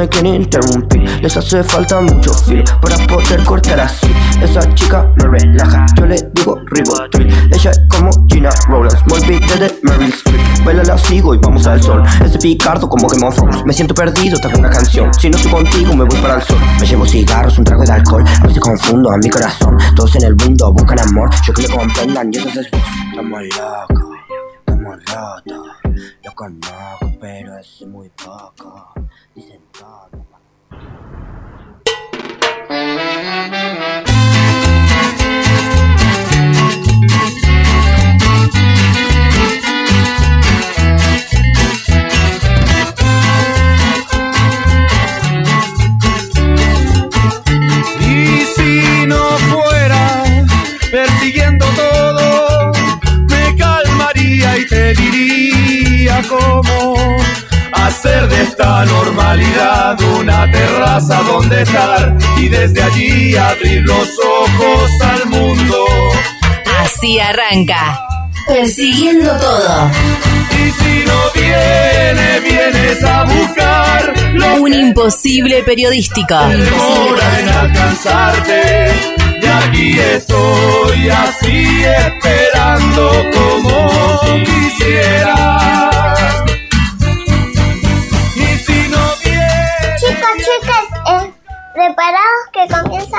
me quieren interrumpir. Les hace falta mucho filo para poder cortar así. Esa chica me relaja, yo le digo ribotril Ella es como Gina Rollins, me olvidé de Meryl Streep. Baila la sigo y vamos al sol. Ese picardo como Game of Thrones. Me siento perdido, tengo una canción. Si no estoy contigo me voy para el sol. Me llevo cigarros, un trago de alcohol. A veces confundo a mi corazón. Todos en el mundo buscan amor. Yo que le comprendan y eso es vos Estamos locos, estamos rotos. Lo conozco pero es muy poco esta normalidad una terraza donde estar y desde allí abrir los ojos al mundo. Así arranca. Persiguiendo todo. Y si no viene, vienes a buscar lo Un imposible periodístico. demora en alcanzarte. Y aquí estoy así esperando como quisiera.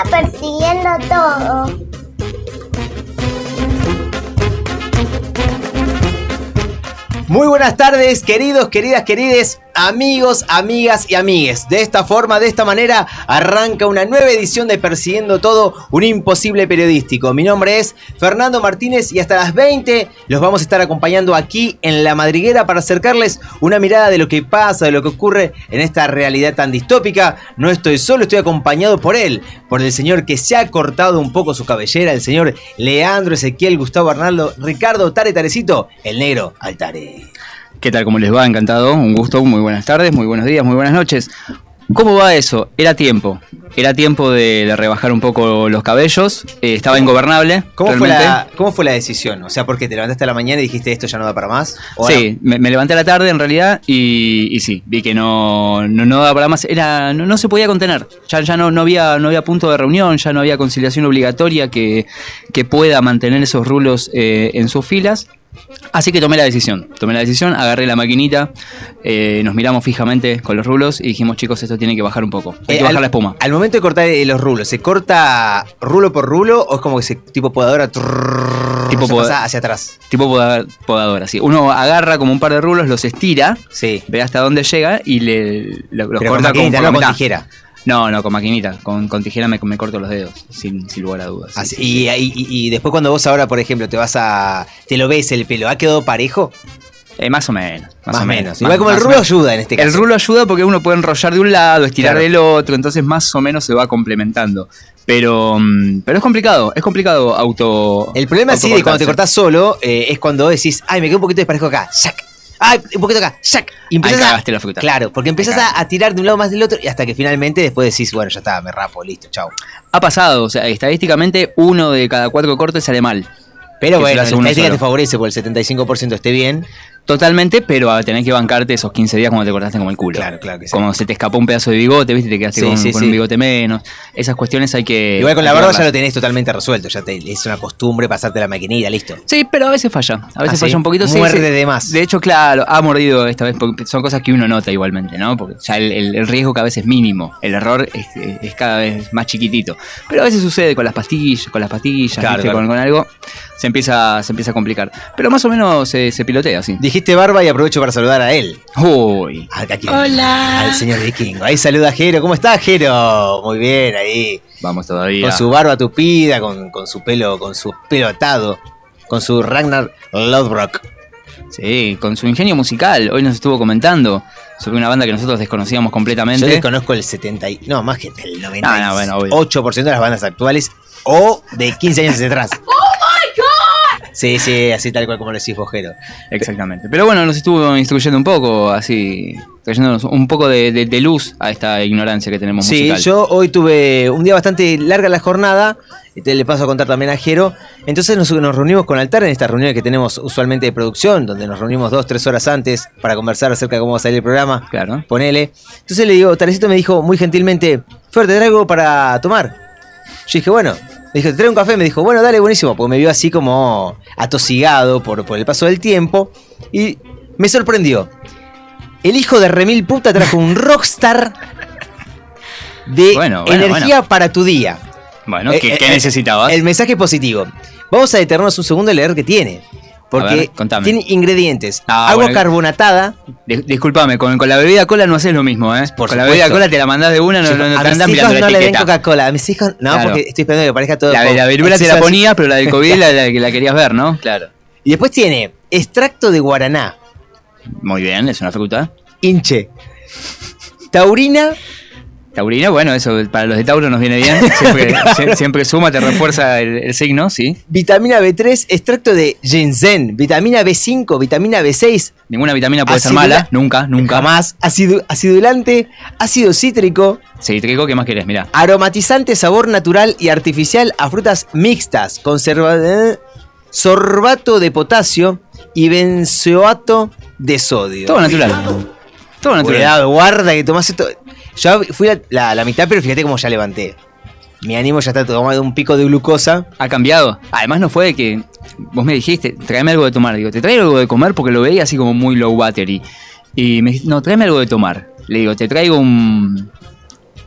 Persiguiendo todo. Muy buenas tardes, queridos, queridas, querides, amigos, amigas y amigues. De esta forma, de esta manera, arranca una nueva edición de Persiguiendo Todo, un imposible periodístico. Mi nombre es Fernando Martínez y hasta las 20 los vamos a estar acompañando aquí en La Madriguera para acercarles una mirada de lo que pasa, de lo que ocurre en esta realidad tan distópica. No estoy solo, estoy acompañado por él, por el señor que se ha cortado un poco su cabellera, el señor Leandro Ezequiel Gustavo Arnaldo, Ricardo Tare Tarecito, el negro Altare. ¿Qué tal? ¿Cómo les va? Encantado, un gusto, muy buenas tardes, muy buenos días, muy buenas noches. ¿Cómo va eso? Era tiempo. Era tiempo de, rebajar un poco los cabellos. Eh, estaba ingobernable. ¿Cómo fue, la, ¿Cómo fue la decisión? O sea, ¿por qué te levantaste a la mañana y dijiste esto ya no da para más? ¿O Sí, me, me levanté a la tarde en realidad y, y sí, vi que no, no, no daba para más. Era, no, no se podía contener. Ya, ya no, no, había, no había punto de reunión, ya no había conciliación obligatoria que, que pueda mantener esos rulos eh, en sus filas. Así que tomé la decisión, tomé la decisión, agarré la maquinita, eh, nos miramos fijamente con los rulos y dijimos, chicos, esto tiene que bajar un poco. Hay Eh, que bajar al, la espuma. Al momento de cortar eh, los rulos, ¿se corta rulo por rulo o es como que se tipo podadora Tipo se poda- pasa hacia atrás? Tipo poda- podadora, sí. Uno agarra como un par de rulos, los estira, Sí. ve hasta dónde llega y le, lo- los Pero con corta maquinita, no con mitad. tijera. No, no, con maquinita. Con, con tijera me, me corto los dedos, sin, sin lugar a dudas. sí, Así- sí, y, y- y- y después cuando vos ahora, por ejemplo, te vas a... Te lo ves el pelo, ¿ha quedado parejo? Eh, más o menos. Más, Más o menos. menos. Igual Más- como el rulo ayuda en este caso. El rulo ayuda porque uno puede enrollar de un lado, estirar Claro. del otro, entonces más o menos se va complementando. Pero, mm, pero es complicado, es complicado auto. El problema sí de cuando te cortás solo eh, es cuando decís, ay, me quedó un poquito desparejo acá, ¡shac! ¡Ay, un poquito acá, ¡shac! Y empiezas Ahí a, la fruta. Claro, porque empiezas a, a tirar de un lado más del otro y hasta que finalmente después decís, bueno, ya está, me rapo, listo, chao. Ha pasado, o sea, estadísticamente uno de cada cuatro cortes sale mal. Pero bueno, la estadística te favorece por el 75% esté bien. Totalmente, pero a tener que bancarte esos 15 días cuando te cortaste como el culo. Claro, claro que sí. Como se te escapó un pedazo de bigote, viste, te quedaste Sí, con, sí, con sí. un bigote menos. Esas cuestiones hay que. Igual con la barba ya lo tenés totalmente resuelto, ya te, es una costumbre pasarte la maquinita, listo. Sí, pero a veces falla. A veces ¿Ah, falla un poquito. sí, Muerde de más. De hecho, claro, ha mordido esta vez porque son cosas que uno nota igualmente, ¿no? Porque ya el, el- el riesgo cada vez es mínimo. El error es, es cada vez más chiquitito. Pero a veces sucede con las pastillas, con las pastillas, Claro, ¿viste? claro. Con, con algo. Se empieza, se empieza a complicar. Pero más o menos se, se pilotea, sí. Dijiste barba y aprovecho para saludar a él. Uy. Acá quién? Al señor Vikingo. Ahí saluda a Jero. ¿Cómo estás, Jero? Muy bien, ahí. Vamos todavía. Con su barba tupida, con, con su pelo, con su pelo atado, con su Ragnar Lodbrok. Sí, con su ingenio musical. Hoy nos estuvo comentando sobre una banda que nosotros desconocíamos completamente. Yo desconozco el 70 y, no, más que el 98% Ah, no, bueno, de las bandas actuales o de 15 años atrás. Sí, sí, así tal cual como lo decís vos, Jero. Exactamente. Pero bueno, nos estuvo instruyendo un poco, así, trayéndonos un poco de, de- de luz a esta ignorancia que tenemos Sí, musical. yo hoy tuve un día bastante larga la jornada, y te le paso a contar también a Jero. Entonces nos, nos reunimos con Altar en esta reunión que tenemos usualmente de producción, donde nos reunimos dos, tres horas antes para conversar acerca de cómo va a salir el programa. Claro. Ponele. Entonces le digo, Tarecito me dijo muy gentilmente, Fer, te traigo para tomar. Yo dije, bueno, le dije, te traigo un café. Me dijo, bueno, dale, buenísimo, porque me vio así como atosigado por, por el paso del tiempo. Y me sorprendió. El hijo de Remil Puta trajo un rockstar de Bueno, bueno, energía bueno. para tu día. Bueno, ¿qué, eh, qué eh, necesitabas? El mensaje positivo. Vamos a detenernos un segundo y leer qué tiene. Porque ver, tiene ingredientes. Ah, agua bueno. carbonatada. Dis- Disculpame, con, con la bebida cola no haces lo mismo, ¿eh? Por con la bebida cola te la mandás de una, no, no, no a te mis hijos no le den. Coca-Cola. A mis hijos, no, Claro. porque estoy esperando que parezca todo. La, la viruela te la así. ponía, pero la del COVID la, la, la querías ver, ¿no? Claro. Y después tiene extracto de guaraná, Muy bien, es una fruta. hinche, taurina, Taurina, bueno, eso para los de Tauro nos viene bien. Siempre, sie- siempre suma, te refuerza el, el signo, sí. vitamina B3, extracto de ginseng, vitamina B5, vitamina B6, Ninguna vitamina puede ser mala, nunca, nunca. jamás, acidu- acidulante, ácido cítrico, Sí, Trico, ¿qué más querés? Mirá. aromatizante, sabor natural y artificial a frutas mixtas, conserva eh, sorbato de potasio y benzoato de sodio. Todo natural. Todo natural. Cuidado, guarda que tomás esto. Yo fui la, la- mitad, pero fíjate cómo ya levanté. Mi ánimo ya está tomando un pico de glucosa. Ha cambiado. Además no fue de que vos me dijiste, tráeme algo de tomar. Digo, te traigo algo de comer porque lo veía así como muy low battery. Y me dijiste, no, tráeme algo de tomar. Le digo, te traigo un...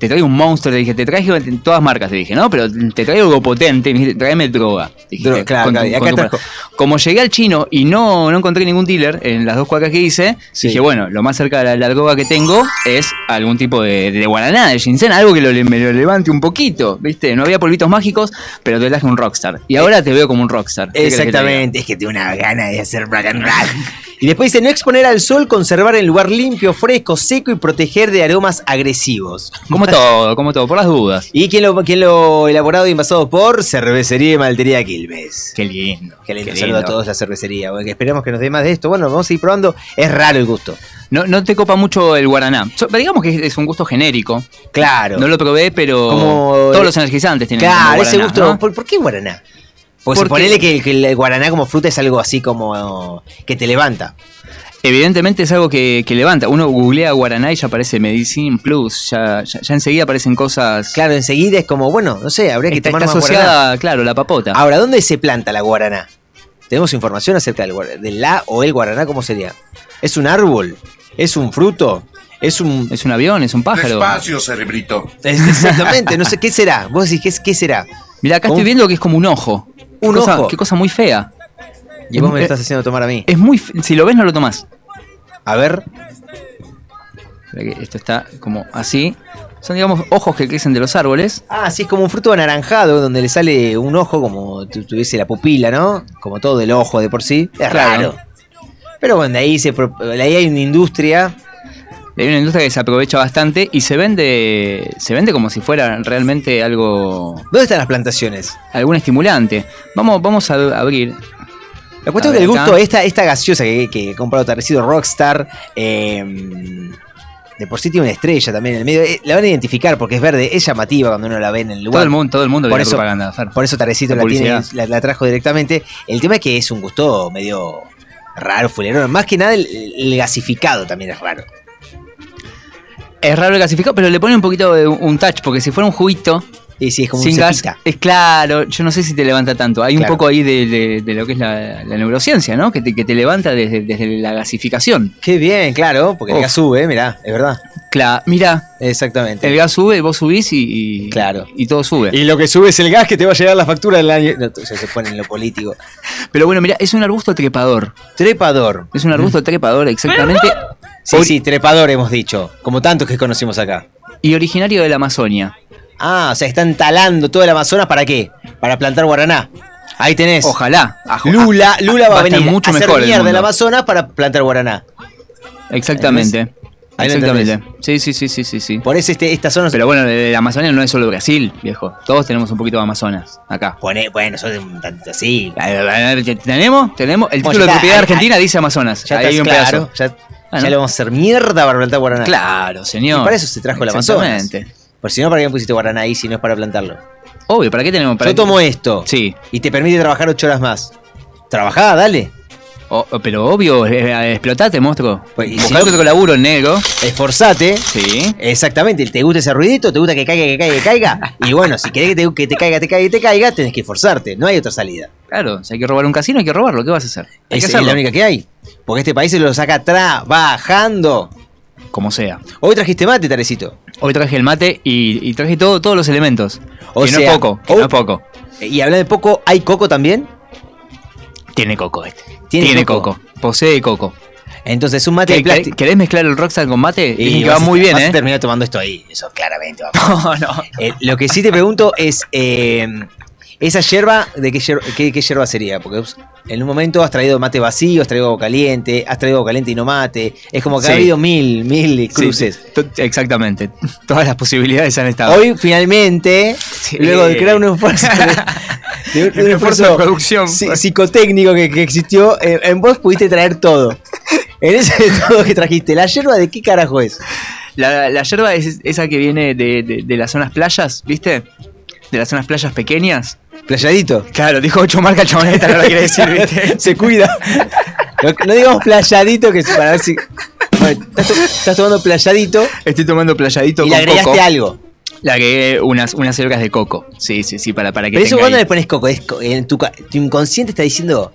Te traigo un monster, le dije, te traigo en todas marcas, te dije, ¿no? Pero te traigo algo potente, me dijiste, tráeme droga. Droga, claro, claro, y acá tu- trajo- Como llegué al chino y no, no encontré ningún dealer en las dos cuacas que hice, Sí. dije, bueno, lo más cerca de la, la droga que tengo es algún tipo de, de guaraná, de ginseng, algo que lo, me lo levante un poquito, ¿viste? No había polvitos mágicos, pero te traje un rockstar. Y ahora te veo como un rockstar. ¿Qué querés que te? Exactamente, es que tengo una gana de hacer rock and roll. Y después dice, no exponer al sol, conservar el lugar limpio, fresco, seco y proteger de aromas agresivos. Como todo, como todo, por las dudas. ¿Y quién lo, quién lo elaborado y envasado por Cervecería y Maltería Quilmes? Qué lindo. Qué lindo, qué saludo a lindo. todos la cervecería. Bueno, que esperemos que nos dé más de esto. Bueno, vamos a ir probando. Es raro el gusto. No, no te copa mucho el guaraná. So- digamos que es un gusto genérico. Claro. No lo probé, pero Como- todos los energizantes tienen Claro, ese gusto. ¿no? ¿Por, por qué guaraná? Pues Porque- suponele que, que el guaraná como fruta es algo así como que te levanta. Evidentemente es algo que, que levanta. Uno googlea guaraná y ya aparece Medicine Plus. Ya, ya, ya enseguida aparecen cosas. Claro, enseguida es como, bueno, no sé, habría que está, tomar está más guaraná. asociada, claro, la papota. Ahora, ¿dónde se planta la guaraná? ¿Tenemos información acerca del, guar- de la o el guaraná? ¿Cómo sería? ¿Es un árbol? ¿Es un fruto? ¿Es un...? Es un avión, es un pájaro. Despacio, cerebrito. es- exactamente, no sé, ¿qué será? Vos decís, ¿qué, será? Mira, acá Un- estoy viendo que es como un ojo. Qué Un cosa- ojo. Qué cosa muy fea. Y vos me lo estás haciendo tomar a mí. Es muy. Si lo ves, no lo tomás. A ver, Esto está como así. Son, digamos, ojos que crecen de los árboles. Ah, sí, es como un fruto anaranjado donde le sale un ojo como tu- tuviese la pupila, ¿no? Como todo el ojo de por sí. Es Claro. raro. Pero bueno, de ahí, se, de ahí hay una industria. Hay una industria que se aprovecha bastante y se vende. Se vende como si fuera realmente algo. ¿Dónde están las plantaciones? algún estimulante. Vamos, vamos a abrir. La cuestión es que el gusto, esta, esta gaseosa que, que he comprado Tardecido Rockstar, eh, de por sí tiene una estrella también en el medio. eh, la van a identificar porque es verde, es llamativa cuando uno la ve en el lugar. Todo el mundo, todo el mundo Por ve la eso- propaganda. Fer. Por eso Tarecito La la, tiene, la trajo directamente. El tema es que es un gusto medio raro, fulerón. Más que nada el, el gasificado también es raro. Es raro el gasificado, pero le pone un poquito de un touch, porque si fuera un juguito, Sí, es como Sin un gas cepita. es claro, yo no sé si te levanta tanto. Hay Claro. un poco ahí de, de- de lo que es la, la neurociencia, ¿no? Que te, que te levanta desde, desde la gasificación. Qué bien, claro, porque el gas sube, mirá, es verdad. Claro, mira, Exactamente. el gas sube, vos subís y, y- Claro. y todo sube. Y lo que sube es el gas que te va a llegar la factura del año. No, ya se pone en lo político. Pero bueno, mira, es un arbusto trepador. Trepador. Es un arbusto trepador, exactamente. Sí, sí, trepador hemos dicho. Como tantos que conocimos acá. Y originario de la Amazonia. Ah, o sea, están talando todo el Amazonas ¿para qué? Para plantar guaraná. Ahí tenés. Ojalá. Ajo- Lula, Lula va, va a venir mucho a hacer mejor mierda el mundo. Amazonas para plantar guaraná. Exactamente. Ahí Exactamente. Sí, sí, sí, sí, sí, sí. Por eso este, esta zona... Pero bueno, la Amazonia no es solo Brasil, viejo. Todos tenemos un poquito de Amazonas acá. Pone- bueno, son un tanto así. ¿Tenemos? ¿Tenemos? El título de propiedad argentina dice Amazonas. Ya Ahí hay está un claro. pedazo. Ya, Ah, le vamos a hacer mierda para plantar guaraná. Claro, señor. Y para eso se trajo el Amazonas. Exactamente. Por si no, ¿para qué me pusiste guaraná ahí si no es para plantarlo? Obvio, ¿para qué tenemos? Para Yo tomo esto. Sí. Y te permite trabajar ocho horas más. Trabajá, dale. O- pero obvio, eh, explotate, monstruo. Pues, y Buscá no- otro laburo en negro. Esforzate. Sí. Exactamente, ¿te gusta ese ruidito? ¿Te gusta que caiga, que caiga, que caiga? Y bueno, si querés que te, que te caiga, te caiga te caiga, tenés que esforzarte. No hay otra salida. Claro, si hay que robar un casino, hay que robarlo. ¿Qué vas a hacer? Hay Esa que es hacerlo. la única que hay. Porque este país se lo saca trabajando. Como sea. Hoy trajiste mate, Tarecito. Hoy traje el mate y, y traje todo, todos los elementos. O que no sea, es poco, que hoy- no es poco. Y hablando de poco, ¿hay coco también? Tiene coco este. ¿Tiene Tiene, coco? coco? Posee coco. Entonces es un mate ¿Qué- de plástico. ¿Querés mezclar el Rockstar con mate? Que va muy bien, ¿eh? terminar tomando esto ahí. Eso claramente va a No, no. Eh, lo que sí te pregunto es, eh, esa yerba, ¿de qué yerba, qué, sería? Porque en un momento has traído mate vacío, has traído agua caliente, has traído agua caliente y no mate. Es como que ha habido mil, mil cruces. Sí, exactamente. Todas las posibilidades han estado. Hoy finalmente, luego de crear un esfuerzo, de, de un, Un esfuerzo de producción. psi- psicotécnico que, que existió, eh, en vos pudiste traer todo. En ese todo que trajiste, ¿la yerba de qué carajo es? La, la yerba es esa que viene de- de las zonas playas, ¿viste? De las zonas playas pequeñas. Playadito. Claro, dijo ocho marcas chaboneta, no lo quiere decir, ¿viste? Se cuida. No, no digamos playadito que es para ver si. Bueno, estás, to- estás tomando playadito Estoy tomando playadito y le agregaste coco. algo. Le agregué unas, unas cercas de coco. Sí, sí, sí, para, para que Pero eso ahí. le pones coco, es co- en tu, tu inconsciente está diciendo.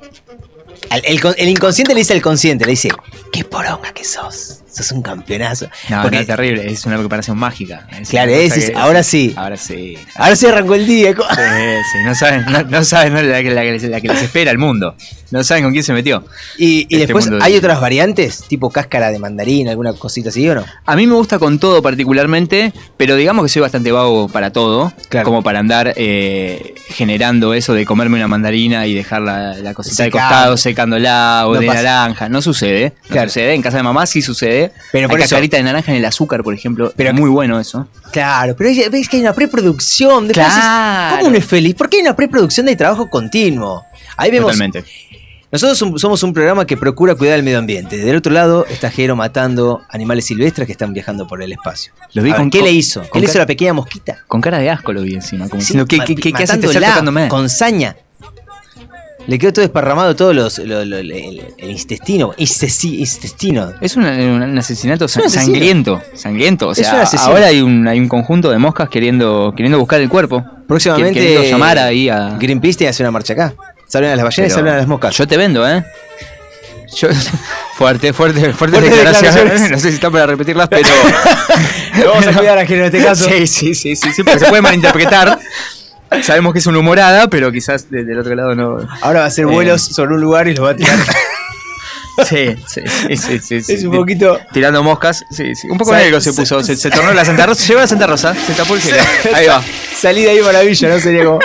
El, con- el inconsciente le dice al consciente, le dice, qué poronga que sos. Sos un campeonazo. No, Porque- no, es terrible, es una preparación mágica. Es Claro, es- cosa es- que- ahora sí. Ahora sí. Ahora se arrancó el día. Sí, sí, no saben, no, no saben la, que- la la que les espera el mundo. No saben con quién se metió. Y, y Este después, de- ¿hay otras variantes? Tipo cáscara de mandarín, alguna cosita así o no? A mí me gusta con todo particularmente, pero digamos que soy bastante vago para todo, Claro. como para andar eh, generando eso de comerme una mandarina y dejar la, la cosita de costado secándola o No de pasa. naranja. No sucede, no Claro. sucede. En casa de mamá sí sucede. Pero por eso- de naranja en el azúcar, por ejemplo. Pero- muy bueno eso. Claro, pero ves que hay una preproducción. Después dices, Claro. ¿Cómo uno es feliz? Porque hay una preproducción de trabajo continuo. Ahí vemos. Totalmente. Nosotros som- somos un programa que procura cuidar el medio ambiente. Del otro lado está Jero matando animales silvestres que están viajando por el espacio. Los vi A ver, con- ¿Qué le hizo? ¿Qué le hizo la pequeña mosquita? Con cara de asco lo vi encima. Como Sí, diciendo, ¿qué, qué, qué, qué estás tocándome? Con saña. Le quedó todo desparramado todo los, lo- lo- el, el intestino. Intesti- intestino. Es un, un- un asesinato sangriento, sangriento. O sea, ahora hay un, hay un conjunto de moscas queriendo, queriendo buscar el cuerpo. Próximamente. Queriendo llamar ahí a... Greenpeace tiene que hacer una marcha acá. Salven a las ballenas y Pero salven a las moscas. Yo te vendo, ¿eh? Yo, fuerte, fuerte, fuerte declaraciones. No sé si está para repetirlas, pero. Vamos a cuidar a en este caso. Sí, sí, sí, sí, sí, porque se puede malinterpretar. Sabemos que es una humorada, pero quizás de- del otro lado no. Ahora va a hacer Eh. vuelos sobre un lugar y los va a tirar. Sí, sí, sí, sí, sí, es un poquito. Tirando moscas, sí, sí. Un poco negro se puso. Se, se tornó la Santa Rosa. Se llevó la Santa Rosa. Se tapó el cielo. Ahí va. Salí de ahí maravilla, ¿no? Sería como.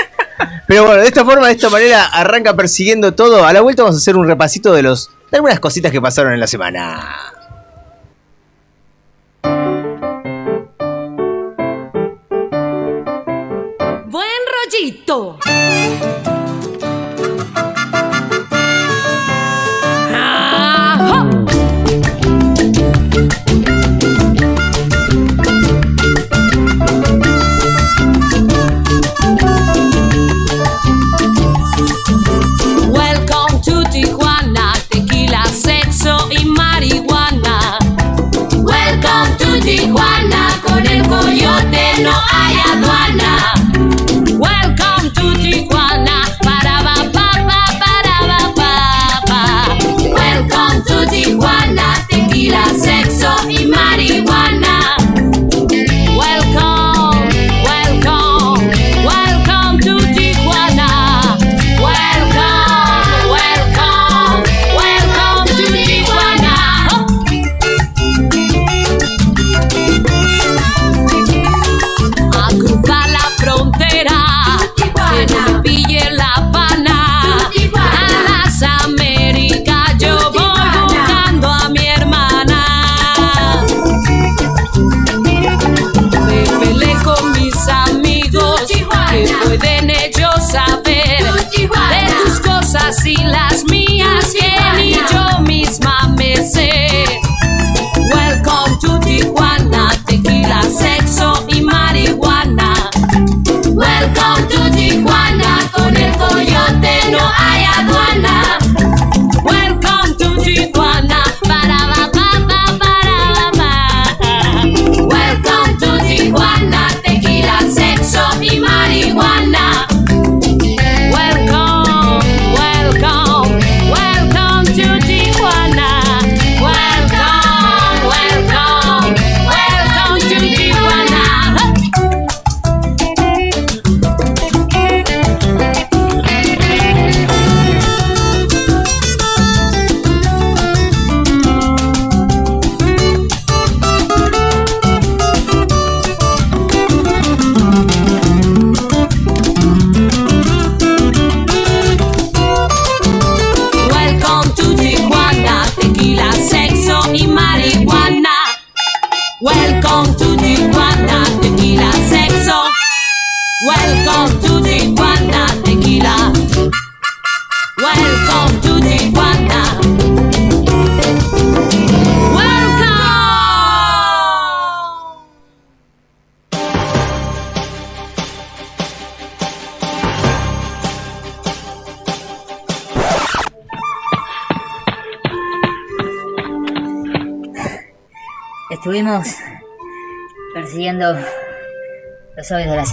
Pero bueno, de esta forma, de esta manera, arranca persiguiendo todo. A la vuelta vamos a hacer un repasito de los. de algunas cositas que pasaron en la semana. Momento!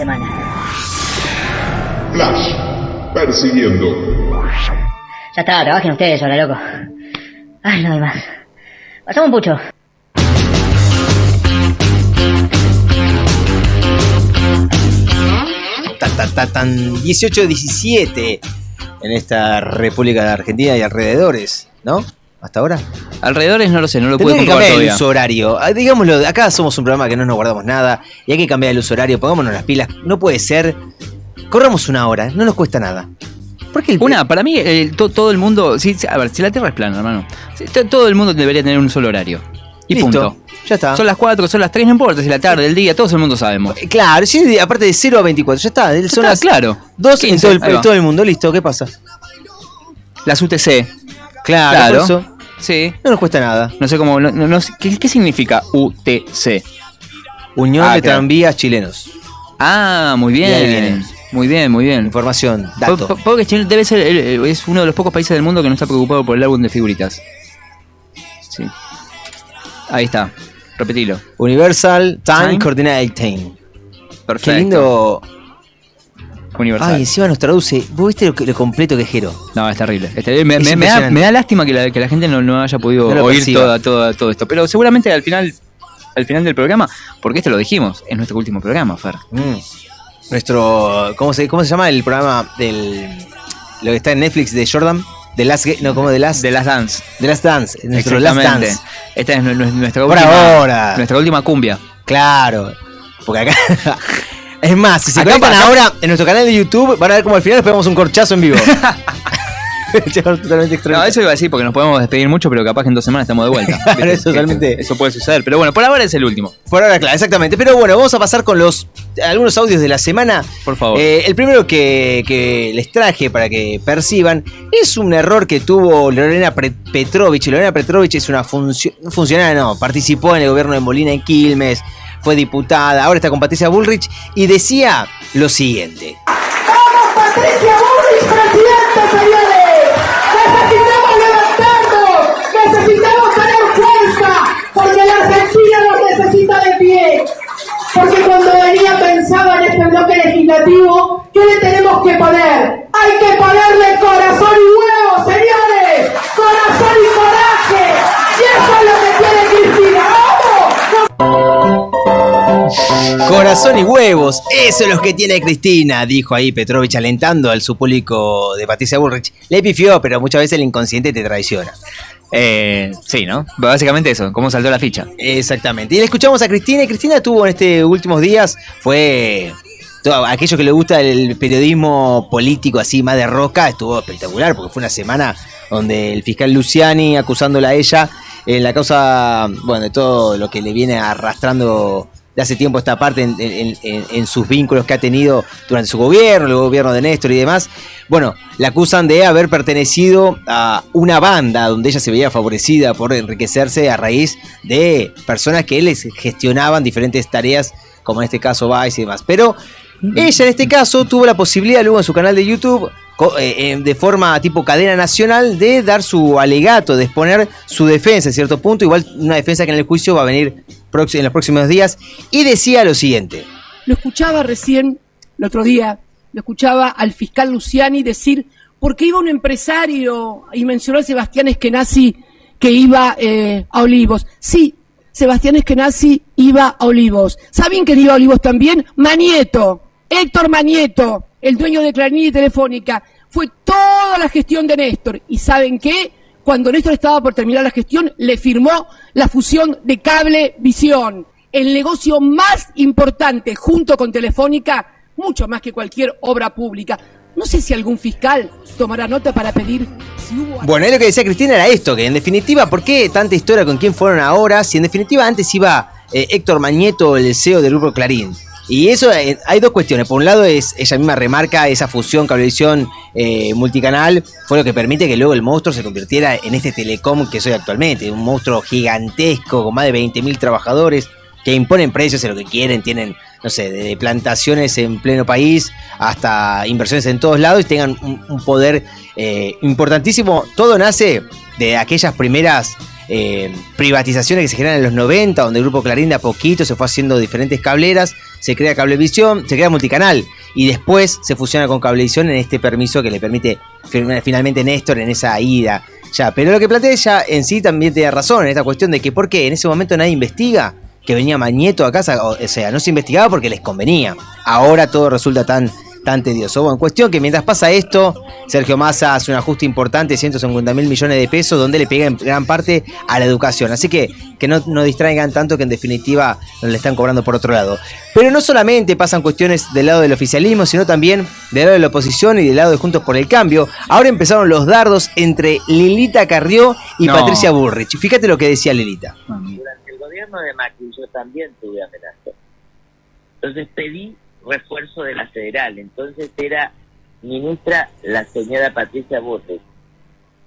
Semana. Flash, persiguiendo. Ya está, trabajen ustedes ahora, loco. Ay, no hay más. Pasamos un pucho. Tan, tan, tan, tan 18-17 en esta República de Argentina y alrededores, ¿no? Hasta ahora. Alrededores no lo sé, no lo puedo Tendría que comprobar cambiar el todavía. uso horario. Ah, Digámoslo, acá somos un programa que no nos guardamos nada y hay que cambiar el uso horario. Pongámonos las pilas. No puede ser. Corramos una hora, no nos cuesta nada. Porque el Una, para mí, el- to- todo el mundo. sí, a ver, si la Tierra es plana, hermano. to- todo el mundo debería tener un solo horario. Y Listo, punto. Ya está. Son las 4, son las 3, no importa si la tarde, el día, todo el mundo sabemos. Eh, Claro, sí, aparte de 0 a 24, ya está. Son Está las claro. 2 en 15, todo el, todo el mundo. Listo, ¿qué pasa? Las UTC. Claro, Claro. por eso Sí. no nos cuesta nada. No sé cómo. no- no- ¿qué, qué significa UTC? Unión Ah, de claro. Tranvías Chilenos. Ah, muy Y ahí bien. viene. Muy bien, muy bien. Información, dato. po- Porque Chile debe ser, el- es uno de los pocos países del mundo que no está preocupado por el álbum de figuritas. Sí. Ahí está. Repetilo. Universal Time, Time. Coordinating. Perfecto. Qué lindo. Universal. Ay, encima nos traduce. ¿Vos viste lo, que- lo completo que es Jero? No, es terrible. Es terrible. Me, Es me- me da, impresionante. me da lástima que la, que la gente no, no haya podido No oír toda, toda- todo esto. Pero seguramente al final, al final del programa, porque esto lo dijimos, es nuestro último programa, Fer. Mm. Nuestro. ¿cómo se, ¿Cómo se llama el programa del. Lo que está en Netflix de Jordan? De Last. No, como de Last. De las Dance. de Last Dance. Nuestro Last. Dance. Esta es nu- nu- nuestra última, ahora. nuestra última cumbia. Claro. Porque acá. Es más, si se Acá conectan ahora en nuestro canal de YouTube, van a ver como al final nos pegamos un corchazo en vivo. totalmente extraño. No, eso iba a decir porque nos podemos despedir mucho, pero capaz que en dos semanas estamos de vuelta. Eso totalmente. Eso puede suceder. Pero bueno, por ahora es el último. Por ahora, claro, exactamente. Pero bueno, vamos a pasar con los algunos audios de la semana. Por favor. Eh, el primero que, que les traje para que perciban es un error que tuvo Lorena Petrovich. Lorena Petrovich es una funcio- funcionaria, no, participó en el gobierno de Molina en Quilmes, fue diputada, ahora está con Patricia Bullrich y decía lo siguiente. Patricia Bullrich, presidente, señores. Eso es lo que tiene Cristina, dijo ahí Petrovich alentando al su público de Patricia Bullrich. Le pifió, pero muchas veces el inconsciente te traiciona. Eh, sí, ¿no? Básicamente eso, cómo saltó la ficha. Exactamente. Y le escuchamos a Cristina y Cristina tuvo en estos últimos días, fue todo aquello que le gusta el periodismo político así más de roca, estuvo espectacular porque fue una semana donde el fiscal Luciani acusándola a ella en la causa, bueno, de todo lo que le viene arrastrando de hace tiempo esta parte en, sus vínculos que ha tenido durante su gobierno, el gobierno de Néstor y demás. Bueno, la acusan de haber pertenecido a una banda donde ella se veía favorecida por enriquecerse a raíz de personas que les gestionaban diferentes tareas, como en este caso Vice y demás. Pero ella en este caso tuvo la posibilidad luego en su canal de YouTube, eh, eh, de forma tipo cadena nacional, de dar su alegato, de exponer su defensa en cierto punto, igual una defensa que en el juicio va a venir en los próximos días, y decía lo siguiente. Lo escuchaba recién, el otro día, lo escuchaba al fiscal Luciani decir, porque iba un empresario y mencionó a Sebastián Eskenazi que iba eh, a Olivos. Sí, Sebastián Eskenazi iba a Olivos. ¿Saben quién iba a Olivos también? Manieto, Héctor Manieto, el dueño de Clarín y Telefónica. Fue toda la gestión de Néstor. ¿Y saben qué? Cuando Néstor estaba por terminar la gestión, le firmó la fusión de Cable Visión, el negocio más importante junto con Telefónica, mucho más que cualquier obra pública. No sé si algún fiscal tomará nota para pedir si hubo... Bueno, ahí lo que decía Cristina era esto, que en definitiva, ¿por qué tanta historia con quién fueron ahora? Si en definitiva antes iba eh, Héctor Mañeto, el CEO del grupo Clarín, Y eso, eh, hay dos cuestiones. Por un lado, es ella misma remarca esa fusión cablevisión eh, multicanal, fue lo que permite que luego el monstruo se convirtiera en este telecom que soy actualmente. Un monstruo gigantesco con más de 20.000 trabajadores que imponen precios en lo que quieren, tienen, no sé, de plantaciones en pleno país hasta inversiones en todos lados y tengan un, poder eh, importantísimo. Todo nace de aquellas primeras privatizaciones que se generan en los 90, donde el grupo Clarín de a poquito se fue haciendo diferentes cableras, se crea Cablevisión, se crea Multicanal y después se fusiona con Cablevisión en este permiso que le permite fin- finalmente Néstor en esa ida. Ya, pero lo que plantea ella en sí también tiene razón en esta cuestión de que por qué en ese momento nadie investiga que venía Mañeto a casa, o sea, no se investigaba porque les convenía. Ahora todo resulta tan, tan tedioso. Bueno, cuestión que mientras pasa esto, Sergio Massa hace un ajuste importante, 150 mil millones de pesos, donde le pega en gran parte a la educación. Así que que no, no distraigan tanto que en definitiva le están cobrando por otro lado. Pero no solamente pasan cuestiones del lado del oficialismo, sino también del lado de la oposición y del lado de Juntos por el Cambio. Ahora empezaron los dardos entre Lilita Carrió y No. Patricia Bullrich. Fíjate lo que decía Lilita. Durante el gobierno de Macri yo también tuve amenazas. Entonces pedí refuerzo de la federal. Entonces era ministra la señora Patricia Borges.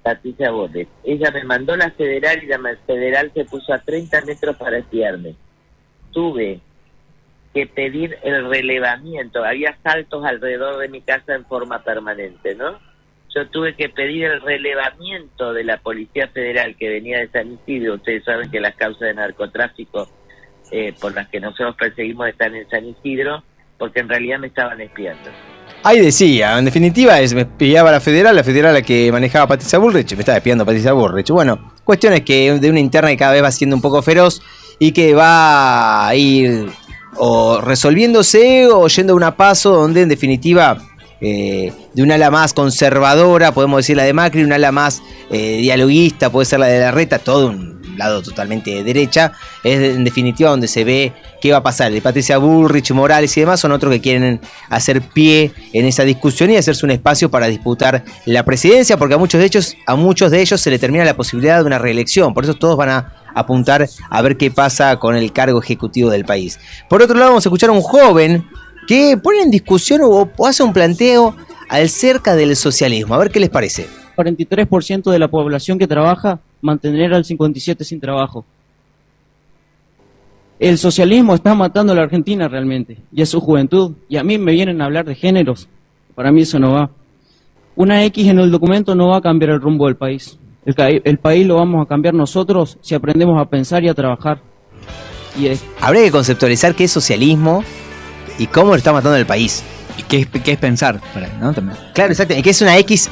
Patricia Borges. Ella me mandó la federal y la federal se puso a 30 metros para espiarme. Tuve que pedir el relevamiento. Había saltos alrededor de mi casa en forma permanente, ¿no? Yo tuve que pedir el relevamiento de la Policía Federal que venía de San Isidro. Ustedes saben que las causas de narcotráfico eh, por las que nosotros perseguimos están en San Isidro, porque en realidad me estaban espiando. Ahí decía, en definitiva, es, me espiaba la federal, la federal la que manejaba Patricia Bullrich, me estaba espiando Patricia Bullrich. Bueno, cuestiones que de una interna que cada vez va siendo un poco feroz y que va a ir o resolviéndose o yendo a una paso donde en definitiva eh, de un ala más conservadora, podemos decir la de Macri, un ala más eh, dialoguista, puede ser la de la reta, todo un lado totalmente de derecha, es en definitiva donde se ve qué va a pasar. De Patricia Bullrich, Morales y demás son otros que quieren hacer pie en esa discusión y hacerse un espacio para disputar la presidencia, porque a muchos de ellos, a muchos de ellos se le termina la posibilidad de una reelección. Por eso todos van a apuntar a ver qué pasa con el cargo ejecutivo del país. Por otro lado, vamos a escuchar a un joven que pone en discusión o, hace un planteo acerca del socialismo. A ver qué les parece. 43% de la población que trabaja mantener al 57% sin trabajo. El socialismo está matando a la Argentina realmente y a su juventud. Y a mí me vienen a hablar de géneros. Para mí eso no va. Una X en el documento no va a cambiar el rumbo del país. El, país lo vamos a cambiar nosotros si aprendemos a pensar y a trabajar. Y es, Habría que conceptualizar qué es socialismo y cómo lo está matando el país. ¿Y qué es, qué es pensar? Para, ¿no? También. Claro, exacto. ¿Qué es una X?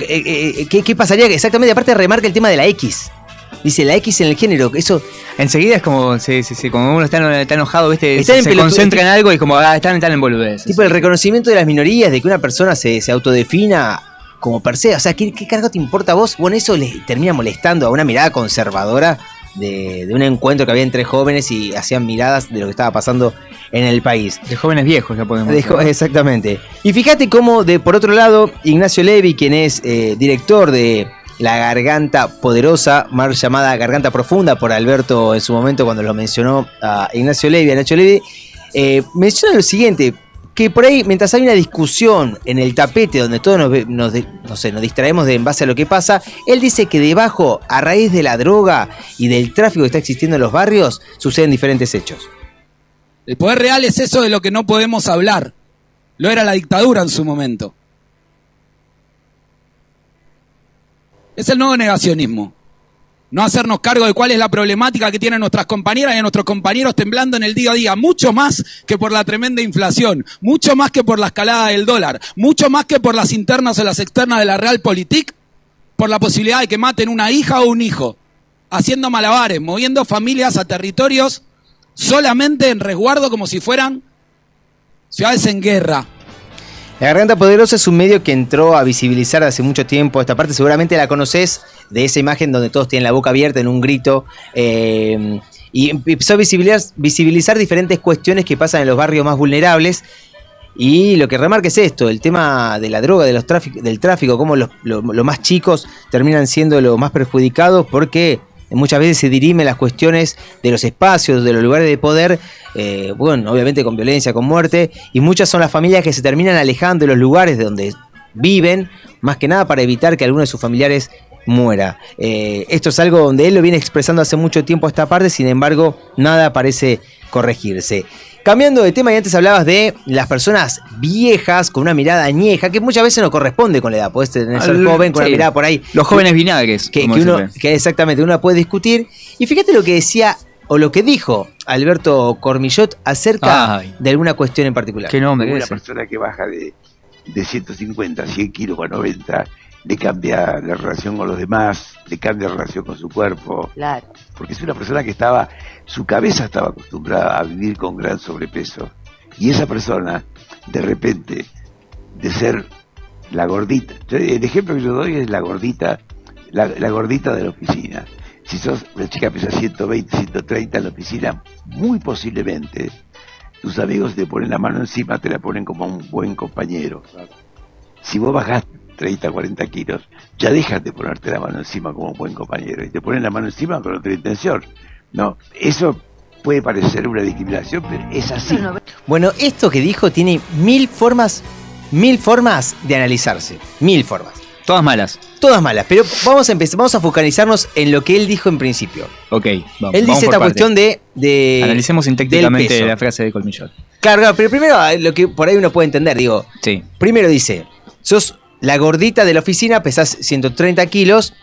Eh, eh, ¿Qué, qué pasaría? Exactamente, aparte remarca el tema de la X. Dice la X en el género, eso... Enseguida es como, sí, sí, sí, como uno está, está enojado, ¿viste? Se, en se pelotu- concentra en algo y como, ah, están, están en boludez. Tipo el reconocimiento de las minorías, de que una persona se, se autodefina como per se. O sea, ¿qué, qué cargo te importa a vos? Bueno, eso le termina molestando a una mirada conservadora de, de un encuentro que había entre jóvenes y hacían miradas de lo que estaba pasando en el país. De jóvenes viejos, ya podemos De jo- exactamente. Y fíjate cómo, de, por otro lado, Ignacio Levi, quien es eh, director de La Garganta Poderosa, más llamada Garganta Profunda por Alberto en su momento cuando lo mencionó a Ignacio Levi, a Nacho Levi, eh, menciona lo siguiente. Que por ahí, mientras hay una discusión en el tapete donde todos nos, nos no sé, nos distraemos de en base a lo que pasa, él dice que debajo, a raíz de la droga y del tráfico que está existiendo en los barrios, suceden diferentes hechos. El poder real es eso de lo que no podemos hablar. Lo era la dictadura en su momento. Es el nuevo negacionismo. No hacernos cargo de cuál es la problemática que tienen nuestras compañeras y nuestros compañeros temblando en el día a día, mucho más que por la tremenda inflación, mucho más que por la escalada del dólar, mucho más que por las internas o las externas de la Realpolitik, por la posibilidad de que maten una hija o un hijo, haciendo malabares, moviendo familias a territorios solamente en resguardo como si fueran ciudades en guerra. La Garganta Poderosa es un medio que entró a visibilizar hace mucho tiempo esta parte, seguramente la conoces de esa imagen donde todos tienen la boca abierta en un grito. eh, y empezó a visibilizar, visibilizar diferentes cuestiones que pasan en los barrios más vulnerables. Y lo que remarca es esto, el tema de la droga, de los del tráfico, cómo los, lo- los más chicos terminan siendo los más perjudicados porque muchas veces se dirimen las cuestiones de los espacios, de los lugares de poder, eh, bueno, obviamente con violencia, con muerte, y muchas son las familias que se terminan alejando de los lugares de donde viven, más que nada para evitar que alguno de sus familiares muera. Eh, esto es algo donde él lo viene expresando hace mucho tiempo esta parte, sin embargo, nada parece corregirse. Cambiando de tema, y antes hablabas de las personas viejas con una mirada añeja, que muchas veces no corresponde con la edad. Puedes tener ser joven con sí. una mirada por ahí. Los jóvenes vinagres. Que, como que uno, que exactamente, uno la puede discutir. Y fíjate lo que decía, o lo que dijo Alberto Cormillot acerca Ay. de alguna cuestión en particular. Qué nombre Una persona que baja de, de 150 a 100 kilos a 90 le cambia la relación con los demás, le cambia la relación con su cuerpo. Claro. Porque es una persona que estaba, su cabeza estaba acostumbrada a vivir con gran sobrepeso. Y esa persona, de repente, de ser la gordita, el ejemplo que yo doy es la gordita, la, la gordita de la oficina. Si sos una chica que pesa 120, 130 en la oficina, muy posiblemente tus amigos te ponen la mano encima, te la ponen como un buen compañero. Si vos bajás 30, 40 kilos, ya dejas de ponerte la mano encima como un buen compañero y te ponen la mano encima con otra intención. No, eso puede parecer una discriminación, pero es así. Bueno, esto que dijo tiene mil formas, mil formas de analizarse. Mil formas. Todas malas. Todas malas, pero vamos a empezar, vamos a focalizarnos en lo que él dijo en principio. Ok, vamos. él dice esta parte. cuestión de, de Analicemos sintácticamente peso. la frase de Colmillot. Claro, claro, pero primero eh, lo que por ahí uno puede entender, digo, Sí. primero dice, sos la gordita de la oficina, pesás 130 kilos,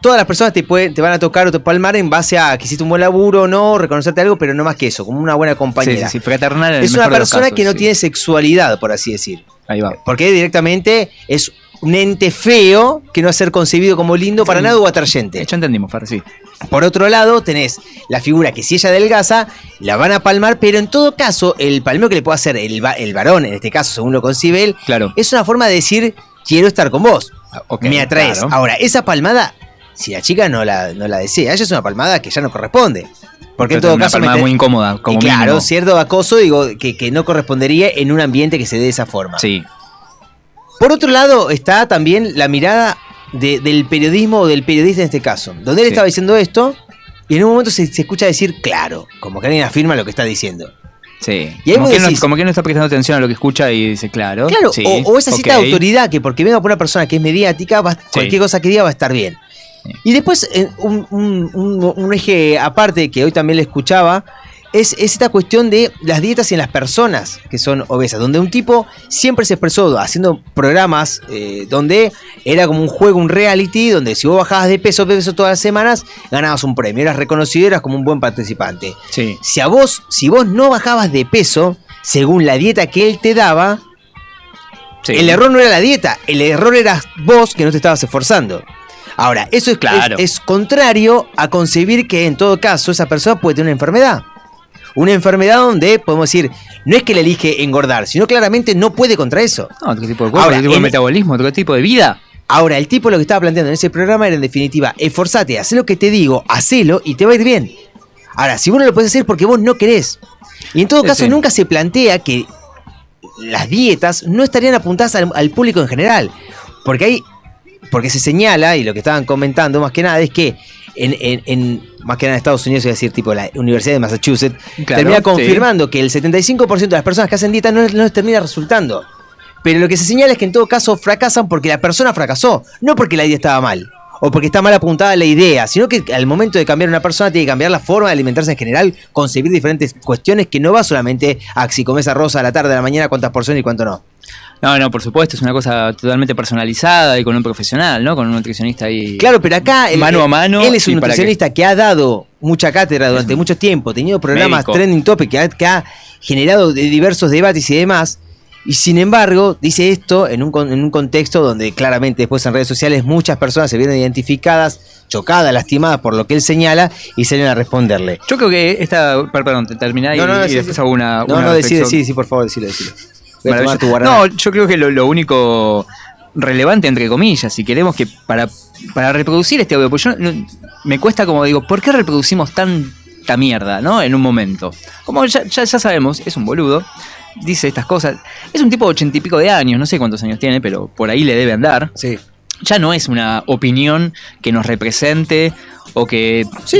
todas las personas te, pueden, te van a tocar o te palmar en base a que hiciste un buen laburo o no, reconocerte algo, pero no más que eso, como una buena compañera. Sí, sí, sí, fraternal es una persona casos, que no tiene sexualidad, por así decir. Ahí va. Porque directamente es un ente feo que no va a ser concebido como lindo para nada o atrayente. Ya entendimos, sí. Por otro lado, tenés la figura que si ella adelgaza, la van a palmar, pero en todo caso, el palmeo que le puede hacer el, el varón, en este caso, según lo concibe él, Claro. es una forma de decir, quiero estar con vos. ok, me atraes. claro. Ahora, esa palmada, si la chica no la, no la desea, ella es una palmada que ya no corresponde. Porque en todo una caso... palmada mete- muy incómoda, como y claro, mínimo. cierto acoso, digo, que, que no correspondería en un ambiente que se dé de esa forma. Sí. Por otro lado, está también la mirada de- del periodismo o del periodista en este caso, donde él Sí. estaba diciendo esto y en un momento se, se escucha decir claro, como que alguien afirma lo que está diciendo. Sí. Y ahí como, que no, decís- como que no está prestando atención a lo que escucha y dice, claro. Claro, sí, o, o esa cita de autoridad que porque venga por una persona que es mediática, va- cualquier cosa que diga va a estar bien. Y después, eh, un, un- un- un eje aparte que hoy también le escuchaba, es, es esta cuestión de las dietas en las personas que son obesas, donde un tipo siempre se expresó haciendo programas eh, donde era como un juego, un reality, donde si vos bajabas de peso, de peso todas las semanas, ganabas un premio, eras reconocido, eras como un buen participante. Sí. Si a vos, si vos no bajabas de peso, según la dieta que él te daba, Sí. el error no era la dieta, el error eras vos que no te estabas esforzando. Ahora, eso es, Claro. es, es contrario a concebir que en todo caso esa persona puede tener una enfermedad. Una enfermedad donde podemos decir, no es que le elige engordar, sino claramente no puede contra eso. No, otro tipo de cuerpo, Ahora, otro tipo de metabolismo, otro tipo de vida. Ahora, el tipo lo que estaba planteando en ese programa era en definitiva, esforzate, haz lo que te digo, hacelo y te va a ir bien. Ahora, si vos no lo puedes hacer porque vos no querés. Y en todo caso, sí. nunca se plantea que las dietas no estarían apuntadas al, al público en general. Porque hay. Porque se señala, y lo que estaban comentando más que nada, es que en, en- en- más que nada en Estados Unidos, es decir, tipo la Universidad de Massachusetts, Claro, termina sí. confirmando que el 75% de las personas que hacen dieta no, les- no les termina resultando. Pero lo que se señala es que en todo caso fracasan porque la persona fracasó, no porque la idea estaba mal. O porque está mal apuntada la idea, sino que al momento de cambiar una persona tiene que cambiar la forma de alimentarse en general, concebir diferentes cuestiones que no va solamente a si comes arroz a la tarde, a la mañana, cuántas porciones y cuánto no. No, no, por supuesto, es una cosa totalmente personalizada y con un profesional, ¿no? Con un nutricionista ahí. Claro, pero acá él, Mano a mano él es un que- nutricionista que ha dado mucha cátedra durante mucho tiempo, tenido programas médico. trending topic que ha, que ha generado de diversos debates y demás. Y sin embargo, dice esto en un, en un contexto donde claramente después en redes sociales muchas personas se vieron identificadas, chocadas, lastimadas por lo que él señala y salen a responderle. Yo creo que esta. per- Perdón, te terminá y, No, no, y sí, después sí. hago una. No, una no, decide, sí, sí, por favor, decilo, decilo. Maravilloso. tu guaraná. No, yo creo que lo, lo único relevante, entre comillas, si queremos que para, para reproducir este audio, pues yo no- me cuesta como digo, ¿por qué reproducimos tanta mierda, no? En un momento. Como ya, ya, ya sabemos, es un boludo, dice estas cosas. Es un tipo de ochenta y pico de años, no sé cuántos años tiene, pero por ahí le debe andar. Sí. ya no es una opinión que nos represente o que, Sí,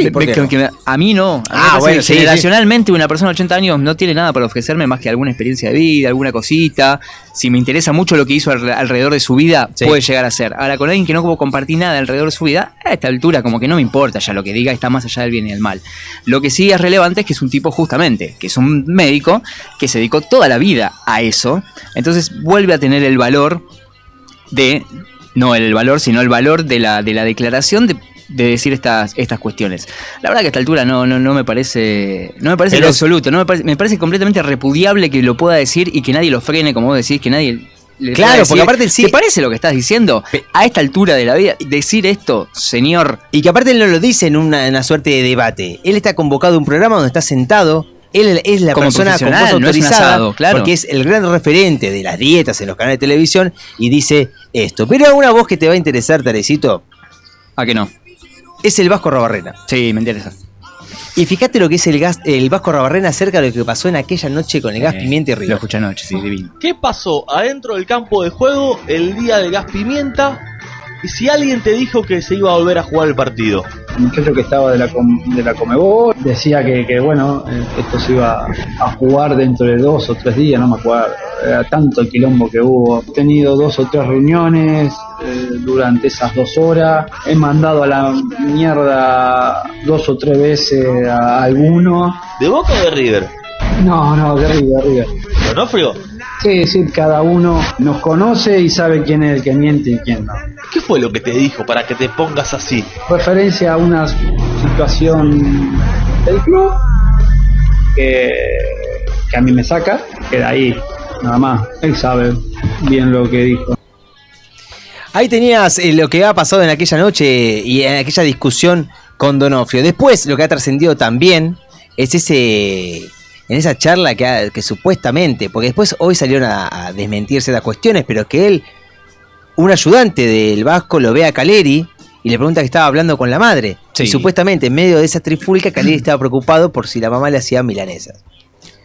que a mí no. A mí Ah, bueno, sí, generacionalmente una persona de 80 años no tiene nada para ofrecerme más que alguna experiencia de vida, alguna cosita. Si me interesa mucho lo que hizo alre- alrededor de su vida, puede llegar a ser. Ahora, con alguien que no compartí nada alrededor de su vida, a esta altura como que no me importa ya lo que diga, está más allá del bien y del mal. Lo que sí es relevante es que es un tipo justamente, que es un médico que se dedicó toda la vida a eso, entonces vuelve a tener el valor de, no el valor, sino el valor de la, de la declaración de, de decir estas, estas cuestiones. La verdad que a esta altura no, no, no me parece, no me parece en absoluto, no me parece, me parece completamente repudiable que lo pueda decir y que nadie lo frene, como vos decís, que nadie... Claro, porque aparte sí- ¿Te parece lo que estás diciendo? A esta altura de la vida, decir esto, señor... Y que aparte él no lo dice en una, en una suerte de debate. Él está convocado a un programa donde está sentado. Él es la Como persona con voz no autorizada asado, claro. porque es el gran referente de las dietas en los canales de televisión y dice esto. Pero una voz que te va a interesar, Tarecito, ¿A que no? Es el Vasco Rabarrena. Sí, me interesa. Y fíjate lo que es el, gas, el Vasco Rabarrena acerca de lo que pasó en aquella noche con el gas Eh, pimienta y Lo River. escuché anoche, sí, divino. ¿Qué pasó adentro del campo de juego el día del gas pimienta? Y si alguien te dijo que se iba a volver a jugar el partido. El muchacho que estaba de la, de la Comebol decía que, que, bueno, eh, esto se iba a jugar dentro de dos o tres días, no me acuerdo. Era tanto el quilombo que hubo. He tenido dos o tres reuniones eh, durante esas dos horas. He mandado a la mierda dos o tres veces a alguno. ¿De Boca o de River? No, no, de de River. ¿Donofrio? Sí, sí, cada uno nos conoce y sabe quién es el que miente y quién no. ¿Qué fue lo que te dijo para que te pongas así? referencia a una situación del club que, que a mí me saca, queda ahí, nada más. Él sabe bien lo que dijo. Ahí tenías eh, lo que ha pasado en aquella noche y en aquella discusión con Donofrio. Después, lo que ha trascendido también es ese. En esa charla que, ha- que supuestamente, porque después hoy salieron a, a desmentir ciertas cuestiones, pero que él, un ayudante del Vasco, lo ve a Caleri y le pregunta que estaba hablando con la madre. Sí. Y supuestamente, en medio de esa trifulca, Caleri estaba preocupado por si la mamá le hacía milanesas.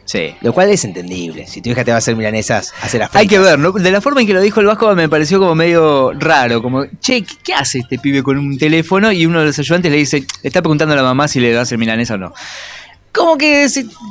Sí. Lo cual es entendible. Si tu hija te va a hacer milanesas, hacer las Hay que ver, ¿no? De la forma en que lo dijo el Vasco me pareció como medio raro, como, che, ¿qué- ¿qué hace este pibe con un teléfono? Y uno de los ayudantes le dice, le está preguntando a la mamá si le va a hacer milanesa o no. Como que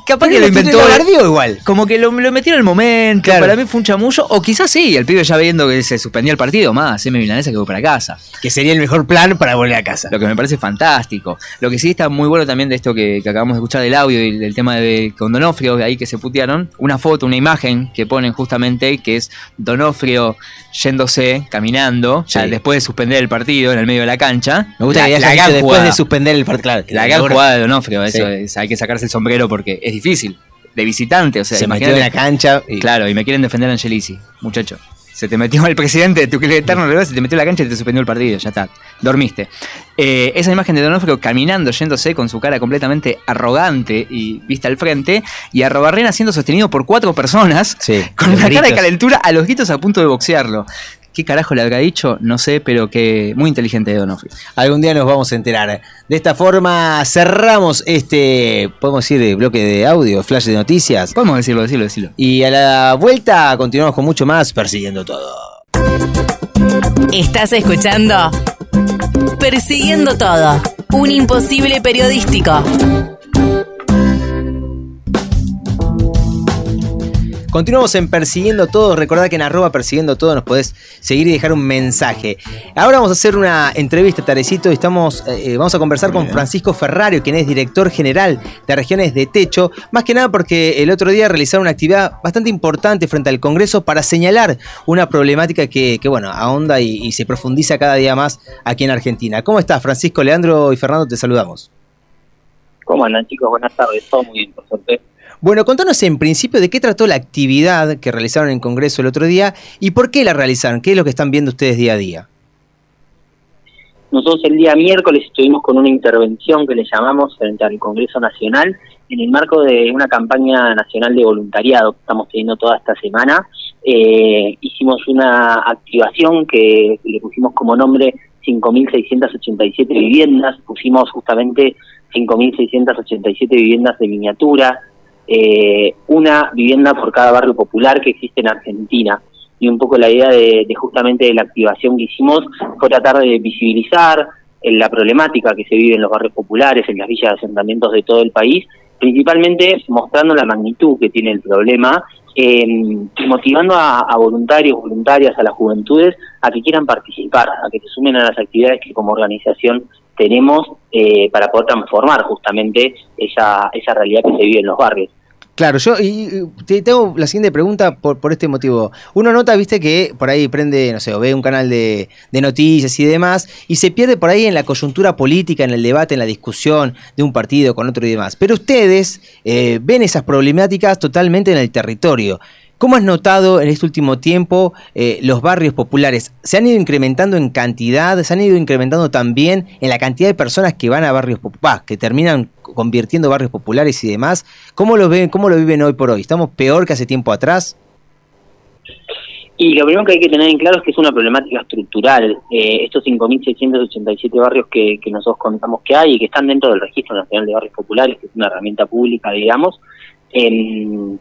capaz que lo inventó. Galardió igual. Como que lo, lo metió en el momento, Claro. para mí fue un chamullo, o quizás sí, el pibe ya viendo que se suspendía el partido, más, haceme milanesa que voy para casa. Que sería el mejor plan para volver a casa. Lo que me parece fantástico. Lo que sí está muy bueno también de esto que, que acabamos de escuchar del audio y del tema de con Donofrio, de ahí que se putearon, una foto, una imagen que ponen justamente que es Donofrio yéndose, caminando, ya después de suspender el partido en el medio de la cancha. Me gusta la, que la gran después de suspender el partido. Claro, La gran jugada de Donofrio, eso Sí. es, hay que sacarse el sombrero porque es difícil. De visitante, o sea, se metió en la cancha. y- Claro, y me quieren defender a Angelici, muchacho. Se te metió el presidente de tu club eterno se te metió en la cancha y te suspendió el partido, ya está. Dormiste. Eh, esa imagen de Donofrio caminando, yéndose con su cara completamente arrogante y vista al frente, y a Robarrena siendo sostenido por cuatro personas, Sí, con una cara de calentura a los gritos a punto de boxearlo. ¿Qué carajo le habrá dicho? No sé, pero que muy inteligente de Donofrio. Algún día nos vamos a enterar. De esta forma cerramos este, podemos decir, bloque de audio, flash de noticias. Podemos decirlo, decirlo, decirlo. Y a la vuelta continuamos con mucho más persiguiendo todo. Estás escuchando Persiguiendo Todo, un imposible periodístico. Continuamos en Persiguiendo Todo. Recordad que en arroba Persiguiendo Todo nos podés seguir y dejar un mensaje. Ahora vamos a hacer una entrevista, Tarecito, y estamos, eh, eh, vamos a conversar con Francisco Ferrario, quien es director general de regiones de techo. Más que nada porque el otro día realizaron una actividad bastante importante frente al Congreso para señalar una problemática que, que, bueno, ahonda y, y se profundiza cada día más aquí en Argentina. ¿Cómo estás, Francisco, Leandro y Fernando? Te saludamos. ¿Cómo andan chicos? Buenas tardes, todo muy bien, por suerte. Bueno, contanos en principio de qué trató la actividad que realizaron en Congreso el otro día y por qué la realizaron, qué es lo que están viendo ustedes día a día. Nosotros el día miércoles estuvimos con una intervención que le llamamos frente al Congreso Nacional en el marco de una campaña nacional de voluntariado que estamos teniendo toda esta semana. Eh, hicimos una activación que le pusimos como nombre 5.687 viviendas, pusimos justamente 5.687 viviendas de miniatura, eh, una vivienda por cada barrio popular que existe en Argentina. y un poco la idea de, de justamente de la activación que hicimos fue tratar de visibilizar en la problemática que se vive en los barrios populares, en las villas de asentamientos de todo el país, principalmente mostrando la magnitud que tiene el problema, eh, y motivando a voluntarios, voluntarias, a las juventudes, a que quieran participar, a que se sumen a las actividades que como organización tenemos eh, para poder transformar justamente esa, esa realidad que se vive en los barrios. Claro, yo y, te tengo la siguiente pregunta por, por este motivo. Uno nota, viste, que por ahí prende, no sé, o ve un canal de, de noticias y demás, y se pierde por ahí en la coyuntura política, en el debate, en la discusión de un partido con otro y demás. Pero ustedes eh, ven esas problemáticas totalmente en el territorio. ¿Cómo has notado en este último tiempo eh, los barrios populares? ¿Se han ido incrementando en cantidad? ¿Se han ido incrementando también en la cantidad de personas que van a barrios populares, que terminan convirtiendo barrios populares y demás? ¿Cómo lo ven, cómo lo viven hoy por hoy? ¿Estamos peor que hace tiempo atrás? Y lo primero que hay que tener en claro es que es una problemática estructural. Eh, estos 5.687 barrios que, que nosotros contamos que hay y que están dentro del Registro Nacional de Barrios Populares, que es una herramienta pública, digamos, em,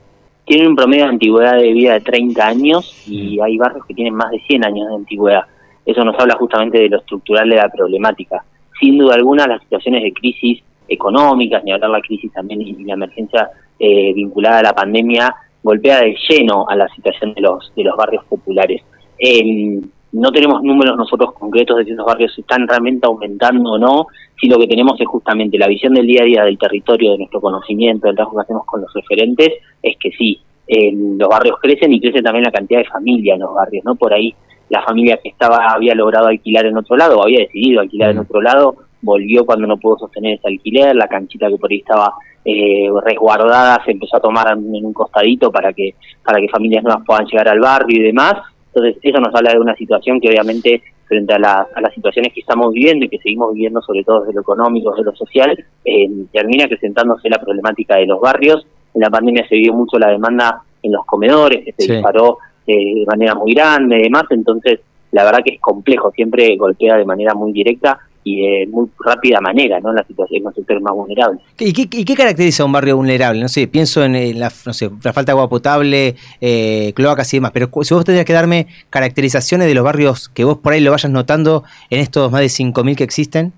tienen un promedio de antigüedad de vida de 30 años y hay barrios que tienen más de 100 años de antigüedad. Eso nos habla justamente de lo estructural de la problemática. Sin duda alguna, las situaciones de crisis económicas, ni hablar la crisis también y la emergencia eh, vinculada a la pandemia, golpea de lleno a la situación de los, de los barrios populares. Eh, no tenemos números nosotros concretos de si esos barrios están realmente aumentando o no, si lo que tenemos es justamente la visión del día a día del territorio, de nuestro conocimiento, del trabajo que hacemos con los referentes, es que sí, eh, los barrios crecen y crece también la cantidad de familia en los barrios, ¿no? Por ahí la familia que estaba había logrado alquilar en otro lado, o había decidido alquilar en otro lado, volvió cuando no pudo sostener ese alquiler, la canchita que por ahí estaba eh, resguardada se empezó a tomar en un costadito para que para que familias nuevas puedan llegar al barrio y demás. Entonces eso nos habla de una situación que obviamente frente a, la- a las situaciones que estamos viviendo y que seguimos viviendo sobre todo desde lo económico, desde lo social, eh, termina presentándose la problemática de los barrios. En la pandemia se vio mucho la demanda en los comedores, que se Sí. disparó eh, de manera muy grande y demás, entonces la verdad que es complejo, siempre golpea de manera muy directa y de muy rápida manera, ¿no? En la situación en los sectores más vulnerables. ¿Y qué, y qué caracteriza a un barrio vulnerable? No sé, pienso en la, no sé, la falta de agua potable, eh, cloacas y demás, pero si vos tendrías que darme caracterizaciones de los barrios que vos por ahí lo vayas notando en estos más de 5.000 que existen.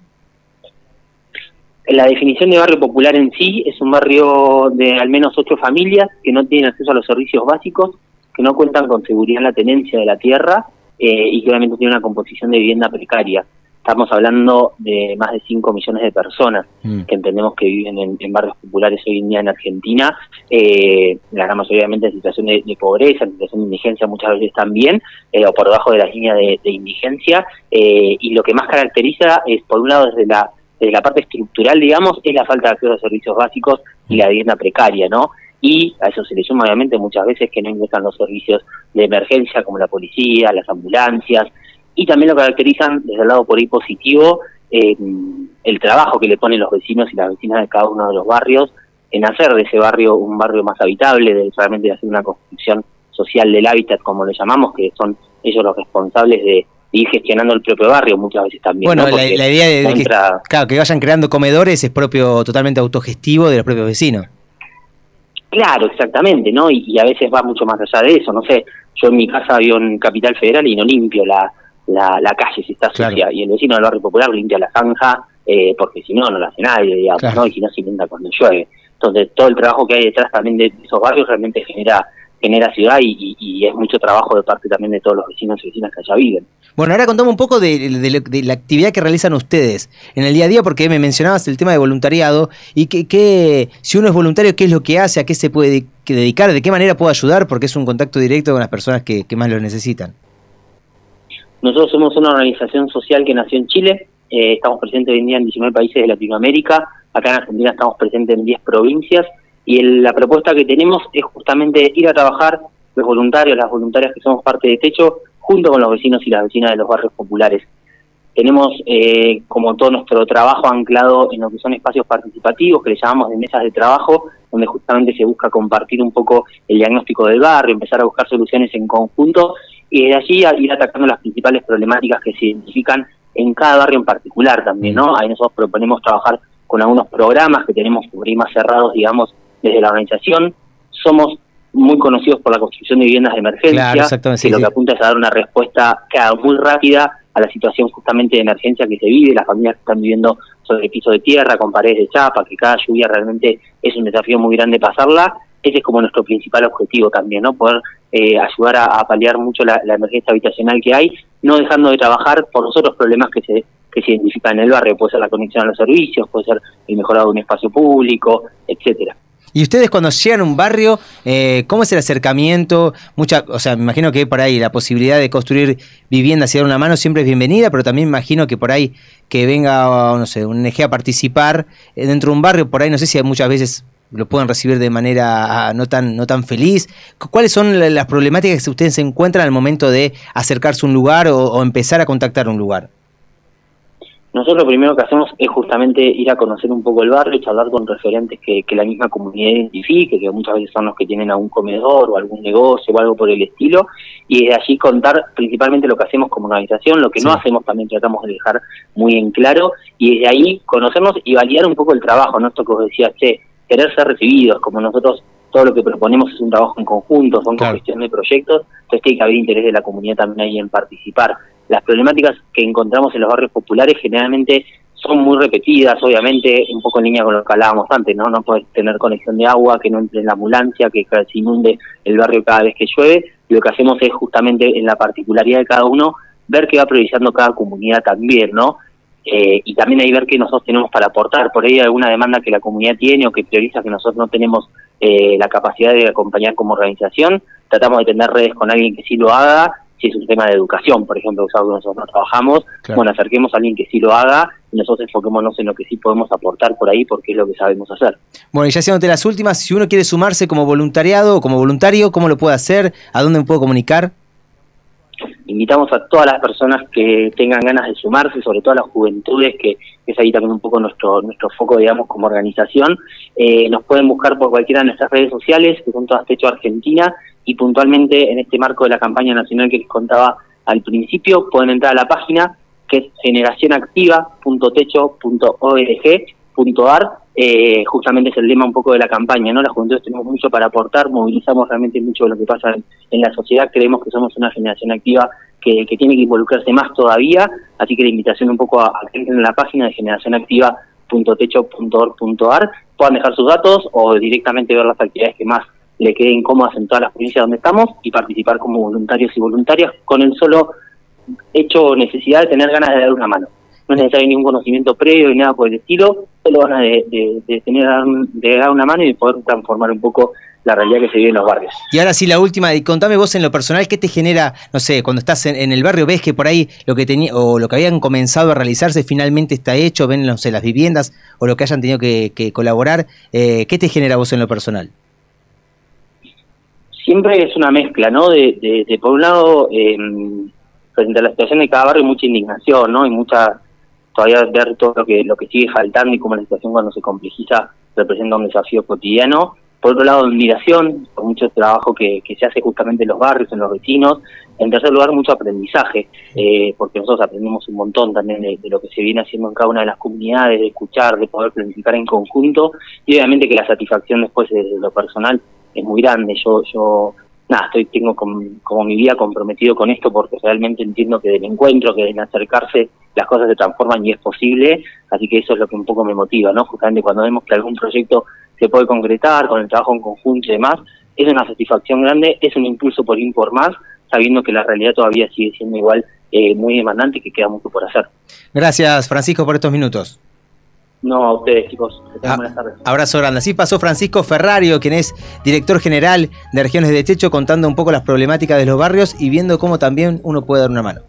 La definición de barrio popular en sí es un barrio de al menos ocho familias que no tienen acceso a los servicios básicos, que no cuentan con seguridad en la tenencia de la tierra eh, y que obviamente tiene una composición de vivienda precaria. Estamos hablando de más de 5 millones de personas que entendemos que viven en, en barrios populares hoy en día en Argentina, eh, la gran mayoría obviamente en situación de, de pobreza, en situación de indigencia muchas veces también, eh, o por debajo de la línea de, de indigencia, eh, y lo que más caracteriza es, por un lado, desde la, desde la parte estructural, digamos, es la falta de acceso a servicios básicos y la vivienda precaria, ¿no? Y a eso se le suma obviamente muchas veces que no ingresan los servicios de emergencia como la policía, las ambulancias, y también lo caracterizan desde el lado por ahí positivo eh, el trabajo que le ponen los vecinos y las vecinas de cada uno de los barrios en hacer de ese barrio un barrio más habitable, de realmente hacer una construcción social del hábitat, como lo llamamos, que son ellos los responsables de, ir gestionando el propio barrio muchas veces también. Bueno, ¿no? la, idea de, de que, claro, que vayan creando comedores es propio, totalmente autogestivo de los propios vecinos. Claro, exactamente, ¿no? Y, y a veces va mucho más allá de eso, no sé, yo en mi casa vivo en Capital Federal y no limpio la, la, la calle si está sucia, y el vecino del barrio popular limpia la zanja, eh, porque si no, no lo hace nadie, digamos, Claro. ¿no? Y si no, se inunda cuando llueve. Entonces, todo el trabajo que hay detrás también de esos barrios realmente genera genera ciudad y, y- y es mucho trabajo de parte también de todos los vecinos y vecinas que allá viven. Bueno, ahora contame un poco de, de de la actividad que realizan ustedes en el día a día, porque me mencionabas el tema de voluntariado y que, que si uno es voluntario, ¿qué es lo que hace? ¿A qué se puede dedicar? ¿De qué manera puede ayudar? Porque es un contacto directo con las personas que, que más lo necesitan. Nosotros somos una organización social que nació en Chile, eh, estamos presentes hoy en día en 19 países de Latinoamérica, acá en Argentina estamos presentes en 10 provincias y el- la propuesta que tenemos es justamente ir a trabajar los voluntarios, las voluntarias que somos parte de Techo, junto con los vecinos y las vecinas de los barrios populares. Tenemos eh, como todo nuestro trabajo anclado en lo que son espacios participativos, que le llamamos de mesas de trabajo, donde justamente se busca compartir un poco el diagnóstico del barrio, empezar a buscar soluciones en conjunto y desde allí a ir atacando las principales problemáticas que se identifican en cada barrio en particular también, ¿no? Ahí nosotros proponemos trabajar con algunos programas que tenemos por ahí más cerrados, digamos, desde la organización. Somos muy conocidos por la construcción de viviendas de emergencia, Claro, que sí, lo que apunta es a dar una respuesta claro, muy rápida a la situación justamente de emergencia que se vive, las familias que están viviendo sobre piso de tierra, con paredes de chapa, que cada lluvia realmente es un desafío muy grande pasarla. Ese es como nuestro principal objetivo también, ¿no? Poder eh, ayudar a, a paliar mucho la, la emergencia habitacional que hay, no dejando de trabajar por los otros problemas que se que se identifican en el barrio, puede ser la conexión a los servicios, puede ser el mejorado de un espacio público, etcétera. Y ustedes cuando llegan a un barrio, eh, ¿cómo es el acercamiento? Mucha, o sea, me imagino que por ahí la posibilidad de construir viviendas y dar una mano siempre es bienvenida, pero también imagino que por ahí que venga, no sé, un eje a participar eh, dentro de un barrio, por ahí no sé si muchas veces lo pueden recibir de manera ah, no tan no tan feliz. Cu- ¿Cuáles son la- las problemáticas que ustedes encuentran al momento de acercarse a un lugar o, o empezar a contactar un lugar? Nosotros lo primero que hacemos es justamente ir a conocer un poco el barrio, charlar con referentes que, que la misma comunidad identifique, que muchas veces son los que tienen algún comedor o algún negocio o algo por el estilo, y desde allí contar principalmente lo que hacemos como organización, lo que no hacemos también tratamos de dejar muy en claro, y desde ahí conocernos y validar un poco el trabajo, ¿no? Esto que os decía, che, querer ser recibidos, como nosotros todo lo que proponemos es un trabajo en conjunto, son con gestión de proyectos, entonces tiene que haber interés de la comunidad también ahí en participar. Las problemáticas que encontramos en los barrios populares generalmente son muy repetidas, obviamente, un poco en línea con lo que hablábamos antes, ¿no? No puedes tener conexión de agua, que no entre en la ambulancia, que se inunde el barrio cada vez que llueve. Lo que hacemos es justamente en la particularidad de cada uno, ver qué va priorizando cada comunidad también, ¿no? Eh, y también ahí ver qué nosotros tenemos para aportar. Por ahí alguna demanda que la comunidad tiene o que prioriza que nosotros no tenemos eh, la capacidad de acompañar como organización. Tratamos de tener redes con alguien que sí lo haga. Si es un tema de educación, por ejemplo, que es algo que nosotros no trabajamos, Claro. bueno, acerquemos a alguien que sí lo haga y nosotros enfoquémonos en lo que sí podemos aportar por ahí porque es lo que sabemos hacer. Bueno, y ya haciéndote las últimas, si uno quiere sumarse como voluntariado o como voluntario, ¿cómo lo puede hacer? ¿A dónde me puedo comunicar? invitamos a todas las personas que tengan ganas de sumarse, sobre todo a las juventudes, que es ahí también un poco nuestro nuestro foco, digamos, como organización. Eh, nos pueden buscar por cualquiera de nuestras redes sociales, que son todas Techo Argentina, y puntualmente en este marco de la campaña nacional que les contaba al principio, pueden entrar a la página que es generacionactiva.techo.org.ar eh, justamente es el lema un poco de la campaña, ¿no? Las juventudes tenemos mucho para aportar, movilizamos realmente mucho de lo que pasa en, la sociedad, creemos que somos una generación activa que, que tiene que involucrarse más todavía, así que la invitación un poco a, a que entren en la página de generacionactiva.techo.org.ar, puedan dejar sus datos o directamente ver las actividades que más le queden cómodas en todas las provincias donde estamos y participar como voluntarios y voluntarias con el solo hecho o necesidad de tener ganas de dar una mano. No es necesario ningún conocimiento previo ni nada por el estilo, solo ganas de, tener de dar una mano y de poder transformar un poco la realidad que se vive en los barrios. Y ahora sí, la última, y contame vos en lo personal, ¿qué te genera, no sé, cuando estás en, el barrio, ves que por ahí lo que tenía, o lo que habían comenzado a realizarse finalmente está hecho, ven, no sé, las viviendas, o lo que hayan tenido que, que colaborar, eh, ¿qué te genera vos en lo personal? Siempre es una mezcla, ¿no? De, de, de por un lado, eh, frente a la situación de cada barrio, mucha indignación, ¿no? Y mucha, todavía ver todo lo que, lo que sigue faltando y cómo la situación cuando se complejiza representa un desafío cotidiano. Por otro lado, admiración por mucho trabajo que, que se hace justamente en los barrios, en los vecinos. En tercer lugar, mucho aprendizaje, eh, porque nosotros aprendemos un montón también de, de, lo que se viene haciendo en cada una de las comunidades, de escuchar, de poder planificar en conjunto. Y obviamente que la satisfacción después de, de lo personal es muy grande. Yo, yo nada, estoy tengo como, mi vida comprometido con esto porque realmente entiendo que del encuentro, que del acercarse, las cosas se transforman y es posible. Así que eso es lo que un poco me motiva, ¿no? Justamente cuando vemos que algún proyecto se puede concretar con el trabajo en conjunto y demás, es una satisfacción grande, es un impulso por más, sabiendo que la realidad todavía sigue siendo igual eh, muy demandante y que queda mucho por hacer. Gracias, Francisco, por estos minutos. No, a ustedes, chicos. Ah, buenas tardes. Abrazo grande. Así pasó Francisco Ferrario, quien es director general de Regiones de Techo, contando un poco las problemáticas de los barrios y viendo cómo también uno puede dar una mano.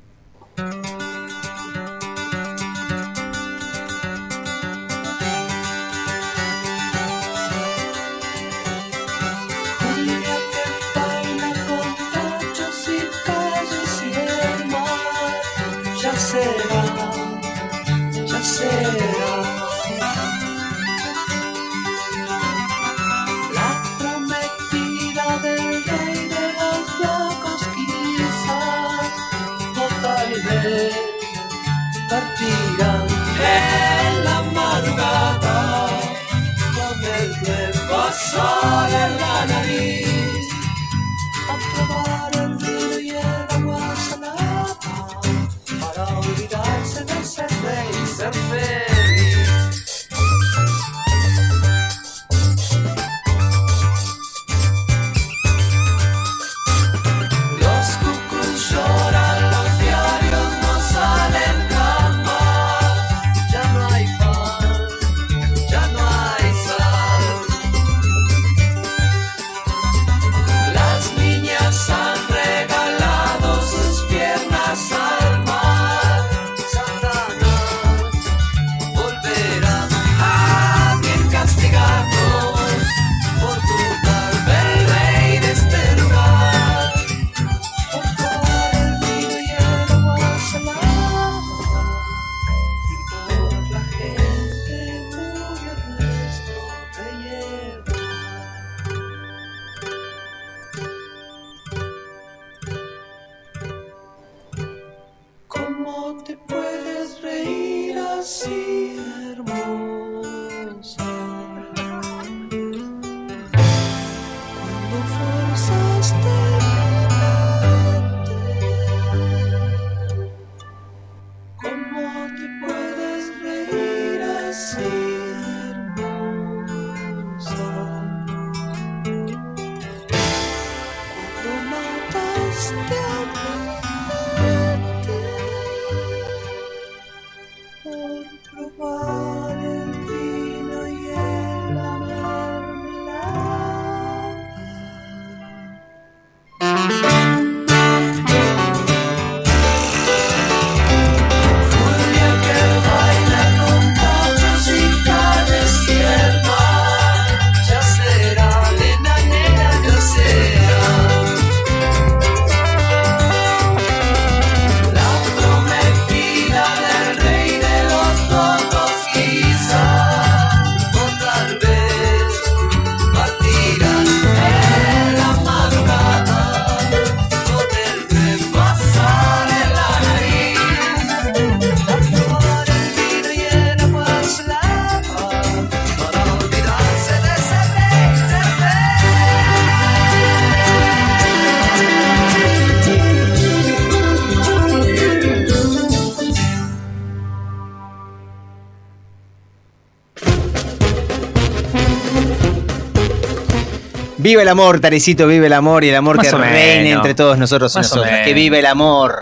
Viva el amor, Tarecito, vive el amor y el amor Más que reine entre todos nosotros y Más nosotras. Que vive el amor.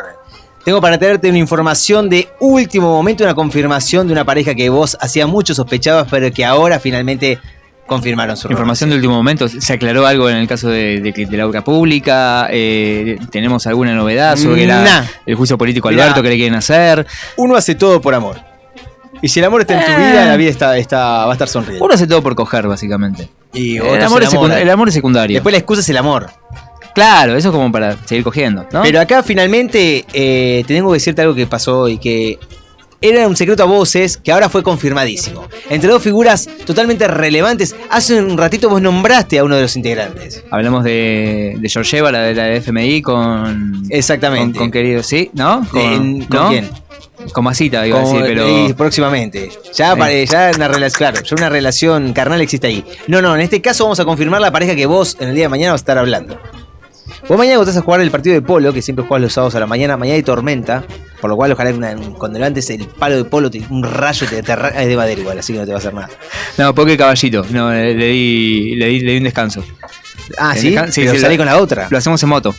Tengo para traerte una información de último momento, una confirmación de una pareja que vos hacía mucho sospechabas, pero que ahora finalmente confirmaron su Información de último momento. ¿Se aclaró algo en el caso de, de, de la obra pública? Eh, ¿Tenemos alguna novedad sobre la- el juicio político Mirá. Alberto que le quieren hacer? Uno hace todo por amor. Y si el amor está en tu Eh. vida, la vida está, está, va a estar sonriendo. Uno hace todo por coger, básicamente. Y el, otro amor es el amor es secundario. Después la excusa es el amor. Claro, eso es como para seguir cogiendo, ¿no? Pero acá finalmente eh, te tengo que decirte algo que pasó y que era un secreto a voces que ahora fue confirmadísimo. Entre dos figuras totalmente relevantes, hace un ratito vos nombraste a uno de los integrantes. Hablamos de, de Georgieva, la de la de FMI, con. Exactamente. Con, con querido, ¿sí? ¿No? ¿Con- con ¿no? quién? Con Masita, iba a decir, pero. y próximamente. Ya, Sí. ya una relación, claro, ya una relación carnal existe ahí. No, no, en este caso vamos a confirmar la pareja que vos en el día de mañana vas a estar hablando. Vos mañana vos vas a jugar el partido de polo, que siempre jugás los sábados a la mañana, mañana hay tormenta, por lo cual ojalá una- cuando levantes el palo de polo, te- un rayo te, te es de madera igual, así que no te va a hacer nada. No, porque caballito. No, le, le di, le, di, le di un descanso. Ah, ¿sí? descan- Pero salí con la otra. Lo hacemos en moto.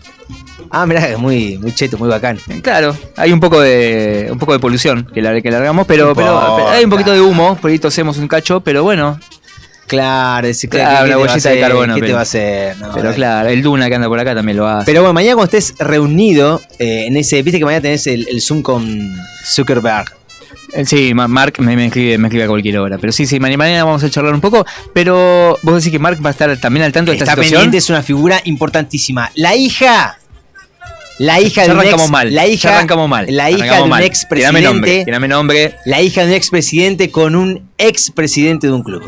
Ah, mirá, es muy, muy cheto, muy bacán. Claro, hay un poco de un poco de polución que, la, que largamos, pero, pero hay un poquito de humo, por ahí tosemos un cacho, pero bueno. Claro, ese Claro, ¿qué te una bollita de carbono. ¿Qué te va a hacer? No, pero claro, el Duna que anda por acá también lo hace. Pero bueno, mañana cuando estés reunido eh, en ese, viste que mañana tenés el, el Zoom con Zuckerberg. Eh, Sí, Ma- Mark me, me escribe, me escribe a cualquier hora. Pero sí, sí, mañana vamos a charlar un poco. Pero vos decís que Mark va a estar también al tanto de esta Está situación. pendiente, es una figura importantísima. La hija. La hija Ya de un arrancamos ex- mal. La ya hija, arrancamos mal. La hija arrancamos de un mal. expresidente. Tirame nombre. Nombre. La hija de un expresidente con un expresidente de un club.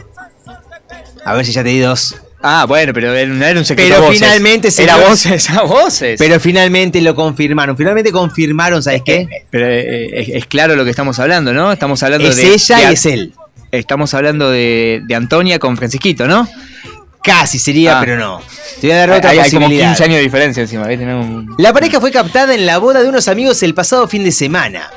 A ver si ya te di dos. Ah, bueno, pero un- era un secreto Pero voces. finalmente se Era dio- voces, a voces. Pero finalmente lo confirmaron. Finalmente confirmaron, ¿sabes qué? Pero eh, es, es claro lo que estamos hablando, ¿no? Estamos hablando Es de. ella de- y es él. Estamos hablando de, de Antonia con Francisquito, ¿no? Casi sería, Ah. pero no. Te voy a dar otra hay, hay como posibilidad. 15 años de diferencia encima. No, La pareja fue captada en la boda de unos amigos el pasado fin de semana.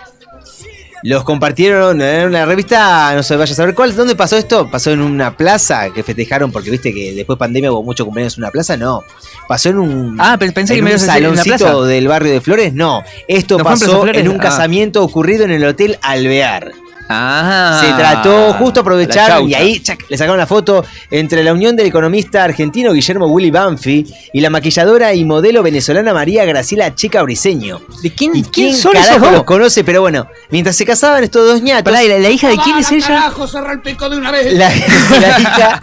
Los compartieron en una revista, no sé, vaya a saber cuál. ¿Dónde pasó esto? ¿Pasó en una plaza que festejaron porque viste que después de pandemia hubo mucho cumpleaños en una plaza? No. ¿Pasó en un, Ah, pe- pensé en que me un en saloncito plaza. del barrio de Flores? No. Esto ¿No fue en Plaza pasó en un Ah. casamiento ocurrido en el Hotel Alvear. Ah, Se trató, justo la aprovecharon y ahí chac, le sacaron la foto entre la unión del economista argentino Guillermo Willy Banfi y la maquilladora y modelo venezolana María Graciela Chica Briseño. ¿De quién, ¿Y quién quién son carajo esos dos? los conoce? Pero bueno, mientras se casaban estos dos ñatos, Pará, ¿y la, la hija de quién es ella? Carajo, el pico de una vez. la, la hija...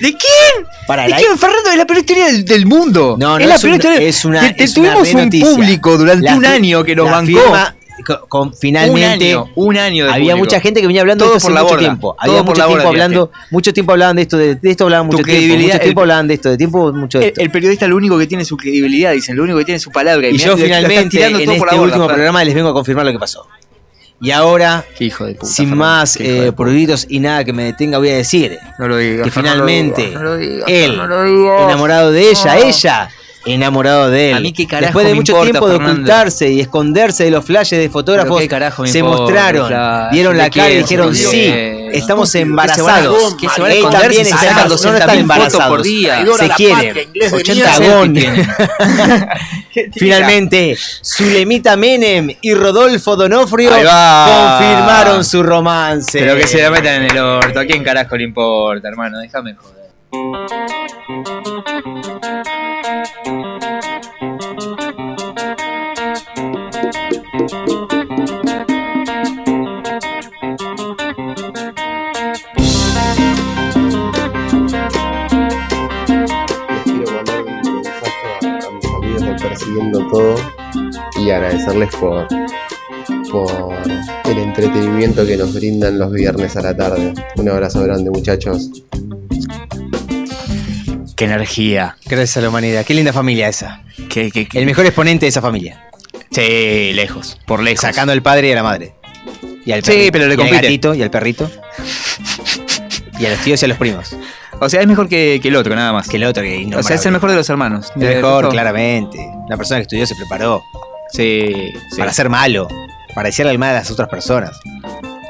¿De quién? Para ¿De la quién? Fernando es la peor historia del, del mundo. No, no, es la es peor un- historia. es una- Te- te es una tuvimos un noticia. público durante La un año que nos la bancó. firma con- finalmente un año, un año de había público. mucha gente que venía hablando Todo de esto por hace la mucho borda. tiempo. Todo Había por mucho la tiempo borda hablando, mucho tiempo hablaban de esto, de, de esto hablaban mucho tiempo, mucho tiempo el- hablaban de esto, de tiempo mucho de El, esto. el periodista lo único que tiene es su credibilidad, dicen, lo único que tiene es su palabra. Y yo finalmente en este borda, último programa les vengo a confirmar lo que pasó. Y ahora, Qué hijo de puta. sin Fernando, más eh, y nada que me detenga, voy a decir No lo digas. que finalmente no lo él, no lo enamorado de ella, ella, enamorado de él. A mí qué carajo Después de me mucho importa, tiempo de ocultarse y esconderse de los flashes de fotógrafos, Pero qué carajo me se importa, mostraron, flash. dieron la ¿De cara y dijeron ¿De sí, quién? estamos embarazados. que se van a Él también está- sacan no 200.000 están embarazados. por día. Se Traidora a la quieren. patria, inglés de 80 mierda. cagón. Selfie Finalmente, Zulemita Menem y Rodolfo Donofrio confirmaron su romance. Pero que se la metan en el orto. ¿A quién carajo le importa, hermano? Déjame joder. Todo y agradecerles por, por el entretenimiento que nos brindan los viernes a la tarde. Un abrazo grande muchachos. Qué energía. Gracias a la humanidad. Qué linda familia esa. Qué- qué- qué- El mejor exponente de esa familia. Sí, lejos. Por lejos. Sacando al padre y a la madre. Y al Sí, perrito, pero le y al gatito y al perrito. Y a los tíos y a los primos. O sea, es mejor que, que el otro, nada más. Que el otro, que O sea, es el mejor de los hermanos. El mejor, claramente. Una persona que estudió se preparó. Sí, sí. Para ser malo. Para decirle al mal a las otras personas.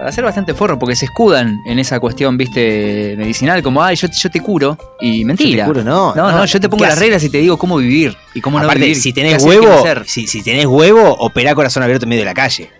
Para ser bastante forro, porque se escudan en esa cuestión, viste, medicinal, como, ay, yo, yo te curo. Y mentira. Yo te curo, no, No, no, no, yo te pongo ¿qué las reglas y te digo cómo vivir y cómo no vivir. si tenés huevo, si, si tenés huevo, operá corazón abierto en medio de la calle.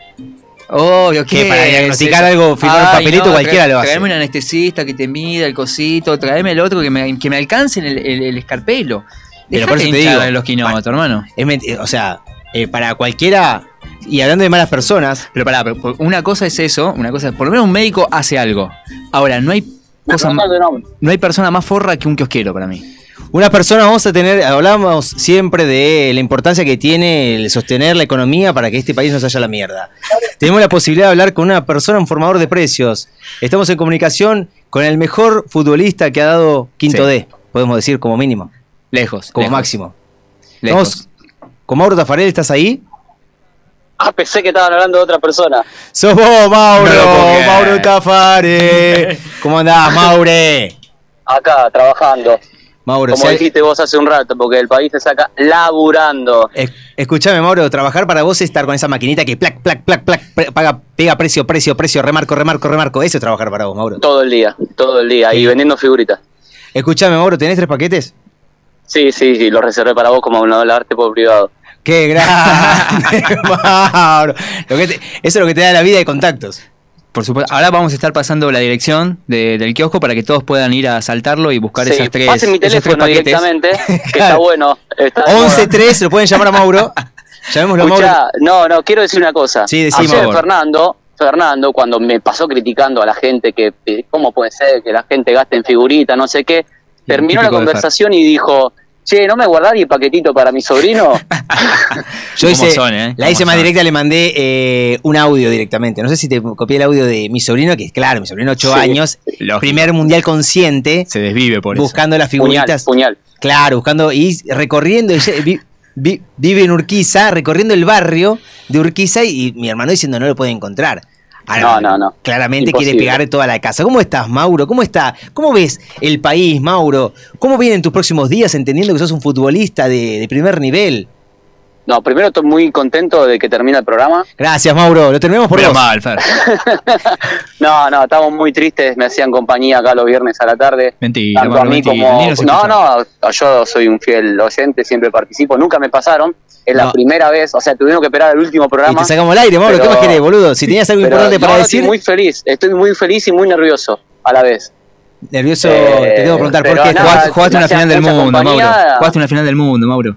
Oh, ok. Que para diagnosticar algo, firmar un papelito, no, cualquiera trae- lo hace. Traeme un anestesista que te mida el cosito, traeme el otro que me, que me alcance el, el, el escarpelo. Pero Dejate por eso te digo, en los quinotos, hermano. Es menti- o sea, eh, para cualquiera. Y hablando de malas personas. Pero pará, una cosa es eso, una cosa, por lo menos un médico hace algo. Ahora, no hay cosa no hay persona más forra que un kiosquero para mí. Una persona, vamos a tener, hablamos siempre de la importancia que tiene el sostener la economía para que este país no se haya a la mierda. Tenemos la posibilidad de hablar con una persona, un formador de precios. Estamos en comunicación con el mejor futbolista que ha dado Quinto Sí. D, podemos decir como mínimo. Lejos. Como lejos. máximo. Lejos. Estamos con Mauro Tafarel, ¿estás ahí? Ah, pensé que estaban hablando de otra persona. ¡Sos vos, Mauro! No. ¡Mauro Tafare! ¿Cómo andás, Maure? Acá, trabajando. Mauro, Como si hay- dijiste vos hace un rato, porque el país se saca laburando. Es- Escuchame, Mauro, trabajar para vos es estar con esa maquinita que plac, plac, plac, plac, pre- paga, pega precio, precio, precio, remarco, remarco, remarco. Eso es trabajar para vos, Mauro. Todo el día, todo el día, y vendiendo figuritas. Escuchame, Mauro, ¿tenés tres paquetes? Sí, sí, sí, lo reservé para vos como una arte por privado. ¡Qué grande, Mauro! Lo que te- eso es lo que te da la vida de contactos. Por supuesto. Ahora vamos a estar pasando la dirección de- del kiosco para que todos puedan ir a saltarlo y buscar Sí, esas tres, pasen mi tres teléfono paquetes. directamente, que está bueno. Está de moda. 11-3, lo pueden llamar a Mauro. Llamémoslo a Mauro. No, no, quiero decir una cosa. Sí, Ayer Mauro. Fernando, Fernando, cuando me pasó criticando a la gente que, eh, ¿cómo puede ser que la gente gaste en figuritas, no sé qué? Terminó la conversación y dijo, che, ¿no me guardaría el paquetito para mi sobrino? Yo ¿Cómo hice, son, eh? la ¿Cómo hice más directa, le mandé eh, un audio directamente. No sé si te copié el audio de mi sobrino, que es claro, mi sobrino 8 Sí, años, lógico. primer mundial consciente, Se desvive por eso. buscando las figuritas. puñal. Claro, buscando y recorriendo, ella vi- vi- vive en Urquiza, recorriendo el barrio de Urquiza y, y mi hermano diciendo no lo puede encontrar. No, no, no. Claramente Imposible. quiere pegar toda la casa. ¿Cómo estás, Mauro? ¿Cómo está? ¿Cómo ves el país, Mauro? ¿Cómo vienen tus próximos días entendiendo que sos un futbolista de, de primer nivel? No, primero estoy muy contento de que termine el programa. Gracias, Mauro. Lo terminamos por Pero vos. mal, Fer. No, no, estamos muy tristes, me hacían compañía acá los viernes a la tarde. Mentira, Tanto a Mauro, mí mentira. como... No, no, yo soy un fiel oyente, siempre participo, nunca me pasaron. Es la primera vez, o sea, tuvieron que esperar el último Y programa. te sacamos al aire, Mauro. ¿Qué más querés, boludo? Si tenías algo pero importante para no, decir, Estoy muy feliz, estoy muy feliz y muy nervioso a la vez. nervioso, Eh, te tengo que preguntar por qué. nada, Jugaste, jugaste una final del mundo, compañía. Mauro. Jugaste una final del mundo, Mauro.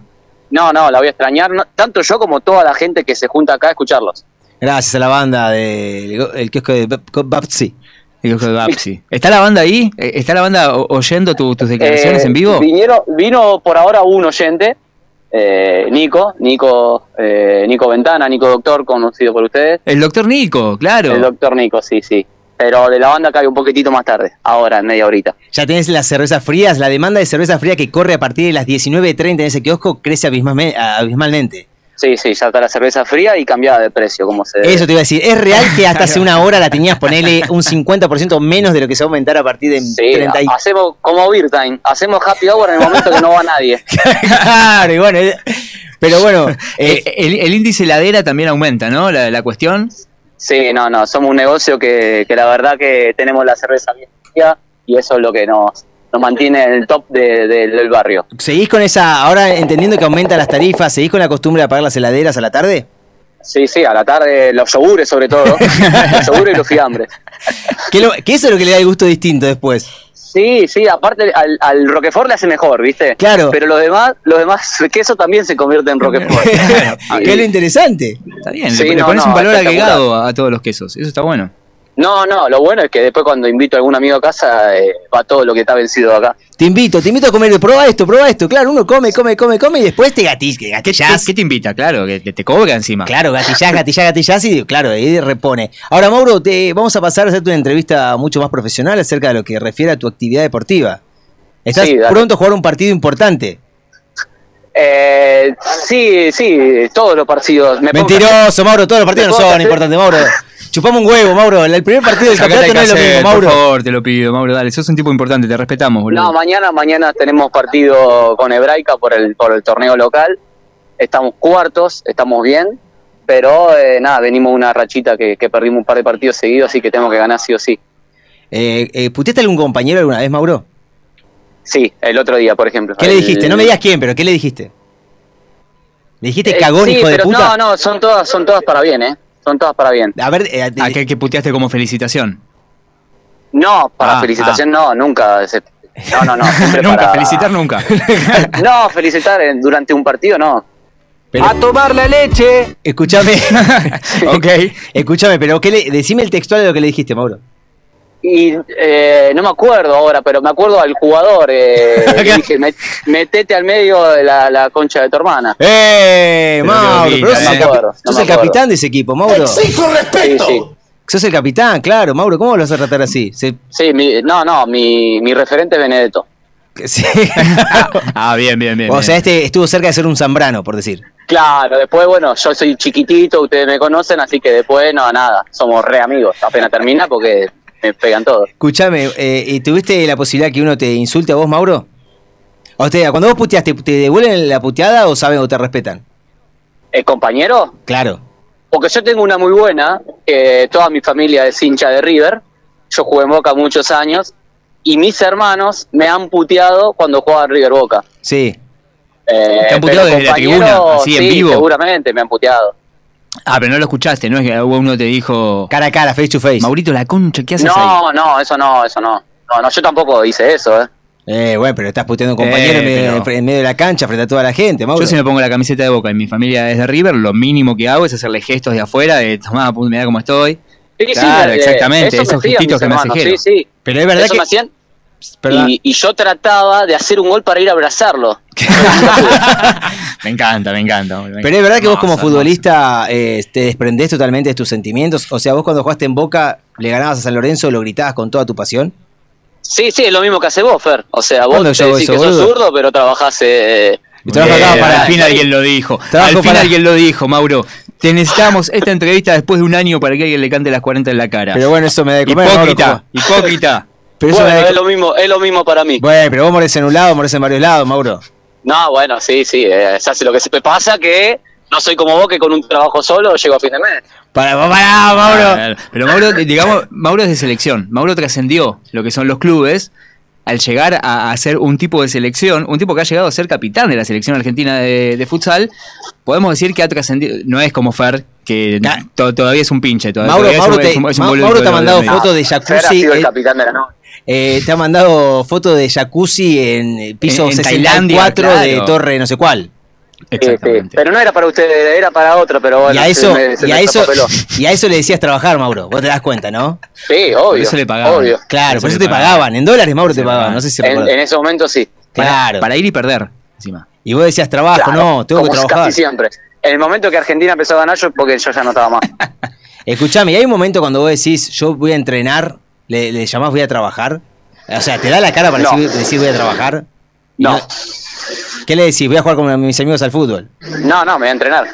No, no, la voy a extrañar, no- tanto yo como toda la gente que se junta acá a escucharlos. Gracias a la banda del el kiosco de Babsi. ¿Está la banda ahí? Eh, ¿Está la banda oyendo tu- tus declaraciones Eh, en vivo? Vinieron, vino por ahora un oyente, eh, Nico, Nico, eh, Nico Ventana, Nico Doctor, conocido por ustedes. El doctor Nico, claro. El doctor Nico, sí, sí. Pero de la banda cae un poquitito más tarde, ahora, en media horita. Ya tenés las cervezas frías. La demanda de cerveza fría que corre a partir de las 19.30 en ese kiosco crece abismalme- abismalmente. Sí, sí, ya está la cerveza fría y cambiada de precio, como se debe. Eso te iba a decir. ¿Es real que hasta hace una hora la tenías ponele un 50% menos de lo que se va a aumentar a partir de Sí, 30 y... hacemos como beer time, hacemos happy hour en el momento que no va nadie. Claro, y bueno, eh, pero bueno, eh, Eh, el, el índice ladera también aumenta, ¿no? La, la cuestión. Sí, no, no, somos un negocio que, que la verdad que tenemos la cerveza bien fría y eso es lo que nos, nos mantiene en el top de- de- del barrio. ¿Seguís con esa, ahora entendiendo que aumentan las tarifas, seguís con la costumbre de apagar las heladeras a la tarde? Sí, sí, a la tarde los yogures sobre todo, los yogures y los fiambres. Que, lo- que eso es lo que le da el gusto distinto después. Sí, sí, aparte al, al Roquefort le hace mejor, ¿viste? Claro. Pero los demás, los demás, el queso también se convierte en Roquefort. que es lo interesante. Está bien, Sí, le, le no, pones no, un valor agregado a, a todos los quesos. Eso está bueno. No, no, lo bueno es que después cuando invito a algún amigo a casa, eh, va todo lo que está vencido acá. Te invito, te invito a comer, prueba esto, prueba esto. Claro, uno come, come, come, come y después te gatillás. ¿Qué, qué te invita? Claro, que te, te cobra encima. Claro, gatillás, gatillás, gatillás y claro, ahí repone. Ahora, Mauro, te, vamos a pasar a hacerte una entrevista mucho más profesional acerca de lo que refiere a tu actividad deportiva. Estás Sí, pronto a jugar un partido importante. Eh, sí, sí, todos los partidos. Me pongo- Mentiroso, Mauro, todos los partidos no son importantes, Mauro. Chupamos un huevo, Mauro. El primer partido del Sacate campeonato no es lo mismo, Mauro. Por favor, te lo pido, Mauro, dale. Sos un tipo importante, te respetamos, boludo. No, mañana, mañana tenemos partido con Hebraica por el, por el torneo local. Estamos cuartos, estamos bien, pero eh, nada, venimos una rachita que, que perdimos un par de partidos seguidos, así que tenemos que ganar sí o sí. Eh, eh, ¿Puteaste a algún compañero alguna vez, Mauro? Sí, el otro día, por ejemplo. ¿Qué le dijiste? No me digas quién, pero ¿qué le dijiste? ¿Le dijiste Eh, cagón, sí, hijo de puta? No, no, son todas, son todas para bien, ¿eh? Son todas para bien. A ver, eh, Aquel que puteaste como felicitación. No, para Ah, felicitación no, nunca. No, no, no. nunca, para- felicitar nunca. No, felicitar en- durante un partido no. ¡A tomar la leche! Escúchame. ok. Escúchame, pero ¿qué le, decime el textual de lo que le dijiste, Mauro. Y eh, no me acuerdo ahora, pero me acuerdo al jugador. Eh, le dije, "Met- metete al medio de la, la concha de tu hermana. ¡Eh, Mauro! Pero sos bonita, el, eh. capi- No me acuerdo, no sos me el capitán de ese equipo, Mauro. Exijo respeto. Sí, sí. Sos el capitán, claro, Mauro. ¿Cómo lo vas a tratar así? Se- Sí, mi- no, no, mi, mi referente es Benedetto. sí. Ah, bien, bien, bien. o bien. sea, este estuvo cerca de ser un Zambrano, por decir. Claro, después, bueno, yo soy chiquitito, ustedes me conocen, así que después, no, nada, somos re amigos. Apenas termina porque me pegan todos. Escúchame, eh, ¿y ¿tuviste la posibilidad que uno te insulte a vos, Mauro? O sea, cuando vos puteaste, ¿te devuelven la puteada o saben o te respetan? ¿El compañero? Claro. Porque yo tengo una muy buena, que toda mi familia es hincha de River, yo jugué en Boca muchos años, y mis hermanos me han puteado cuando jugaba en River Boca. Sí. Eh, ¿Te han puteado desde la tribuna, así en sí, vivo? seguramente me han puteado. Ah, pero no lo escuchaste, ¿no? Es que uno te dijo. Cara a cara, face to face. Maurito, la concha, ¿qué haces ahí? No, no, eso no, eso no. No, no, yo tampoco hice eso, ¿eh? Eh, bueno, pero estás puteando a un compañero Eh, en, medio, pero- en medio de la cancha frente a toda la gente, Mauro. Yo si me pongo la camiseta de Boca y mi familia es de River, lo mínimo que hago es hacerle gestos de afuera, de tomá, mirá cómo estoy. Sí, sí, claro, eh, exactamente, eso me esos gestitos que me hace hermanos, Jero. Sí, sí. Pero es verdad eso que- me hacían. Y, y yo trataba de hacer un gol para ir a abrazarlo. Me encanta, me encanta. me. Pero es verdad que vos como futbolista eh, te desprendés totalmente de tus sentimientos. O sea, vos cuando jugaste en Boca, le ganabas a San Lorenzo, lo gritabas con toda tu pasión. Sí, sí, es lo mismo que hace vos, Fer. O sea, vos ¿Cuándo te decís eso, que sos boludo? zurdo, pero trabajás... Eh, Y trabajo Bien, acá para- al fin alguien lo dijo. Trabajo al fin para- alguien lo dijo, Mauro. Te necesitamos esta entrevista después de un año para que alguien le cante las 40 en la cara. Pero bueno, eso me da de comer. Hipócrita, hipócrita. Pero bueno, es lo mismo, es lo mismo para mí. Bueno, pero vos morés en un lado, morés en varios lados, Mauro. No, bueno, sí, sí, eh, se hace lo que se pasa que no soy como vos que con un trabajo solo llego a fin de mes. Para, para, Mauro. Pero Mauro, digamos, Mauro es de selección. Mauro trascendió lo que son los clubes al llegar a, a ser un tipo de selección, un tipo que ha llegado a ser capitán de la selección argentina de, de futsal. Podemos decir que ha trascendido, no es como Fer, que to- todavía es un pinche. Todavía, Mauro, todavía es un- Mauro te- es un- es un Ma- boludito Mauro te ha mandado fotos de Fer ha jacuzzi. sido el eh, capitán de la noche. Eh, te ha mandado fotos de jacuzzi en el piso En- en 64 Tailandia, de. Torre no sé cuál. Exactamente. Pero no era para ustedes, era para otro, pero bueno. y a eso, se me- se y a me eso, y a eso le decías trabajar, Mauro. Vos te das cuenta, ¿no? Sí, obvio. eso le pagaban. Obvio. Claro, por Eso te pagaban. pagaban. En dólares, Mauro, te pagaban. No sé si En, ese momento sí. Claro. Para ir y perder, encima. Y vos decías trabajo, Claro, no, tengo que como trabajar. Casi siempre. En el momento que Argentina empezó a ganar, yo porque yo ya no estaba más. Escuchame, ¿y hay un momento cuando vos decís, yo voy a entrenar, le, le llamás voy a trabajar? O sea, ¿te da la cara para No. decir, decir voy a trabajar? No. ¿Qué le decís? Voy a jugar con mis amigos al fútbol. No, no, me voy a entrenar.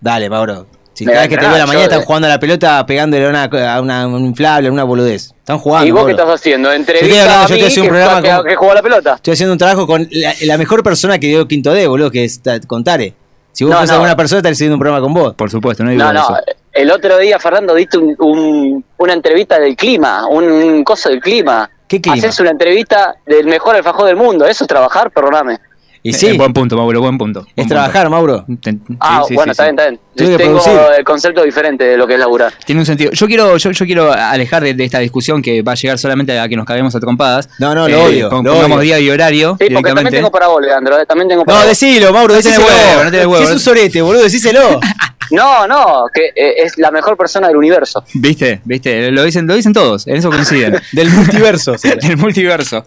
Dale, Mauro. Si cada vez que te veo a la mañana están jugando a la pelota pegándole a una, a una- un inflable, a una boludez. Están jugando. ¿Y vos qué estás haciendo? Entrevista hablando, a yo mí estoy haciendo un programa que, con- que juega la pelota. Estoy haciendo un trabajo con la, la mejor persona que dio Quinto D, boludo, que es Ta- con Tare. Si vos No, fueras no. alguna persona, estaría haciendo un programa con vos. Por supuesto, no hay No, duda de no, eso. el otro día, Fernando, diste un, un- una entrevista del clima, un, un coso del clima. ¿Qué clima? Haces una entrevista del mejor alfajor del mundo. Eso es trabajar, perdóname. Y Eh, sí, buen punto, Mauro, buen punto. es trabajar, Mauro. punto. Ah, sí, sí, bueno, sí, está sí. bien, está bien. Tengo producir. el concepto diferente de lo que es laburar. Tiene un sentido. Yo quiero, yo, yo quiero alejar de, de esta discusión que va a llegar solamente a que nos caguemos a trompadas. No, no, lo odio, pon- lo pongamos odio. día y horario Sí, porque también tengo para vos, Leandro. eh, También tengo para No, vos. decilo, Mauro, No tenés decíselo. huevo, no huevo. Si es un sorete, boludo, decíselo. No, no, que eh, es la mejor persona del universo. ¿Viste? ¿Viste? Lo dicen, lo dicen todos, en eso coinciden. Del multiverso. Del multiverso.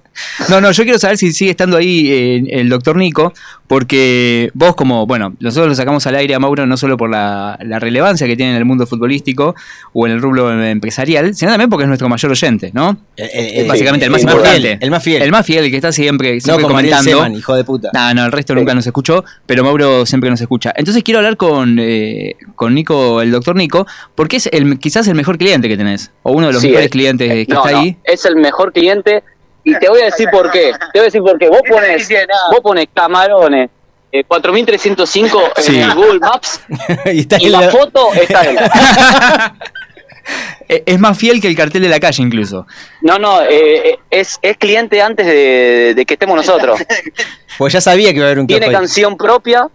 No, no, yo quiero saber si sigue estando ahí eh, el doctor Nico, porque vos como, bueno, nosotros lo sacamos al aire a Mauro no solo por la, la relevancia que tiene en el mundo futbolístico o en el rubro empresarial, sino también porque es nuestro mayor oyente, ¿no? eh, Básicamente el más el más importante. fiel, el más fiel. El más fiel, el que está siempre, No, siempre comentando. Seman, hijo de puta. No, no, el resto nunca nos escuchó, pero Mauro siempre nos escucha. Entonces quiero hablar con, eh, con Nico, el doctor Nico, porque es el, quizás el mejor cliente que tenés, o uno de los Sí, mejores eh, clientes que no, está no, ahí. es el mejor cliente y te voy a decir por qué. Te voy a decir por qué. Vos pones, vos pones camarones eh, 4305 en Sí. Google Maps y está y en la la- foto está ahí. Eh, Es más fiel que el cartel de la calle incluso. No, no, eh, eh, es, es cliente antes de, de que estemos nosotros. Pues ya sabía que iba a haber un Tiene canción propia.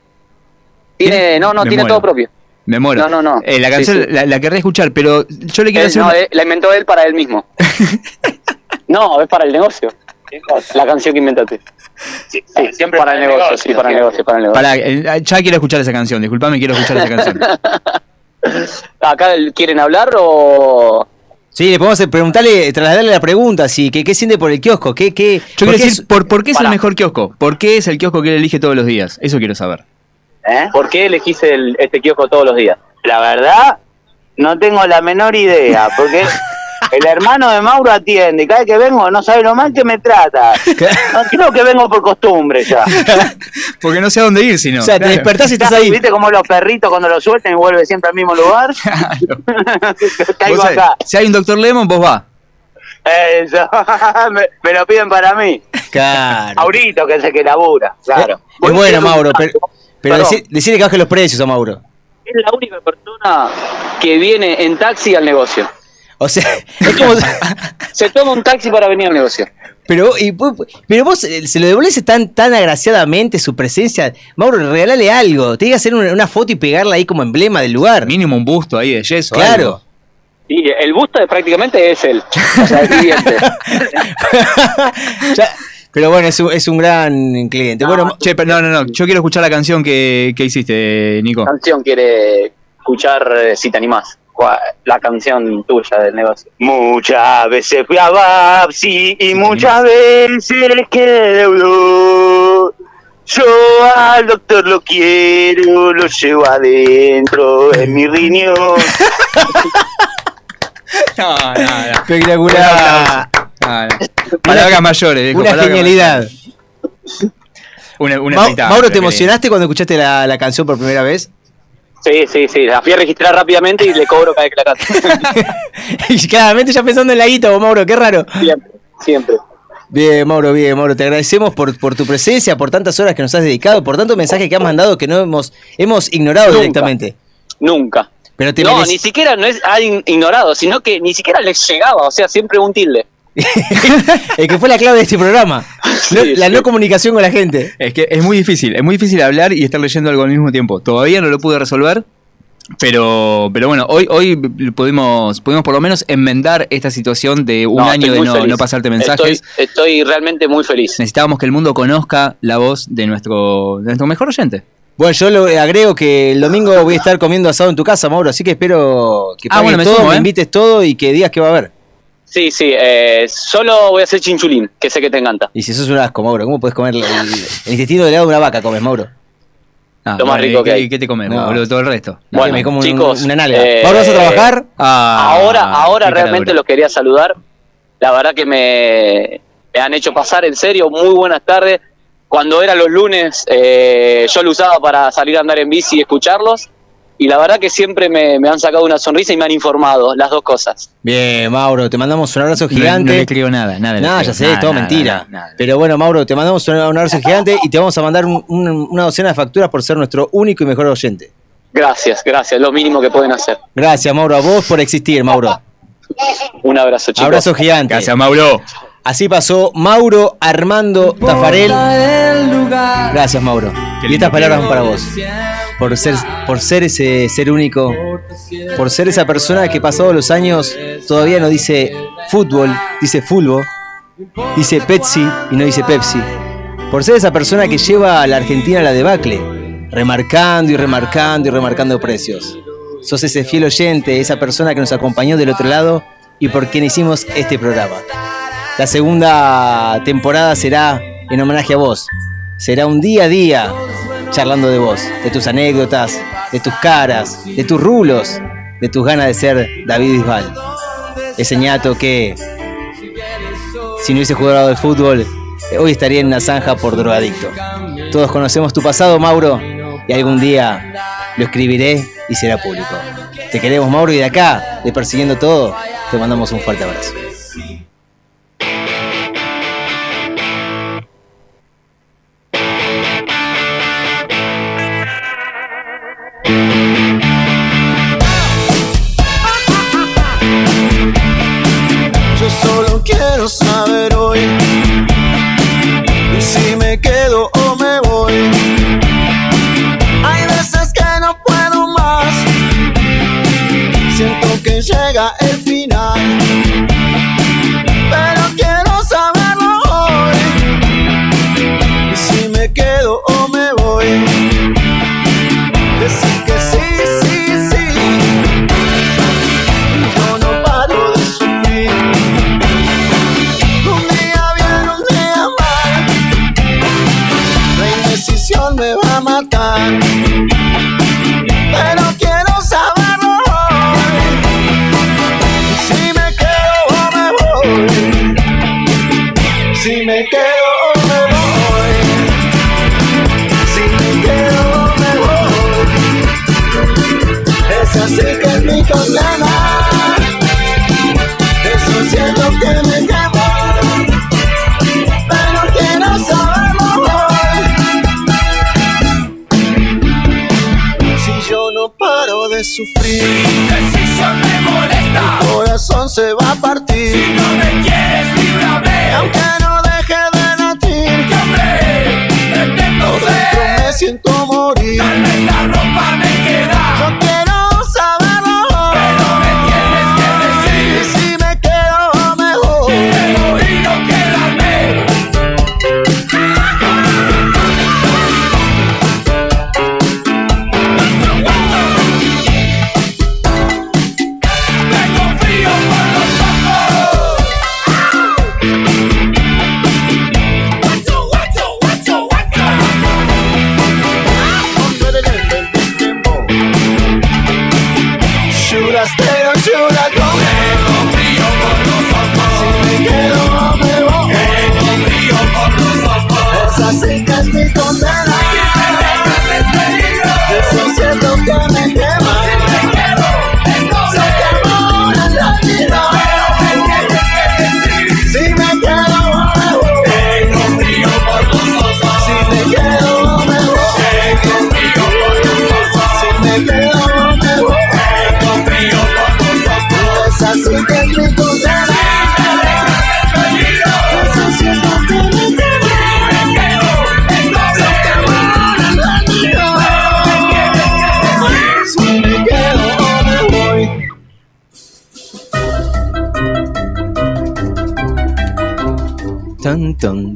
Tiene, no, no, Me tiene muero. todo propio. Me muero. No, no, no. Eh, la canción sí. La, la querré escuchar, pero yo le quiero Él, hacer. no, una- la inventó él para él mismo. no, es para el negocio. La canción que inventaste. Sí, siempre para el negocio, sí, para el negocio, para el negocio. Pará, eh, ya quiero escuchar esa canción, disculpame, quiero escuchar esa canción. ¿Acá quieren hablar o...? Sí, le podemos preguntarle, trasladarle la pregunta, sí, ¿qué, qué siente por el kiosco? ¿Qué, qué, Yo por quiero qué decir, es- ¿por, por qué es el mejor kiosco? ¿Por qué es el kiosco que él elige todos los días? Eso quiero saber. ¿Por qué elegís el- este kiosco todos los días? La verdad, no tengo la menor idea, porque el hermano de Mauro atiende, y cada vez que vengo no sabe lo mal que me trata. No, creo que vengo por costumbre ya. Porque no sé a dónde ir, si no. O sea, te Claro. despertás y estás ahí. ¿Viste como los perritos cuando los sueltan y vuelve siempre al mismo lugar? Caigo Vos sabés, acá. Si hay un doctor Lemon, vos va. Eso, me, me lo piden para mí. Claro. Maurito, que es el que labura, claro. Es bueno, Mauro, pero, pero decir- decirle que baje los precios a Mauro. Es la única persona que viene en taxi al negocio. O sea, es como. Se toma un taxi para venir al negocio. Pero, y vos- pero vos eh, se lo devolvés tan, tan agraciadamente su presencia. Mauro, regalale algo. Te que hacer una, una foto y pegarla ahí como emblema del lugar. Mínimo un busto ahí de yeso. Claro. algo. Y el busto de prácticamente es él. O sea, el cliente. Ya- pero bueno, es un, es un gran cliente. Bueno, Che, pero no, no, no. Yo quiero escuchar la canción que, que hiciste, Nico. canción quiere escuchar eh, si te animás? La canción tuya del negocio. Muchas veces fui a Babsi y muchas veces quedé deudor. Yo al doctor lo quiero, lo llevo adentro en mi riñón. No, no, no. espectacular. Palabras mayores, viejo, Una palabras genialidad. mayores. Una, una Ma- espectáculo, Mauro, ¿te emocionaste cuando escuchaste la, la canción por primera vez? Sí, sí, sí. La fui a registrar rápidamente y le cobro cada vez que la canto. y claramente ya pensando en la guita, vos, Mauro, qué raro. Siempre, siempre. Bien, Mauro, bien, Mauro. Te agradecemos por, por tu presencia, por tantas horas que nos has dedicado, por tantos mensajes que has mandado que no hemos, hemos ignorado Nunca. directamente. Nunca. Pero te No, merece- ni siquiera no es alguien ignorado, sino que ni siquiera les llegaba, o sea, siempre un tilde. El que fue la clave de este programa. No- la no comunicación con la gente. Es que es muy difícil, es muy difícil hablar y estar leyendo algo al mismo tiempo. Todavía no lo pude resolver, pero, pero bueno, hoy, hoy pudimos, pudimos por lo menos enmendar esta situación de un No, año de no, no pasarte mensajes. Estoy, estoy realmente muy feliz. Necesitábamos que el mundo conozca la voz de nuestro, de nuestro mejor oyente. Bueno, yo lo agrego que el domingo voy a estar comiendo asado en tu casa, Mauro, así que espero que Ah, bueno, me todo, sumo, me ¿eh? invites todo y que digas que va a haber. Sí, sí, eh, solo voy a hacer chinchulín, que sé que te encanta. Y si sos un asco, Mauro, ¿cómo puedes comer el, el intestino del lado de una vaca, comes, Mauro? Ah, Lo más rico ¿y que qué- hay. ¿Qué te comes, No. boludo? Todo el resto. No, Bueno, me como un- chicos, una nalga. eh, ¿Mauro vas a trabajar? Ah, ahora, ahora qué realmente los quería saludar. La verdad que me, me han hecho pasar en serio muy buenas tardes. Cuando eran los lunes, eh, yo lo usaba para salir a andar en bici y escucharlos. Y la verdad que siempre me, me han sacado una sonrisa y me han informado, las dos cosas. Bien, Mauro, te mandamos un abrazo No- gigante. No, le creo nada, nada. No, creo. ya sé, Nada, todo nada, mentira. nada, nada. Pero bueno, Mauro, te mandamos un un abrazo gigante y te vamos a mandar un- un- una docena de facturas por ser nuestro único y mejor oyente. Gracias, gracias, lo mínimo que pueden hacer. Gracias, Mauro, a vos por existir, Mauro. Un abrazo, chicos. Abrazo gigante. Gracias, Mauro. Así pasó Mauro Armando Tafarel. Gracias, Mauro. Y estas palabras van para vos. Por ser, por ser ese ser único, por ser esa persona que pasados los años todavía no dice fútbol, dice fútbol, dice Pepsi y no dice Pepsi. Por ser esa persona que lleva a la Argentina a la debacle, remarcando y remarcando y remarcando precios. Sos ese fiel oyente, esa persona que nos acompañó del otro lado y por quien hicimos este programa. La segunda temporada será en homenaje a vos. Será un día a día charlando de vos, de tus anécdotas, de tus caras, de tus rulos, de tus ganas de ser David Bisbal. Ese ñato que, si no hubiese jugado al fútbol, hoy estaría en una zanja por drogadicto. Todos conocemos tu pasado, Mauro, y algún día lo escribiré y será público. Te queremos, Mauro, y de acá, de Persiguiendo Todo, te mandamos un fuerte abrazo.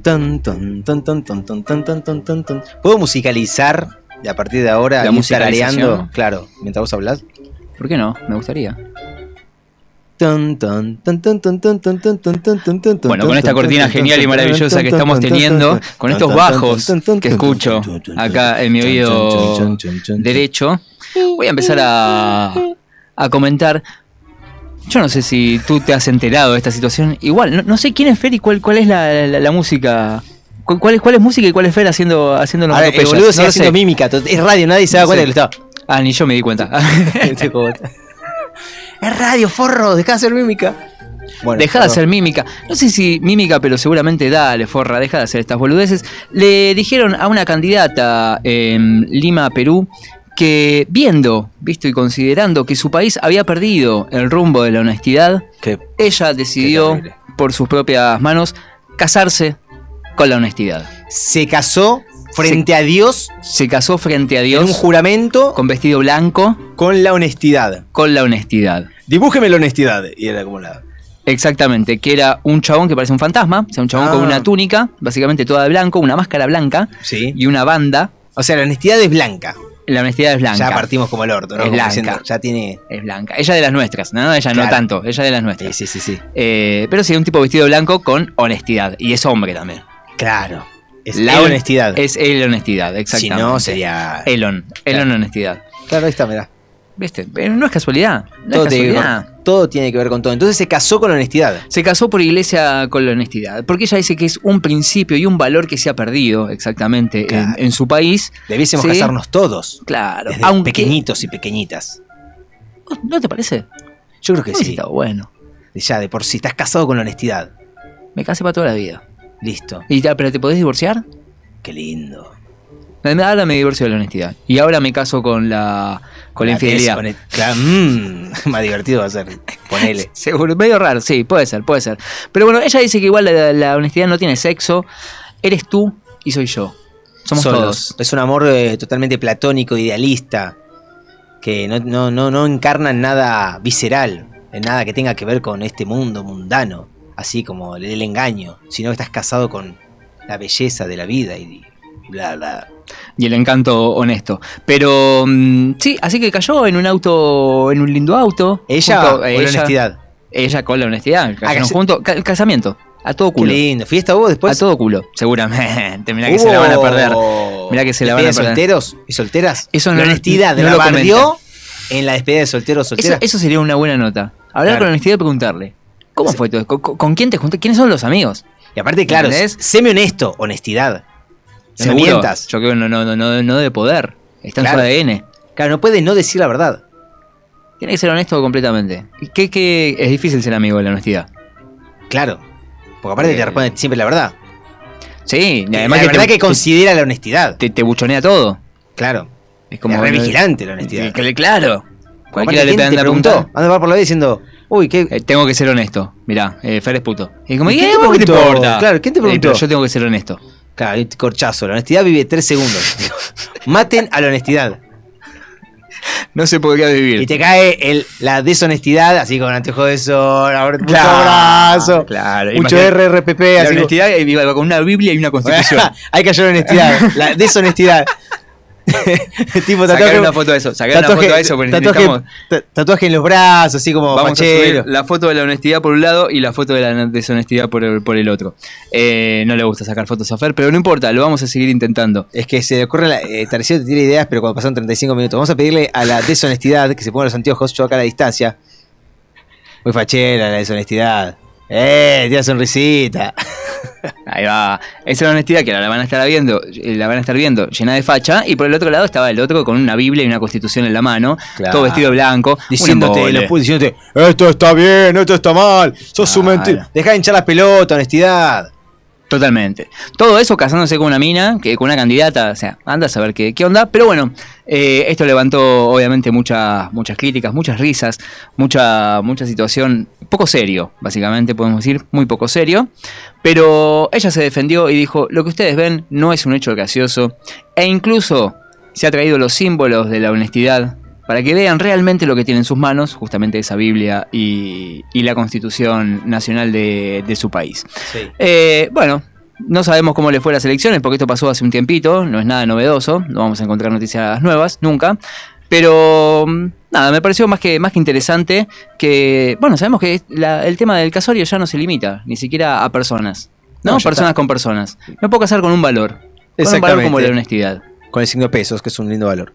Tan, tan, tan, tan, tan, tan, tan, tan, tan, tan, tan, tan, tan. ¿Puedo musicalizar a partir de ahora ¿La tarareando? Claro, mientras vos hablás. ¿Por qué no? Me gustaría. Bueno, con esta cortina genial y maravillosa que estamos teniendo, con estos bajos que escucho acá en mi oído derecho, voy a empezar a, a comentar. Yo no sé si tú te has enterado de esta situación. Igual, no, no sé quién es Fer y cuál, cuál es la, la- la música. ¿Cuál, cuál es, ¿Cuál es música y cuál es Fer haciendo, haciendo A ver, el boludo sigue haciendo mímica, es radio, nadie se da cuenta que lo está. Ah, ni yo me di cuenta. es radio, forro, deja de hacer mímica. Bueno, deja de hacer mímica. No sé si mímica, pero seguramente dale, forra, deja de hacer estas boludeces. Le dijeron a una candidata en Lima, Perú, que viendo, visto y considerando que su país había perdido el rumbo de la honestidad, ella decidió, por sus propias manos, casarse con la honestidad. Se casó frente a Dios. Se casó frente a Dios. En un juramento. Con vestido blanco. Con la honestidad. Con la honestidad. Dibújeme la honestidad. Y era como la. Exactamente, que era un chabón que parece un fantasma, o sea, un chabón con Ah. una túnica, básicamente toda de blanco, una máscara blanca Sí. y una banda. O sea, la honestidad es blanca. La honestidad es blanca. Ya partimos como el orto, ¿no? Es blanca. diciendo, ya tiene. Es blanca. Ella de las nuestras, ¿no? Ella no tanto, ella de las nuestras. Sí, sí, sí. Eh, pero sí, un tipo vestido blanco con honestidad. Y es hombre también. Claro. Es La la hon- honestidad. Es el honestidad, Si exactamente. no, sería. Elon. Elon honestidad. Claro, ahí está, mirá. ¿Viste? Pero no es casualidad. No Todo es tiene, que casualidad. ver, todo tiene que ver con todo. Entonces se casó con la honestidad. Se casó por iglesia con la honestidad. Porque ella dice que es un principio y un valor que se ha perdido exactamente Claro. en, en su país. Debiésemos Sí. casarnos todos. Claro. Desde Aunque- pequeñitos y pequeñitas. ¿No te parece? Yo creo que sí. estado bueno. Ya, de por sí. Estás casado con la honestidad. Me casé para toda la vida. Listo. ¿Y ya, pero te podés divorciar? Qué lindo. Ahora me divorcio de la honestidad. Y ahora me caso con la, con la Ah, infidelidad. claro, mm, más divertido va a ser. Ponele. Seguro, medio raro, sí, puede ser, puede ser. Pero bueno, ella dice que igual la, la honestidad no tiene sexo. Eres tú y soy yo. Somos Solos. todos. Es un amor eh, totalmente platónico, idealista, que no, no, no, no encarna en nada visceral, en nada que tenga que ver con este mundo mundano, así como el, el engaño, sino que estás casado con la belleza de la vida y, y bla, bla. Y el encanto honesto. Pero mm, sí, así que cayó en un auto, en un lindo auto. ¿Ella junto- con la honestidad? Ella con la honestidad. Cayeron cas- juntos. Ca- casamiento. A todo Qué culo. lindo. ¿Fiesta hubo después? A todo culo, seguramente. Mirá que se la van a perder. Mirá que se la van a ¿Despedida de perder. solteros y solteras? Eso la no- honestidad, no la en la despedida de solteros Eso, solteras. eso sería una buena nota. Hablar Claro. con honestidad y preguntarle. ¿Cómo fue todo? ¿Con, con quién te juntaste? ¿Quiénes son los amigos? Y aparte, claro, séme honesto, honestidad. No Seguro. mientas. Yo creo que no, no, no, no, no debe poder. Está en Claro. su ADN. Claro, no puede no decir la verdad. Tiene que ser honesto completamente. ¿Y ¿Qué, qué es difícil ser amigo de la honestidad? Claro. Porque aparte Eh, te responde siempre la verdad. Sí, y la además verdad te- que considera la honestidad. Te, te buchonea todo. Claro. Es como Es re no- vigilante la honestidad. Que- que- Claro. Cualquiera le ¿quién puede te preguntó? Anda por la vida diciendo, uy, ¿qué? Eh, tengo que ser honesto. Mirá, eh, Fer es puto. Y como, ¿Y ¿y quién qué, te ¿Vos qué te importa? Claro, ¿quién te Eh, preguntó? pero yo tengo que ser honesto. Claro, y corchazo. La honestidad vive tres segundos. Maten a la honestidad. No se podría vivir. Y te cae el, la deshonestidad, así con anteojo de sol, ahora mucho Claro, abrazo, claro. mucho Imagínate, RRPP, La así honestidad eh, con una Biblia y una constitución. Hay que hallar honestidad, la deshonestidad. tipo Sacar tatuaje, una foto de eso, sacar una foto de eso, porque tatuaje, tatuaje en los brazos, así como Vamos a fachero. subir la foto de la honestidad por un lado y la foto de la deshonestidad por el, por el otro. Eh, no le gusta sacar fotos a Fer, pero no importa, lo vamos a seguir intentando. Es que se le ocurre, la, eh, te tira ideas, pero cuando pasaron 35 minutos. Vamos a pedirle a la deshonestidad que se ponga los anteojos, yo acá a la distancia. Muy fachera la deshonestidad. ¡Eh! Tira sonrisita. Ahí va. Esa es la honestidad que la van a estar viendo, eh, la van a estar viendo llena de facha. Y por el otro lado estaba el otro con una Biblia y una constitución en la mano, Claro. todo vestido de blanco, Diciéndote, un diciéndote, esto está bien, esto está mal, sos un Claro. mentira. Deja de hinchar las pelotas, honestidad. Totalmente. Todo eso casándose con una mina, que con una candidata, o sea, anda a saber qué, qué onda. Pero bueno, eh, esto levantó obviamente muchas muchas críticas, muchas risas, mucha, mucha situación poco serio, básicamente podemos decir, muy poco serio. Pero ella se defendió y dijo, lo que ustedes ven no es un hecho gracioso. E incluso se ha traído los símbolos de la honestidad para que vean realmente lo que tiene en sus manos, justamente esa Biblia y, y la Constitución Nacional de, de su país. Eh, bueno, no sabemos cómo le fue a las elecciones, porque esto pasó hace un tiempito, no es nada novedoso, no vamos a encontrar noticias nuevas, nunca. Pero nada, me pareció más que, más que interesante que, bueno, sabemos que la- el tema del casorio ya no se limita, ni siquiera a personas. No, personas está. con personas. Me puedo casar con un valor. Con un valor como la honestidad. Con el signo de pesos, que es un lindo valor.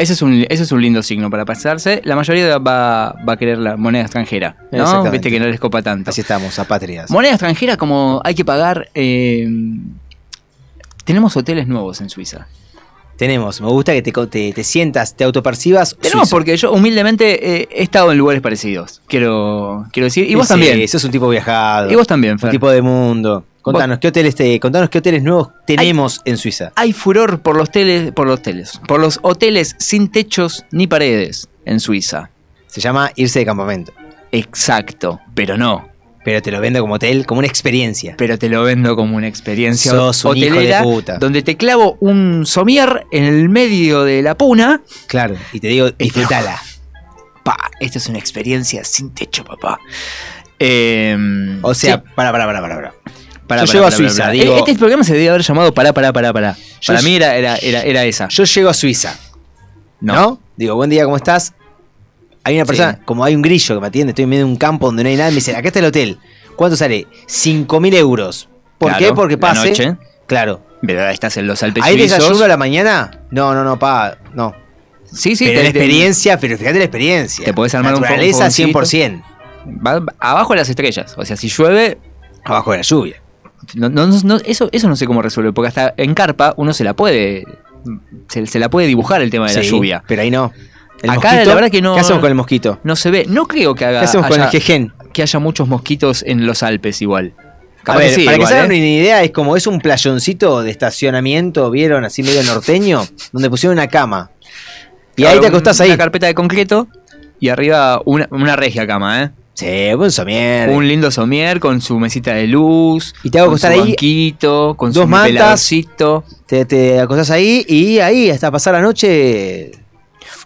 Ese es un, ese es un lindo signo para pasarse. La mayoría va, va a querer la moneda extranjera. ¿no? Viste que no les copa tanto. Así estamos, apátridas. Moneda extranjera como hay que pagar... eh, tenemos hoteles nuevos en Suiza. Tenemos, me gusta que te, te, te sientas, te autopercibas. Tenemos suizo. porque yo humildemente eh, he estado en lugares parecidos. Quiero, quiero decir. Y vos Sí, también. sos un tipo viajado. Y vos también, Fer. Un tipo de mundo. Contanos, ¿qué hoteles te, contanos qué hoteles nuevos tenemos en Suiza. Hay furor por los teles, por los teles, por los hoteles sin techos ni paredes en Suiza. Se llama irse de campamento. Exacto, pero no. Pero te lo vendo como hotel, como una experiencia. Pero te lo vendo como una experiencia Sos un hijo de hotelera puta. donde te clavo un somier en el medio de la puna. Claro, y te digo, disfrutala. Pa, esta es una experiencia sin techo, papá. Eh, O sea, sí. para, para, para, para. para. Yo llego a Suiza, digo- Eh, Este programa se debía haber llamado Pará, Pará, Pará, Pará. Para mí era, era, era, era esa. Yo llego a Suiza. ¿No? Digo, buen día, ¿cómo estás? Hay una persona, como hay un grillo que me atiende, estoy en medio de un campo donde no hay nada, me dice, acá está el hotel. ¿Cuánto sale? 5 mil euros. ¿Por Claro, qué? Porque la pase. noche. Claro. ¿Verdad? Estás en los Alpes ¿Hay desayuno a la mañana? No, no, no, pa, no. Sí, sí. pero la experiencia, pero fíjate la experiencia. Te podés armar un Naturaleza fogoncito. 100%. Va abajo de las estrellas. O sea, si llueve. Abajo de la lluvia. No, no, no, eso, eso no sé cómo resuelve, porque hasta en carpa uno se la puede. Se, se la puede dibujar el tema de la lluvia. Pero ahí no. El Acá mosquito, la verdad que no. ¿Qué hacemos con el mosquito? No se ve. No creo que haga. ¿Qué hacemos con haya- el jejen? Que haya muchos mosquitos en los Alpes igual. A ver, que sí, para igual, que se hagan ¿eh? una idea, es como es un playoncito de estacionamiento, ¿vieron? Así medio norteño, donde pusieron una cama. Y ahí te acostás ahí. Una carpeta de concreto y arriba una, una regia cama, ¿eh? Sí, buen somier. Un lindo somier con su mesita de luz. Y te hago con acostar su ahí, banquito, con dos su mantas. Te, te acostás ahí y ahí hasta pasar la noche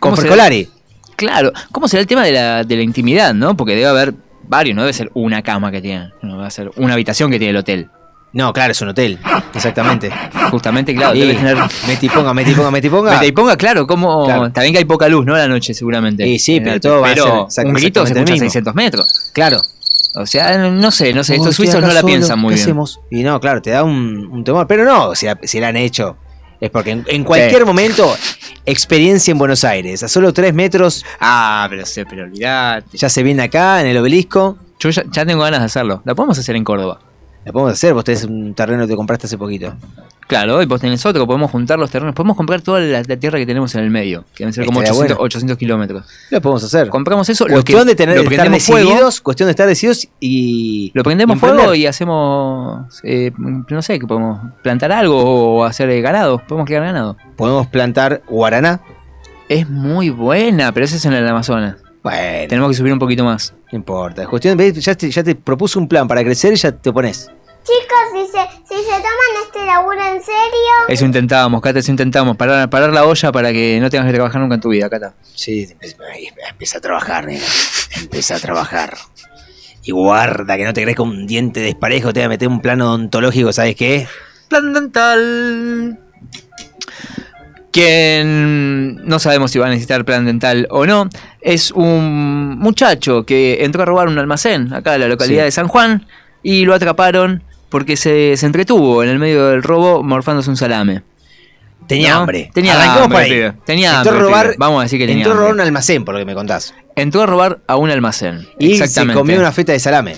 con. Frescolari. Claro. ¿Cómo será el tema de la, de la intimidad, no? Porque debe haber varios, no debe ser una cama que tienen. No a ser una habitación que tiene el hotel. No, claro, es un hotel. Exactamente. Justamente, claro, Y debe tener. Meti y ponga, meti y ponga, meti y ponga. Mete y ponga, claro, como. Claro. También que hay poca luz, ¿no? A la noche, seguramente. Y sí, En pero el- todo va a ser pero un grito se escucha a mismo. 600 metros. Claro. O sea, no sé, no sé. Estos suizos no la solo, piensan muy ¿qué bien. hacemos? Y no, claro, te da un, un temor. Pero no, si la, si la han hecho. Es porque en, en cualquier momento, experiencia en Buenos Aires. A solo 3 metros. Ah, pero sé, pero olvidate. Ya se viene acá, en el obelisco. Yo ya, ya tengo ganas de hacerlo. La podemos hacer en Córdoba. La podemos hacer, vos tenés un terreno que te compraste hace poquito. Claro, y vos tenés otro, podemos juntar los terrenos, podemos comprar toda la, la tierra que tenemos en el medio, que deben ser como Estaría 800, bueno. 800 kilómetros. Lo podemos hacer. Compramos eso, lo Cuestión que- de tener lo estar fuego, decididos, cuestión de estar decididos y. Lo prendemos emprender. fuego y hacemos, eh, no sé, que podemos plantar algo o hacer eh, ganado, podemos crear ganado. Podemos plantar guaraná. Es muy buena, pero ese es en el Amazonas. Bueno, Tenemos que subir un poquito más. no importa. Es cuestión de. Ya te, ya te propuse un plan para crecer y ya te pones. Chicos, si se, si se toman este laburo en serio, Eso intentábamos, Cata, eso intentábamos, parar, parar la olla para que no tengas que trabajar nunca en tu vida, Cata. Sí, empieza a trabajar, nena. Empieza a trabajar. Y guarda que no te crees con un diente desparejo, te voy a meter un plano odontológico, ¿sabes qué? Plan dental. Quien no sabemos si va a necesitar plan dental o no, es un muchacho que entró a robar un almacén acá en la localidad Sí. de San Juan y lo atraparon porque se, se entretuvo en el medio del robo morfándose un salame. Tenía ¿No? hambre. Tenía Arrancamos hambre, por ahí. pibe. Tenía entró hambre, a robar, pibe. Vamos a decir que tenía Entró a robar hambre. un almacén, por lo que me contás. Entró a robar a un almacén. Y se comió una feta de salame.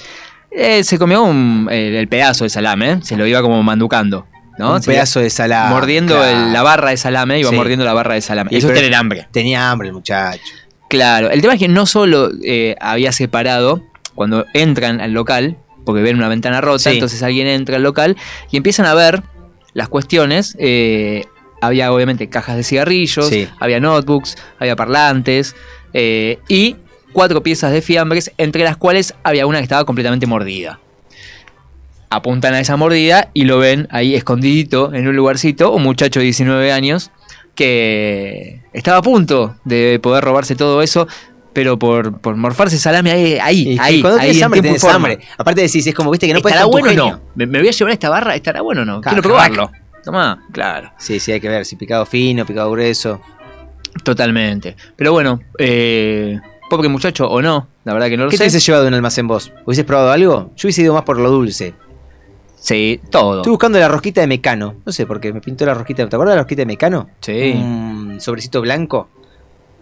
Eh, se comió un- el, el pedazo de salame, ¿eh? se lo iba como manducando. ¿No? Un pedazo de salame. Mordiendo claro. el- la barra de salame, iba Sí. mordiendo la barra de salame. Y Eso es pero- tener hambre. Tenía hambre el muchacho. Claro, el tema es que no solo eh, había separado, cuando entran al local, porque ven una ventana rota, Sí. entonces alguien entra al local y empiezan a ver las cuestiones. eh, había obviamente cajas de cigarrillos, Sí. había notebooks, había parlantes eh, y cuatro piezas de fiambres, entre las cuales había una que estaba completamente mordida. Apuntan a esa mordida y lo ven ahí escondidito en un lugarcito, un muchacho de 19 años que estaba a punto de poder robarse todo eso, pero por, por morfarse salame ahí, ahí, ahí, cuando ahí tenés en hambre, tenés hambre. Aparte decís, es como, viste, que no ¿Estará bueno o no? ¿Me, me voy a llevar esta barra? ¿Estará bueno o no? Quiero probarlo. Tomá, claro. Sí, sí, hay que ver. Si picado fino, picado grueso. Totalmente. Pero bueno, eh, pobre muchacho o no, la verdad que no lo ¿Qué te sé. hubieses llevado de un almacén vos? ¿Hubieses probado algo? Yo hubiese ido más por lo dulce. Sí, todo. Estoy buscando la rosquita de Mecano. No sé por qué me pintó la rosquita. ¿Te acuerdas de la rosquita de Mecano? Sí. Un sobrecito blanco.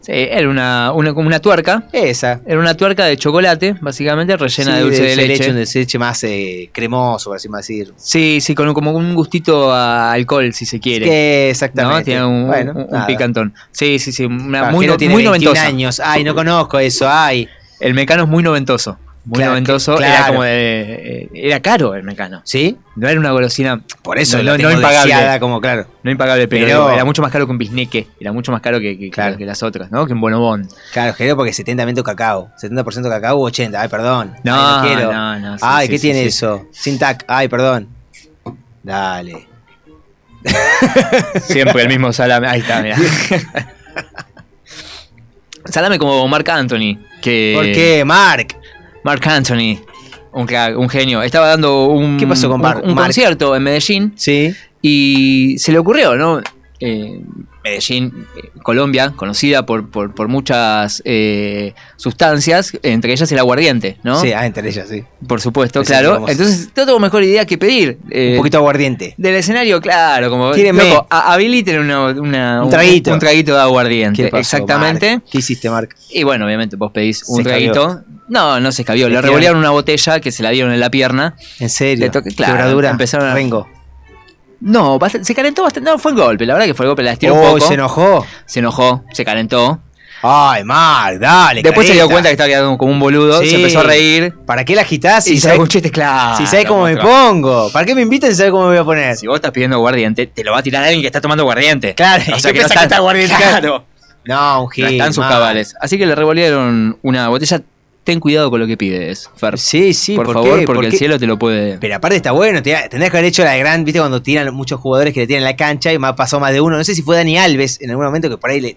Sí, era una, una, como una tuerca. Esa. Era una tuerca de chocolate, básicamente, rellena Sí, de dulce de, leche. un dulce de leche más eh, cremoso, por así decir. Sí, sí, con un- como un gustito a alcohol, si se quiere. Exactamente. ¿no? Tiene un, Bueno, un- un nada. picantón. Sí, sí, sí. Una, Claro, muy, no tiene muy 21 noventosa. años. Ay, no conozco eso. Ay. El mecano es muy noventoso. Muy Claro, noventoso. Era claro. como de. eh, Era caro el mecano. ¿Sí? No era una golosina. Por eso no, impagable. como claro. No impagable, pero, Pero- era mucho más caro que un bisneque. Era mucho más caro que, que- que las otras, ¿no? Que un bonobón. Claro, quiero porque 70% cacao. 70% cacao u 80. Ay, perdón. No, Ay, no quiero. no, no, sí, Ay, sí, ¿qué sí, tiene eso? Sin tac. Ay, perdón. Dale. Siempre el mismo salame. Ahí está, mira. salame como Mark Anthony. Que ¿Por qué, Mark? Mark Anthony. Un, crack, un genio. Estaba dando un, ¿Qué pasó con un- Mark- un Mark? concierto en Medellín. Sí. Y se le ocurrió, ¿no? Eh, Medellín, eh, Colombia, conocida por, por, por muchas eh, sustancias, entre ellas el aguardiente, ¿no? Sí, ah, entre ellas, sí. Por supuesto, claro. Entonces, no tengo mejor idea que pedir. eh, Un poquito de aguardiente. Del escenario, claro, como. Loco, habiliten una, una- Un traguito. Un, traguito de aguardiente. ¿Qué pasó, exactamente. Mark? ¿Qué hiciste, Mark? Y bueno, obviamente vos pedís un Se escabió. traguito. No, no se escabió. Le Le revolearon una botella que se la dieron en la pierna. ¿En serio? Le toqué- claro, Quebradura. empezaron a- Rengo. No, bastante- se calentó bastante. No, fue el golpe. La verdad que fue el golpe. La estiró Oh, un poco. ¿se enojó? Se enojó, se calentó. Ay, Mark, dale. Después se dio cuenta que estaba quedando como un boludo. Sí. Se empezó a reír. ¿Para qué la agitás? Y Si sabés un chiste, claro. si sabés cómo me pongo. ¿Para qué me invitan si sabés cómo me voy a poner? Si vos estás pidiendo aguardiente, te lo va a tirar alguien que está tomando aguardiente. Claro, o ¿y sea que no pensás que está aguardiente? Claro. No, un No gil. están sus cabales. Así que le revolvieron una botella. Ten cuidado con lo que pides, Fer. Sí, sí, por, ¿por favor, qué? porque ¿Por el cielo te lo puede. Pero aparte está bueno, te- tendrías que haber hecho la gran, viste, cuando tiran muchos jugadores que le tiran la cancha y más pasó más de uno. No sé si fue Dani Alves en algún momento que por ahí le,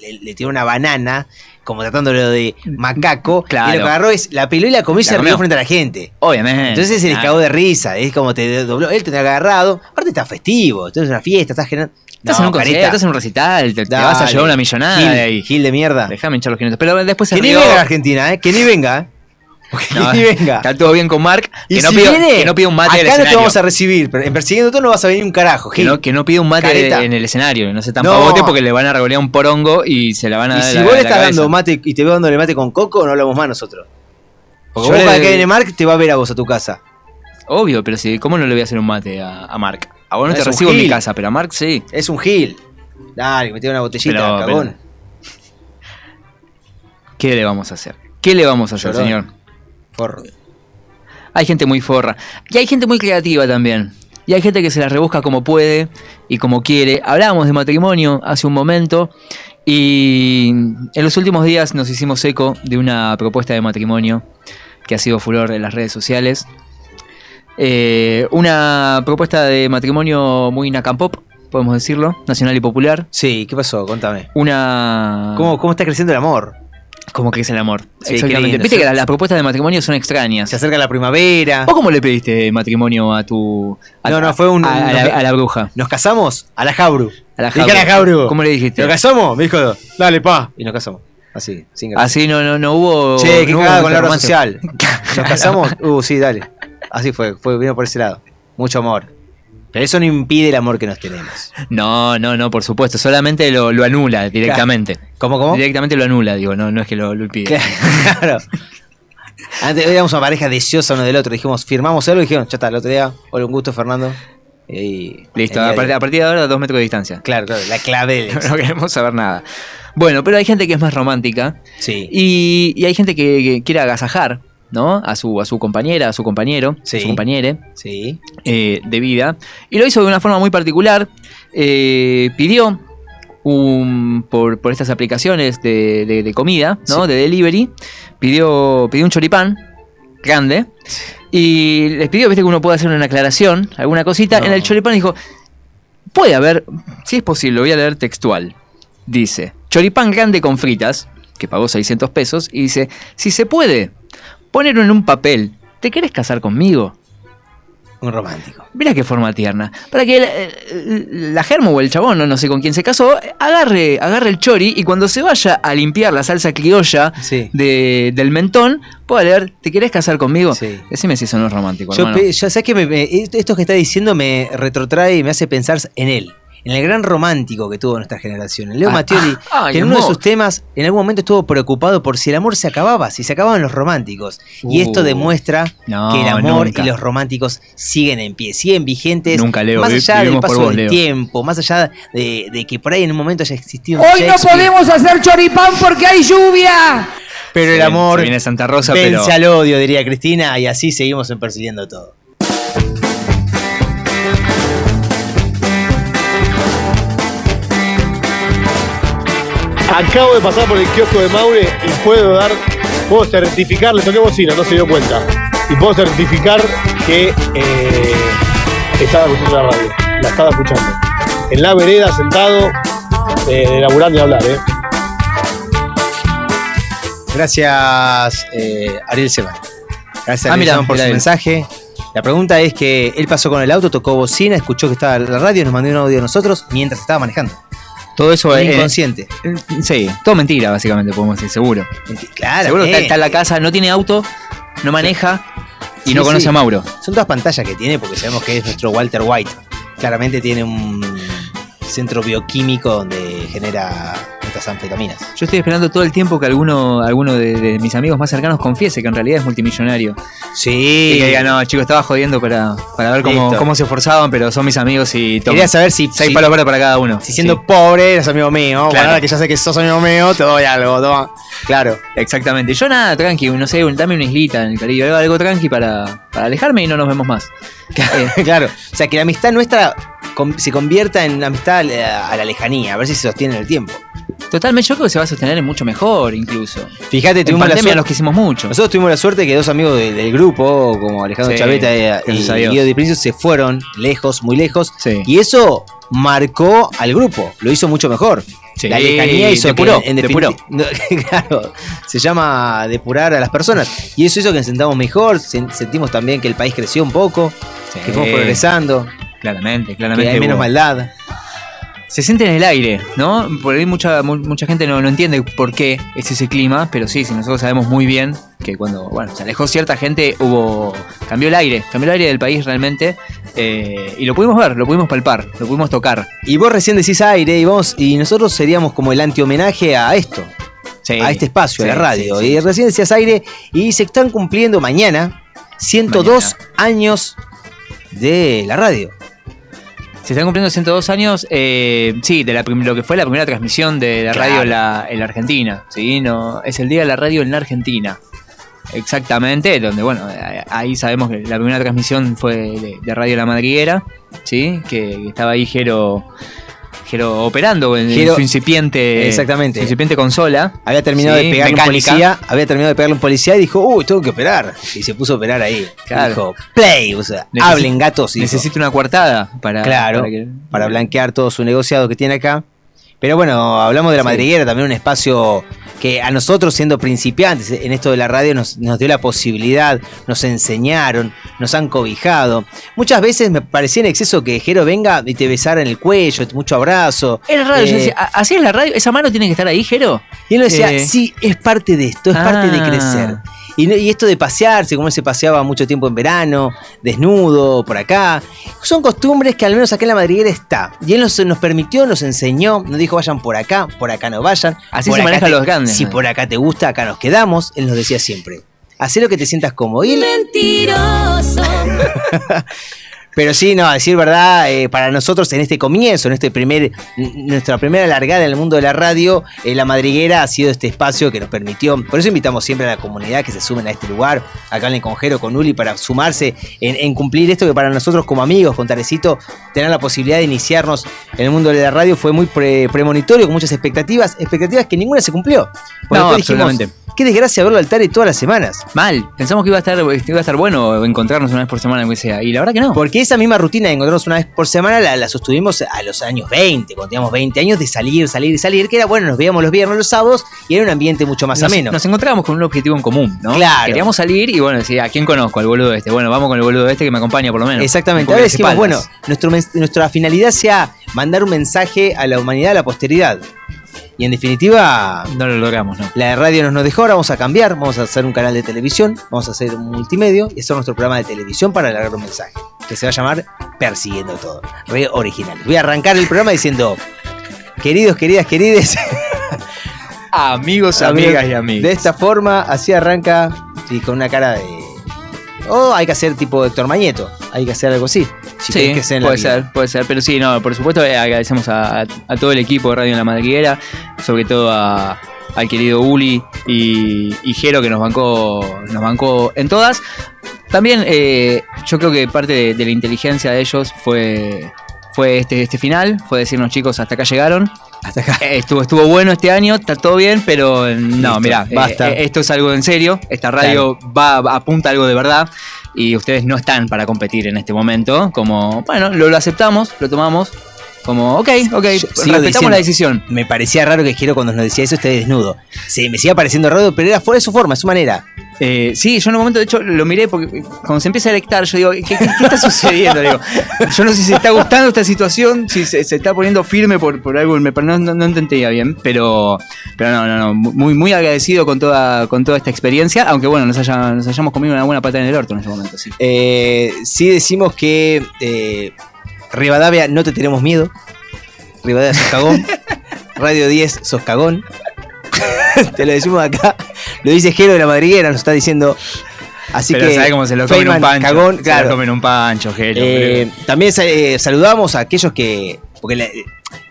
le, le tiró una banana, como tratándolo de macaco. Claro. Y lo que agarró es la peló y la comió y se rió frente a la gente. Obviamente. Entonces se les Claro. cagó de risa. Es como te dobló. Él que haber agarrado. Aparte está festivo. Entonces es una fiesta, estás generando. Estás No, en un concierto, estás en un recital, te, te vas a llevar una millonada Gil, de ahí. Gil de mierda. Déjame hinchar los 500. Pero después se Que ni venga a Argentina, ¿eh? Que ni venga, ¿eh? No, que ni venga. Está todo bien con Mark. Y que, no si pida, viene, que no pida un mate acá del no te escenario. vamos a recibir, pero en Persiguiendo todo no vas a venir un carajo, que, Gil. no, que no pida un mate Careta. en el escenario. No se tan pavote porque le van a revolear un porongo y se la van a Y dar si la- vos le estás dando mate y te veo dándole mate con coco, no hablamos más nosotros. Porque Yo vos le- que viene Mark te va a ver a vos a tu casa. Obvio, pero si, ¿cómo no le voy a hacer un mate a, a Mark? A vos no te recibo en mi casa, pero a Mark sí. Es un Gil. Dale, metí una botellita, Pero- cagón. ¿Qué le vamos a hacer? ¿Qué le vamos a hacer, Llorón. señor? Forro. Hay gente muy forra. Y hay gente muy creativa también. Y hay gente que se la rebusca como puede y como quiere. Hablábamos de matrimonio hace un momento. Y en los últimos días nos hicimos eco de una propuesta de matrimonio que ha sido furor en las redes sociales. Eh, una propuesta de matrimonio muy nacampop, podemos decirlo, nacional y popular. Sí, ¿qué pasó? Contame. Una. ¿Cómo, cómo está creciendo el amor? ¿Cómo crece el amor? Sí, qué Exactamente. Viste que las, las propuestas de matrimonio son extrañas. Se acerca la primavera. ¿Vos cómo le pediste matrimonio a tu. a- No, no, fue un- A, a la, a la bruja. ¿Nos casamos? A la Jabru. A la Dije a la Jabru. Jabru. ¿Cómo le dijiste? ¿Nos casamos? Me dijo, dale, pa. Y nos casamos. Así, sin gracia. Así no, no, no hubo. Che, qué no hubo cagada con la obra social. ¿Nos casamos? Uh, sí, dale. Así fue, fue, vino por ese lado. Mucho amor. Pero eso no impide el amor que nos tenemos. No, no, no, por supuesto. Solamente lo, lo anula directamente. ¿Cómo, cómo? Directamente lo anula, digo, no, no es que lo, lo impide. Claro. Antes éramos una pareja deseosa uno del otro. Dijimos, firmamos algo y dijeron, ya está, el otro día, hola, un gusto, Fernando. Y Listo, a partir, a partir de ahora, dos metros de distancia. Claro, claro, la clave no queremos saber nada. Bueno, pero hay gente que es más romántica. Sí. Y, y hay gente que, que quiere agasajar, ¿no? A su, a su compañera, a su compañero, Sí. a su compañere Sí. eh, de vida. Y lo hizo de una forma muy particular. Eh, pidió un, por, por estas aplicaciones de, de- de comida, ¿no? Sí. De delivery. Pidió, pidió un choripán grande. Y les pidió, viste, que uno puede hacer una aclaración, alguna cosita. No. En el choripán dijo, puede haber, si es posible, lo voy a leer textual. Dice, choripán grande con fritas, que pagó 600 pesos, y dice, si se puede, ponerlo en un papel, ¿te querés casar conmigo? Un romántico. Mira qué forma tierna. Para que la, eh, la germo o el chabón, no, no sé con quién se casó, agarre, agarre el chori y cuando se vaya a limpiar la salsa criolla Sí. de- del mentón, pueda leer, ¿te querés casar conmigo? Sí. Decime si eso no es romántico, Yo, hermano. ya sé que me- me- esto que está diciendo me retrotrae y me hace pensar en él. En el gran romántico que tuvo nuestra generación, en Leo Ah, Mattioli, ah, que en uno de sus temas en algún momento estuvo preocupado por si el amor se acababa, si se acababan los románticos. Y esto Uh, demuestra no, que el amor nunca. y los románticos siguen en pie, siguen vigentes. Nunca, Leo, Más allá del paso vos, del Leo. tiempo, más allá de, de que por ahí en un momento haya existido un Hoy no podemos hacer choripán porque hay lluvia. Pero el amor se viene Santa Rosa, vence pero- al odio, diría Cristina, y así seguimos en persiguiendo todo. Acabo de pasar por el kiosco de Maure y puedo dar, puedo certificar, le toqué bocina, no se dio cuenta. Y puedo certificar que eh, estaba escuchando la radio, la estaba escuchando. En la vereda, sentado, eh, laburando y hablar, ¿eh? Gracias, eh, Ariel Seman. Gracias, Ah, Ariel mira, Seman, por mira su mensaje. La pregunta es que él pasó con el auto, tocó bocina, escuchó que estaba la radio, nos mandó un audio a nosotros mientras estaba manejando. Todo eso es. inconsciente. Sí, todo mentira, básicamente, podemos decir, seguro. Claro. Seguro eh, está, está en la casa, no tiene auto, no maneja y Sí, no conoce sí. a Mauro. Son todas pantallas que tiene porque sabemos que es nuestro Walter White. Claramente tiene un centro bioquímico donde genera estas anfetaminas. Yo estoy esperando todo el tiempo que alguno, alguno de, de mis amigos más cercanos confiese que en realidad es multimillonario. Sí. Y que diga, no, chicos, estaba jodiendo para, para ver cómo, Listo. cómo se esforzaban, pero son mis amigos y toman. Quería saber si- Seis si- palos verdes para cada uno. Si siendo pobre eres amigo mío, bueno, ahora que ya sé que sos amigo mío, te doy algo, toma. Claro. Exactamente. Yo nada, tranqui, no sé, dame una islita en el Caribe, algo, algo tranqui para, para alejarme y no nos vemos más. Eh, claro. O sea, que la amistad nuestra se convierta en amistad a la, a la lejanía, a ver si se sostiene en el tiempo. Totalmente, yo creo que se va a sostener en mucho mejor, incluso. Fíjate, en tuvimos la pandemia suerte- nos quisimos mucho. Nosotros tuvimos la suerte que dos amigos de- del grupo, como Alejandro Sí, Chaveta y, y. Guido Di Principio, se fueron lejos, muy lejos. Sí. Y eso marcó al grupo, lo hizo mucho mejor. Sí, la lejanía hizo depuró, que en depuró. No, claro, se llama depurar a las personas. Y eso hizo que nos sentamos mejor, sen- sentimos también que el país creció un poco, que fuimos progresando, Claramente, que claramente. hay menos hubo- maldad. Se siente en el aire, ¿no? Por ahí mucha, mu- mucha gente no, no entiende por qué es ese clima, pero sí, sí, nosotros sabemos muy bien que cuando, bueno, se alejó cierta gente, hubo. cambió el aire, cambió el aire del país realmente. eh, y lo pudimos ver, lo pudimos palpar, lo pudimos tocar. Y vos recién decís aire y vos, y nosotros seríamos como el anti-homenaje a esto. Sí, a este espacio, a sí, la radio. sí. Y recién decías aire y se están cumpliendo mañana 102 años de la radio. Se están cumpliendo 102 años, eh, sí, de la lo que fue la primera transmisión de la Claro. radio en la, en la Argentina. ¿sí? No, es el día de la radio en la Argentina. Exactamente, donde, bueno, ahí sabemos que la primera transmisión fue de, de Radio La Madriguera, ¿sí? Que, que estaba ahí Jero, Operando en, su incipiente, Exactamente. su incipiente consola. Había terminado Sí, de pegarle un policía, había terminado de pegarle un policía y dijo, uy, tengo que operar. Y se puso a operar ahí. Claro. Dijo, play, o sea, Necesi- hablen gatos. dijo. Necesito una coartada para, Claro, para que- para blanquear todo su negociado que tiene acá. Pero bueno, hablamos de la Sí. madriguera, también un espacio que a nosotros siendo principiantes en esto de la radio nos, nos dio la posibilidad, nos enseñaron, nos han cobijado. Muchas veces me parecía en exceso que Jero venga y te besara en el cuello, mucho abrazo. Era raro, yo Eh, decía, "¿A- ¿así es la radio? ¿Esa mano tiene que estar ahí, Jero? Y él decía, Eh, sí, es parte de esto, es parte de Ah. crecer. Y, esto de pasearse, como él se paseaba mucho tiempo en verano, desnudo, por acá, son costumbres que al menos acá en la madriguera está. Y él nos, nos permitió, nos enseñó, nos dijo vayan por acá, por acá no vayan. Así por se acá manejan los grandes, Si ¿no? por acá te gusta, acá nos quedamos. Él nos decía siempre. Hacé lo que te sientas cómodo. Y él- Mentiroso. pero sí, no, a decir verdad, eh, para nosotros en este comienzo, en este primer, nuestra primera largada en el mundo de la radio, eh, la madriguera ha sido este espacio que nos permitió. Por eso invitamos siempre a la comunidad que se sumen a este lugar, acá en el Conjero con Uli, para sumarse en, en cumplir esto que para nosotros como amigos, con Tarecito, tener la posibilidad de iniciarnos en el mundo de la radio fue muy pre- premonitorio, con muchas expectativas, expectativas que ninguna se cumplió. Porque No, dijimos, absolutamente. Qué desgracia verlo al Tare todas las semanas. Mal, pensamos que iba a estar, iba a estar bueno encontrarnos una vez por semana, aunque sea. Y la verdad que no. Porque esa misma rutina de encontrarnos una vez por semana la, la sostuvimos a los años 20, cuando teníamos 20 años de salir, salir y salir, que era bueno, nos veíamos los viernes, los sábados y era un ambiente mucho más nos, ameno. nos encontrábamos con un objetivo en común, ¿no? Claro. Queríamos salir y bueno, decía, ¿a quién conozco? Al boludo este. Bueno, vamos con el boludo este que me acompaña por lo menos. Exactamente. Me Ahora decimos, bueno, nuestro, nuestra finalidad sea mandar un mensaje a la humanidad, a la posteridad. Y en definitiva, No lo logramos, ¿no? la radio nos nos dejó, ahora vamos a cambiar, vamos a hacer un canal de televisión, vamos a hacer un multimedio y hacer nuestro programa de televisión para alargar un mensaje, que se va a llamar persiguiendo todo. Re originales. Voy a arrancar el programa diciendo, queridos, queridas, querides. Amigos, amigas y amigos. De esta forma, así arranca y con una cara de. Oh, hay que hacer tipo Héctor Mañeto. Hay que hacer algo así. Si Sí, que puede vida. ser, puede ser. Pero sí, no, por supuesto eh, agradecemos a, a- a todo el equipo de Radio en la Madriguera, sobre todo a- al querido Uli y, y Jero que nos bancó, nos bancó en todas. También eh, yo creo que parte de, de la inteligencia de ellos fue, fue este, este final, fue decirnos chicos, hasta acá llegaron. Hasta acá. estuvo, estuvo bueno este año, está todo bien, pero eh, no, mirá, eh, basta. eh, esto es algo en serio, esta radio va apunta a algo de verdad y ustedes no están para competir en este momento, como, bueno, lo, lo aceptamos, lo tomamos, como, ok, ok, respetamos diciendo, la decisión. Me parecía raro que Jero cuando nos decía eso esté desnudo. Sí, me sigue pareciendo raro, pero era fuera de su forma, de su manera. Eh, sí, yo en un momento, de hecho, lo miré porque cuando se empieza a electar, yo digo, ¿qué, qué- qué está sucediendo? Digo, yo no sé si se está gustando esta situación, si se, se está poniendo firme por, por algo, me, no, no, no entendía bien, pero, pero no, no, no, muy, muy agradecido con toda, con toda esta experiencia, aunque bueno, nos, haya- nos hayamos comido una buena pata en el orto en ese momento, sí. Eh, sí decimos que eh, Rivadavia no te tenemos miedo. Rivadavia sos cagón. Radio 10 sos cagón. te lo decimos acá. Lo dice Jero de la Madriguera, nos está diciendo. Así pero que. sabe cómo se lo comen un pancho. Cagón, se claro. lo comen un pancho, Jero. Eh, también eh, saludamos a aquellos que. Porque la-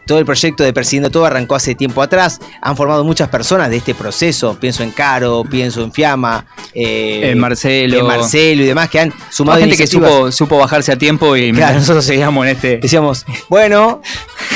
todo el proyecto de Persiguiendo Todo arrancó hace tiempo atrás. Han formado muchas personas de este proceso. Pienso en Caro, pienso en Fiamma, eh, En Marcelo. en Marcelo y demás que han sumado Más gente que supo, supo bajarse a tiempo y Claro. nosotros seguíamos en este. Decíamos, bueno,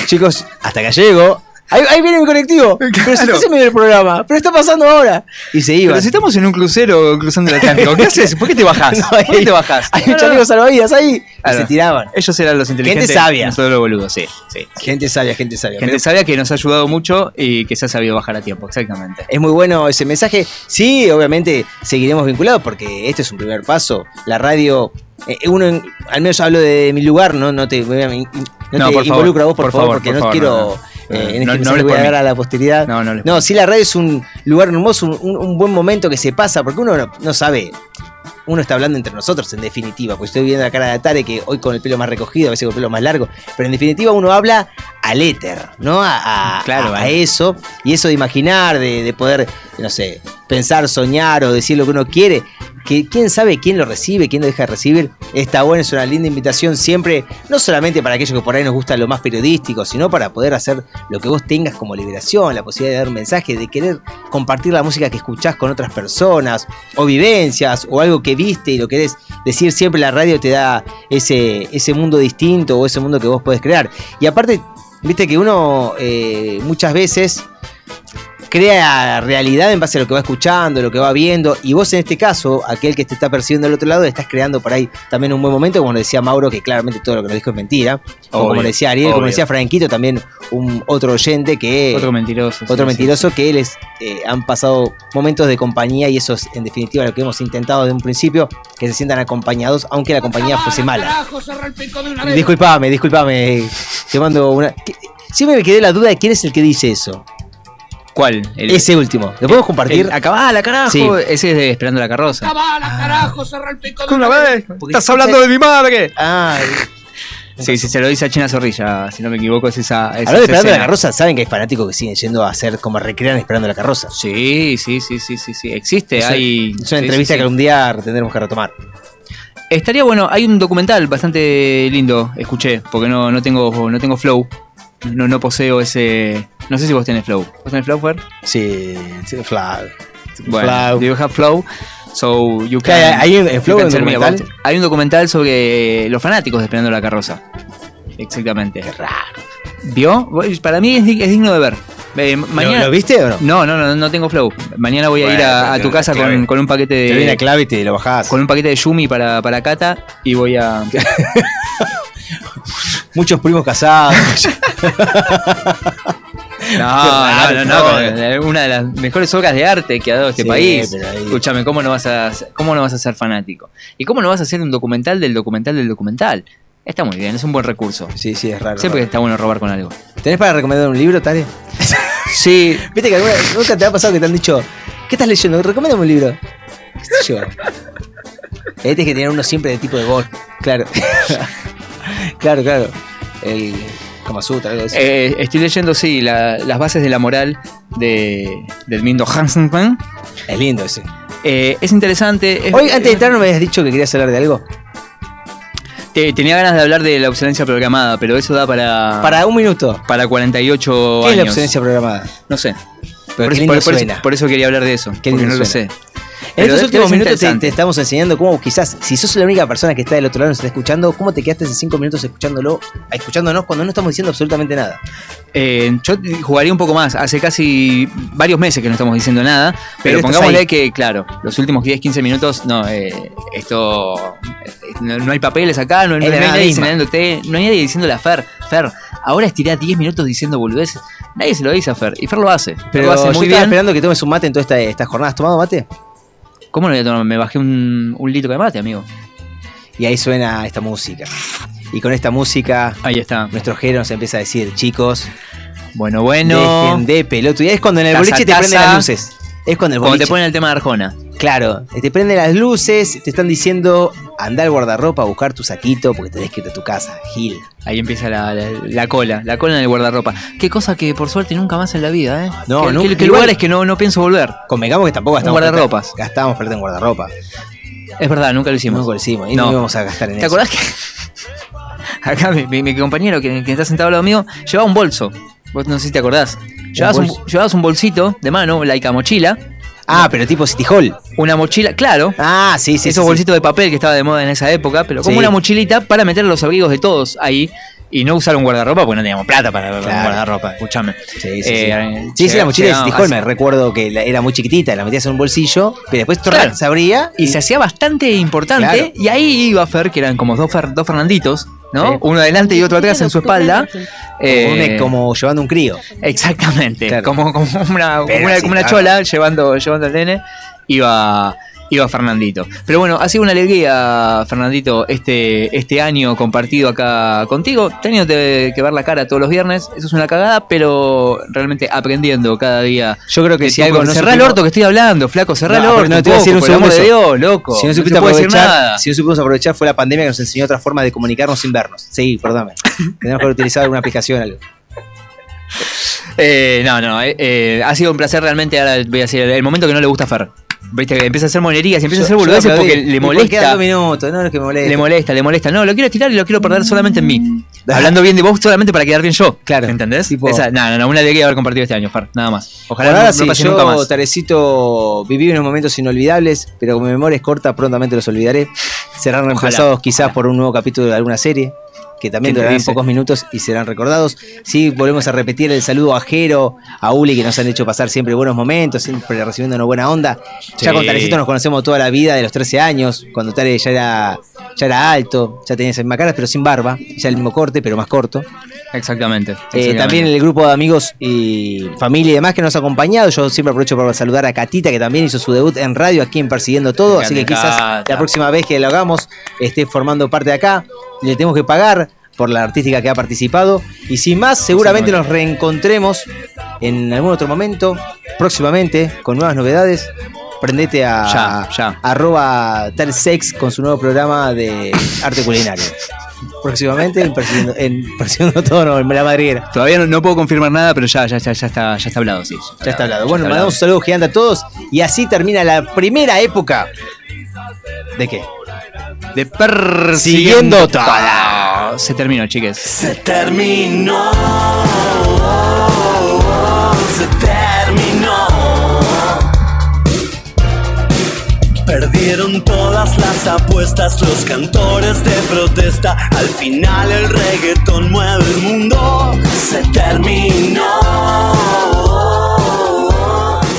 chicos, hasta acá llego. Ahí, ahí viene mi colectivo. Pero si estás en medio del programa. Pero está pasando ahora. Y se iban. Pero si estamos en un crucero cruzando el Atlántico, ¿qué haces? ¿Por qué te bajás? No, ¿Por qué te bajás? Hay un chaleco salvavidas ahí. Y se tiraban. Ellos eran los inteligentes. Gente sabia. Nosotros los boludos, sí. sí. Gente sabia, gente sabia. Gente Pero sabia que nos ha ayudado mucho y que se ha sabido bajar a tiempo, exactamente. es muy bueno ese mensaje. Sí, obviamente seguiremos vinculados porque este es un primer paso. La radio, eh, uno, en- al menos hablo de mi lugar, no, no te, no te No, por favor, involucro a vos, por, por favor, favor, porque por no favor, quiero. No, no. eh, en No, este no hables voy a dar a la posteridad. No, no No, sí, la radio es un lugar hermoso, un, un- buen momento que se pasa, porque uno no, no sabe. Uno está hablando entre nosotros, en definitiva, pues estoy viendo la cara de Atare que hoy con el pelo más recogido, a veces con el pelo más largo, pero en definitiva uno habla al éter, ¿no? A, a- Claro, a, a eh. eso, y eso de imaginar, de, de poder, no sé, pensar, soñar o decir lo que uno quiere, que quién sabe quién lo recibe, quién lo deja de recibir, está bueno, es una linda invitación siempre, no solamente para aquellos que por ahí nos gusta lo más periodístico, sino para poder hacer lo que vos tengas como liberación, la posibilidad de dar un mensaje, de querer compartir la música que escuchás con otras personas, o vivencias, o algo que viste y lo querés decir siempre, la radio te da ese, ese mundo distinto o ese mundo que vos podés crear. Y aparte, viste que uno eh, muchas veces crea realidad en base a lo que va escuchando, lo que va viendo, y vos en este caso, aquel que te está percibiendo del otro lado, estás creando por ahí también un buen momento, como nos decía Mauro, que claramente todo lo que nos dijo es mentira, o como decía Ariel, como decía Franquito, también un otro oyente que... Otro mentiroso. Otro sí, mentiroso que les eh, han pasado momentos de compañía y eso es en definitiva lo que hemos intentado de un principio, que se sientan acompañados, aunque la compañía fuese mala. Carajo, cerra el pico de una vez. Disculpame, disculpame, te mando una... ¿Qué- Siempre me quedé la duda de quién es el que dice eso. ¿Cuál? El- Ese último. ¿Lo podemos compartir? el- Acabala, carajo. Sí. Ese es de Esperando la carroza. Cabala, carajo, cerra el pico de ¿Con una una vez. ¿Estás hablando de mi madre? Ah, Sí, sí, se lo dice a China Zorrilla, si no me equivoco, es esa. es hablando de Esperando la. Carroza, ¿saben que hay fanáticos que siguen yendo a hacer como recrean Esperando la Carroza? Sí, sí, sí, sí, sí, sí. Existe, Es hay. Es una sí, entrevista sí, sí. que un día tendremos que retomar. Estaría bueno, hay un documental bastante lindo, escuché, porque no, no tengo, no tengo flow. No, no poseo ese. No sé si vos tenés flow. ¿Vos tenés flow, Fer? Sí, sí, Flow. Bueno, Flow. do you have flow? So you ¿Qué can. hay- hay un- you can documental? Hay un documental sobre los fanáticos de Esperando la Carroza. Exactamente. Qué raro. ¿Vio? Para mí es, di- es digno de ver. Eh, mañana... ¿Lo viste o no? No, no, no, no tengo flow. Mañana voy a ir a, tu casa con, con un paquete Te doy la de. clave y te lo bajás. Con un paquete de Yumi para, para Cata y voy a. Muchos primos casados. No, no, no, no, eh, Una de las mejores obras de arte que ha dado este Sí, país. ahí- Escúchame, ¿cómo no, vas a, ¿cómo no vas a ser fanático? ¿Y cómo no vas a hacer un documental del documental del documental? Está muy bien, es un buen recurso. Sí, sí, es raro. Siempre raro. está bueno robar con algo. ¿Tenés para recomendar un libro, Tare? Sí. Viste que alguna, nunca te ha pasado que te han dicho, ¿qué estás leyendo? Recomiéndame un libro. ¿Qué sé yo? Este que tener uno siempre de tipo de voz, claro. Claro, claro. El Kama Sutra, algo así. Eh, estoy leyendo, sí, la- las bases de la moral de, del Mindo Hansen. Es lindo ese. es interesante. es- Hoy, antes de entrar, ¿no me habías dicho que querías hablar de algo? te- tenía ganas de hablar de la obsolescencia programada, pero eso da para. Para un minuto. Para 48 ¿Qué años. es la obsolescencia programada? No sé. Pero por, eso, lindo por- por eso- suena. por eso quería hablar de eso. Qué porque lindo no lo sé. En Pero estos últimos minutos te, estamos enseñando cómo quizás, si sos la única persona que está del otro lado y nos está escuchando, ¿cómo te quedaste hace cinco minutos escuchándolo, escuchándonos cuando no estamos diciendo absolutamente nada? Eh, yo jugaría un poco más. Hace casi varios meses que no estamos diciendo nada. Pero, pongámosle que, claro, los últimos 10, 15 minutos, no, eh, esto. eh, No, no hay papeles acá, no, no hay nadie señalándote, no hay nadie diciéndole a Fer, Fer, ahora estirá 10 minutos diciendo boludeces. Nadie se lo dice a Fer. Y Fer lo hace. Fer Pero lo hace yo muy estaba bien. esperando que tomes un mate en toda esta, esta jornada. ¿Has tomado mate? ¿Cómo no voy a tomar? Me bajé un, un litro de mate, amigo. Y ahí suena esta música. Y con esta música, ahí está. Nuestro Jero nos empieza a decir, chicos, bueno, bueno. Dejen de pelota. Y es cuando en el Taza, boliche te taza. prenden las luces. Es cuando el Cuando te ponen el tema de Arjona. Claro, te prenden las luces, te están diciendo, anda al guardarropa a buscar tu saquito porque tenés que ir a tu casa, Gil. Ahí empieza la, la- la cola, la cola en el guardarropa. Qué cosa que por suerte nunca más en la vida, ¿eh? No, que, nunca. que- que lugares que no, no pienso volver. Convengamos que tampoco Un gastamos guardarropas. Gastábamos plata en guardarropa. Es verdad, nunca lo hicimos. Nunca lo hicimos. Y No. no, íbamos a gastar en ¿Te eso. acordás que acá mi, mi- mi compañero que, que está sentado al lado mío llevaba un bolso? Vos no sé si te acordás. Llevabas un, bolso? llevabas un bolsito de mano, laica mochila. Ah, pero tipo City Hall. Una mochila, claro. Ah, sí, sí. Esos sí, bolsitos de papel que estaba de moda en esa época, pero como Sí. una mochilita para meter los abrigos de todos ahí y no usar un guardarropa porque no teníamos plata para un guardarropa, escúchame. Sí, sí, sí. Eh, Sí, sí, la mochila de llegaba- City Hall, me recuerdo que la- era muy chiquitita, la metías en un bolsillo, pero después Claro. se abría y se hacía bastante importante. Claro. Y ahí iba Fer, que eran como dos, Fer- dos Fernanditos, ¿no? Sí. Uno adelante y otro atrás en su espalda. Eh, como, como llevando un crío. Exactamente. Claro. Como, como una, como una, sí, como una claro. chola llevando, llevando al nene. Iba, iba Fernandito. Pero bueno, ha sido una alegría, Fernandito, este, este año compartido acá contigo. Teniéndote que ver la cara todos los viernes. Eso es una cagada, pero realmente aprendiendo cada día. Yo creo que si algo no Cerrá el supimos- orto que estoy hablando, flaco. Cerrá el orto. no te voy a decir un amor de segundo. Dios, loco. Si no no decir aprovechar, si no supimos aprovechar fue la pandemia que nos enseñó otra forma de comunicarnos sin vernos. Sí, perdóname. Tenemos que haber utilizado alguna aplicación o algo. Eh, no, no, eh, eh, ha sido un placer realmente. Ahora voy a decir el momento que no le gusta a Fer. Viste que empieza a hacer monerías y empieza a hacer Yo- yo boludeces porque le molesta. minutos, no es que molesta. Le molesta, le molesta. No, lo quiero tirar y lo quiero perder solamente en mí. Hablando bien de vos solamente para quedar bien yo. Claro. ¿Entendés? Esa, no, no, no, una alegría haber compartido este año, Fer. Nada más. Ojalá no, ahora no sí, pase yo, nunca más. Tarecito, viví unos momentos inolvidables, pero como mi memoria es corta, prontamente los olvidaré. Serán reemplazados quizás por un nuevo capítulo de alguna serie, que también ¿Quién te durarán pocos minutos y serán recordados. Sí, volvemos a repetir el saludo a Jero, a Uli, que nos han hecho pasar siempre buenos momentos, siempre recibiendo una buena onda. Ya con Tarecito nos conocemos toda la vida, de los 13 años, cuando Tare ya era, ya era alto, ya tenía esa misma cara, pero sin barba, ya el mismo corte, pero más corto. Exactamente. Eh, exactamente. también el grupo de amigos y familia y demás que nos ha acompañado. Yo siempre aprovecho para saludar a Catita, que también hizo su debut en radio aquí en Persiguiendo Todo. Así que quizás la próxima vez que lo hagamos esté formando parte de acá. Le tenemos que pagar por la artística que ha participado. Y sin más, seguramente nos reencontremos en algún otro momento, próximamente, con nuevas novedades. Prendete a Ya, ya. arroba talsex con su nuevo programa de arte culinario. Próximamente en Persiguiendo, en Persiguiendo Todo, no, en la madriguera. Todavía no, no puedo confirmar nada, pero ya, ya, ya, ya está, ya está hablado, sí. Ya está hablado. Bueno, mandamos un saludo gigante a todos. Y así termina la primera época. ¿De qué? De persiguiendo Se terminó, chiques. Se terminó. Se terminó. Perdieron todas las apuestas los cantores de protesta. Al final el reggaetón mueve el mundo. Se terminó.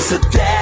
Se terminó.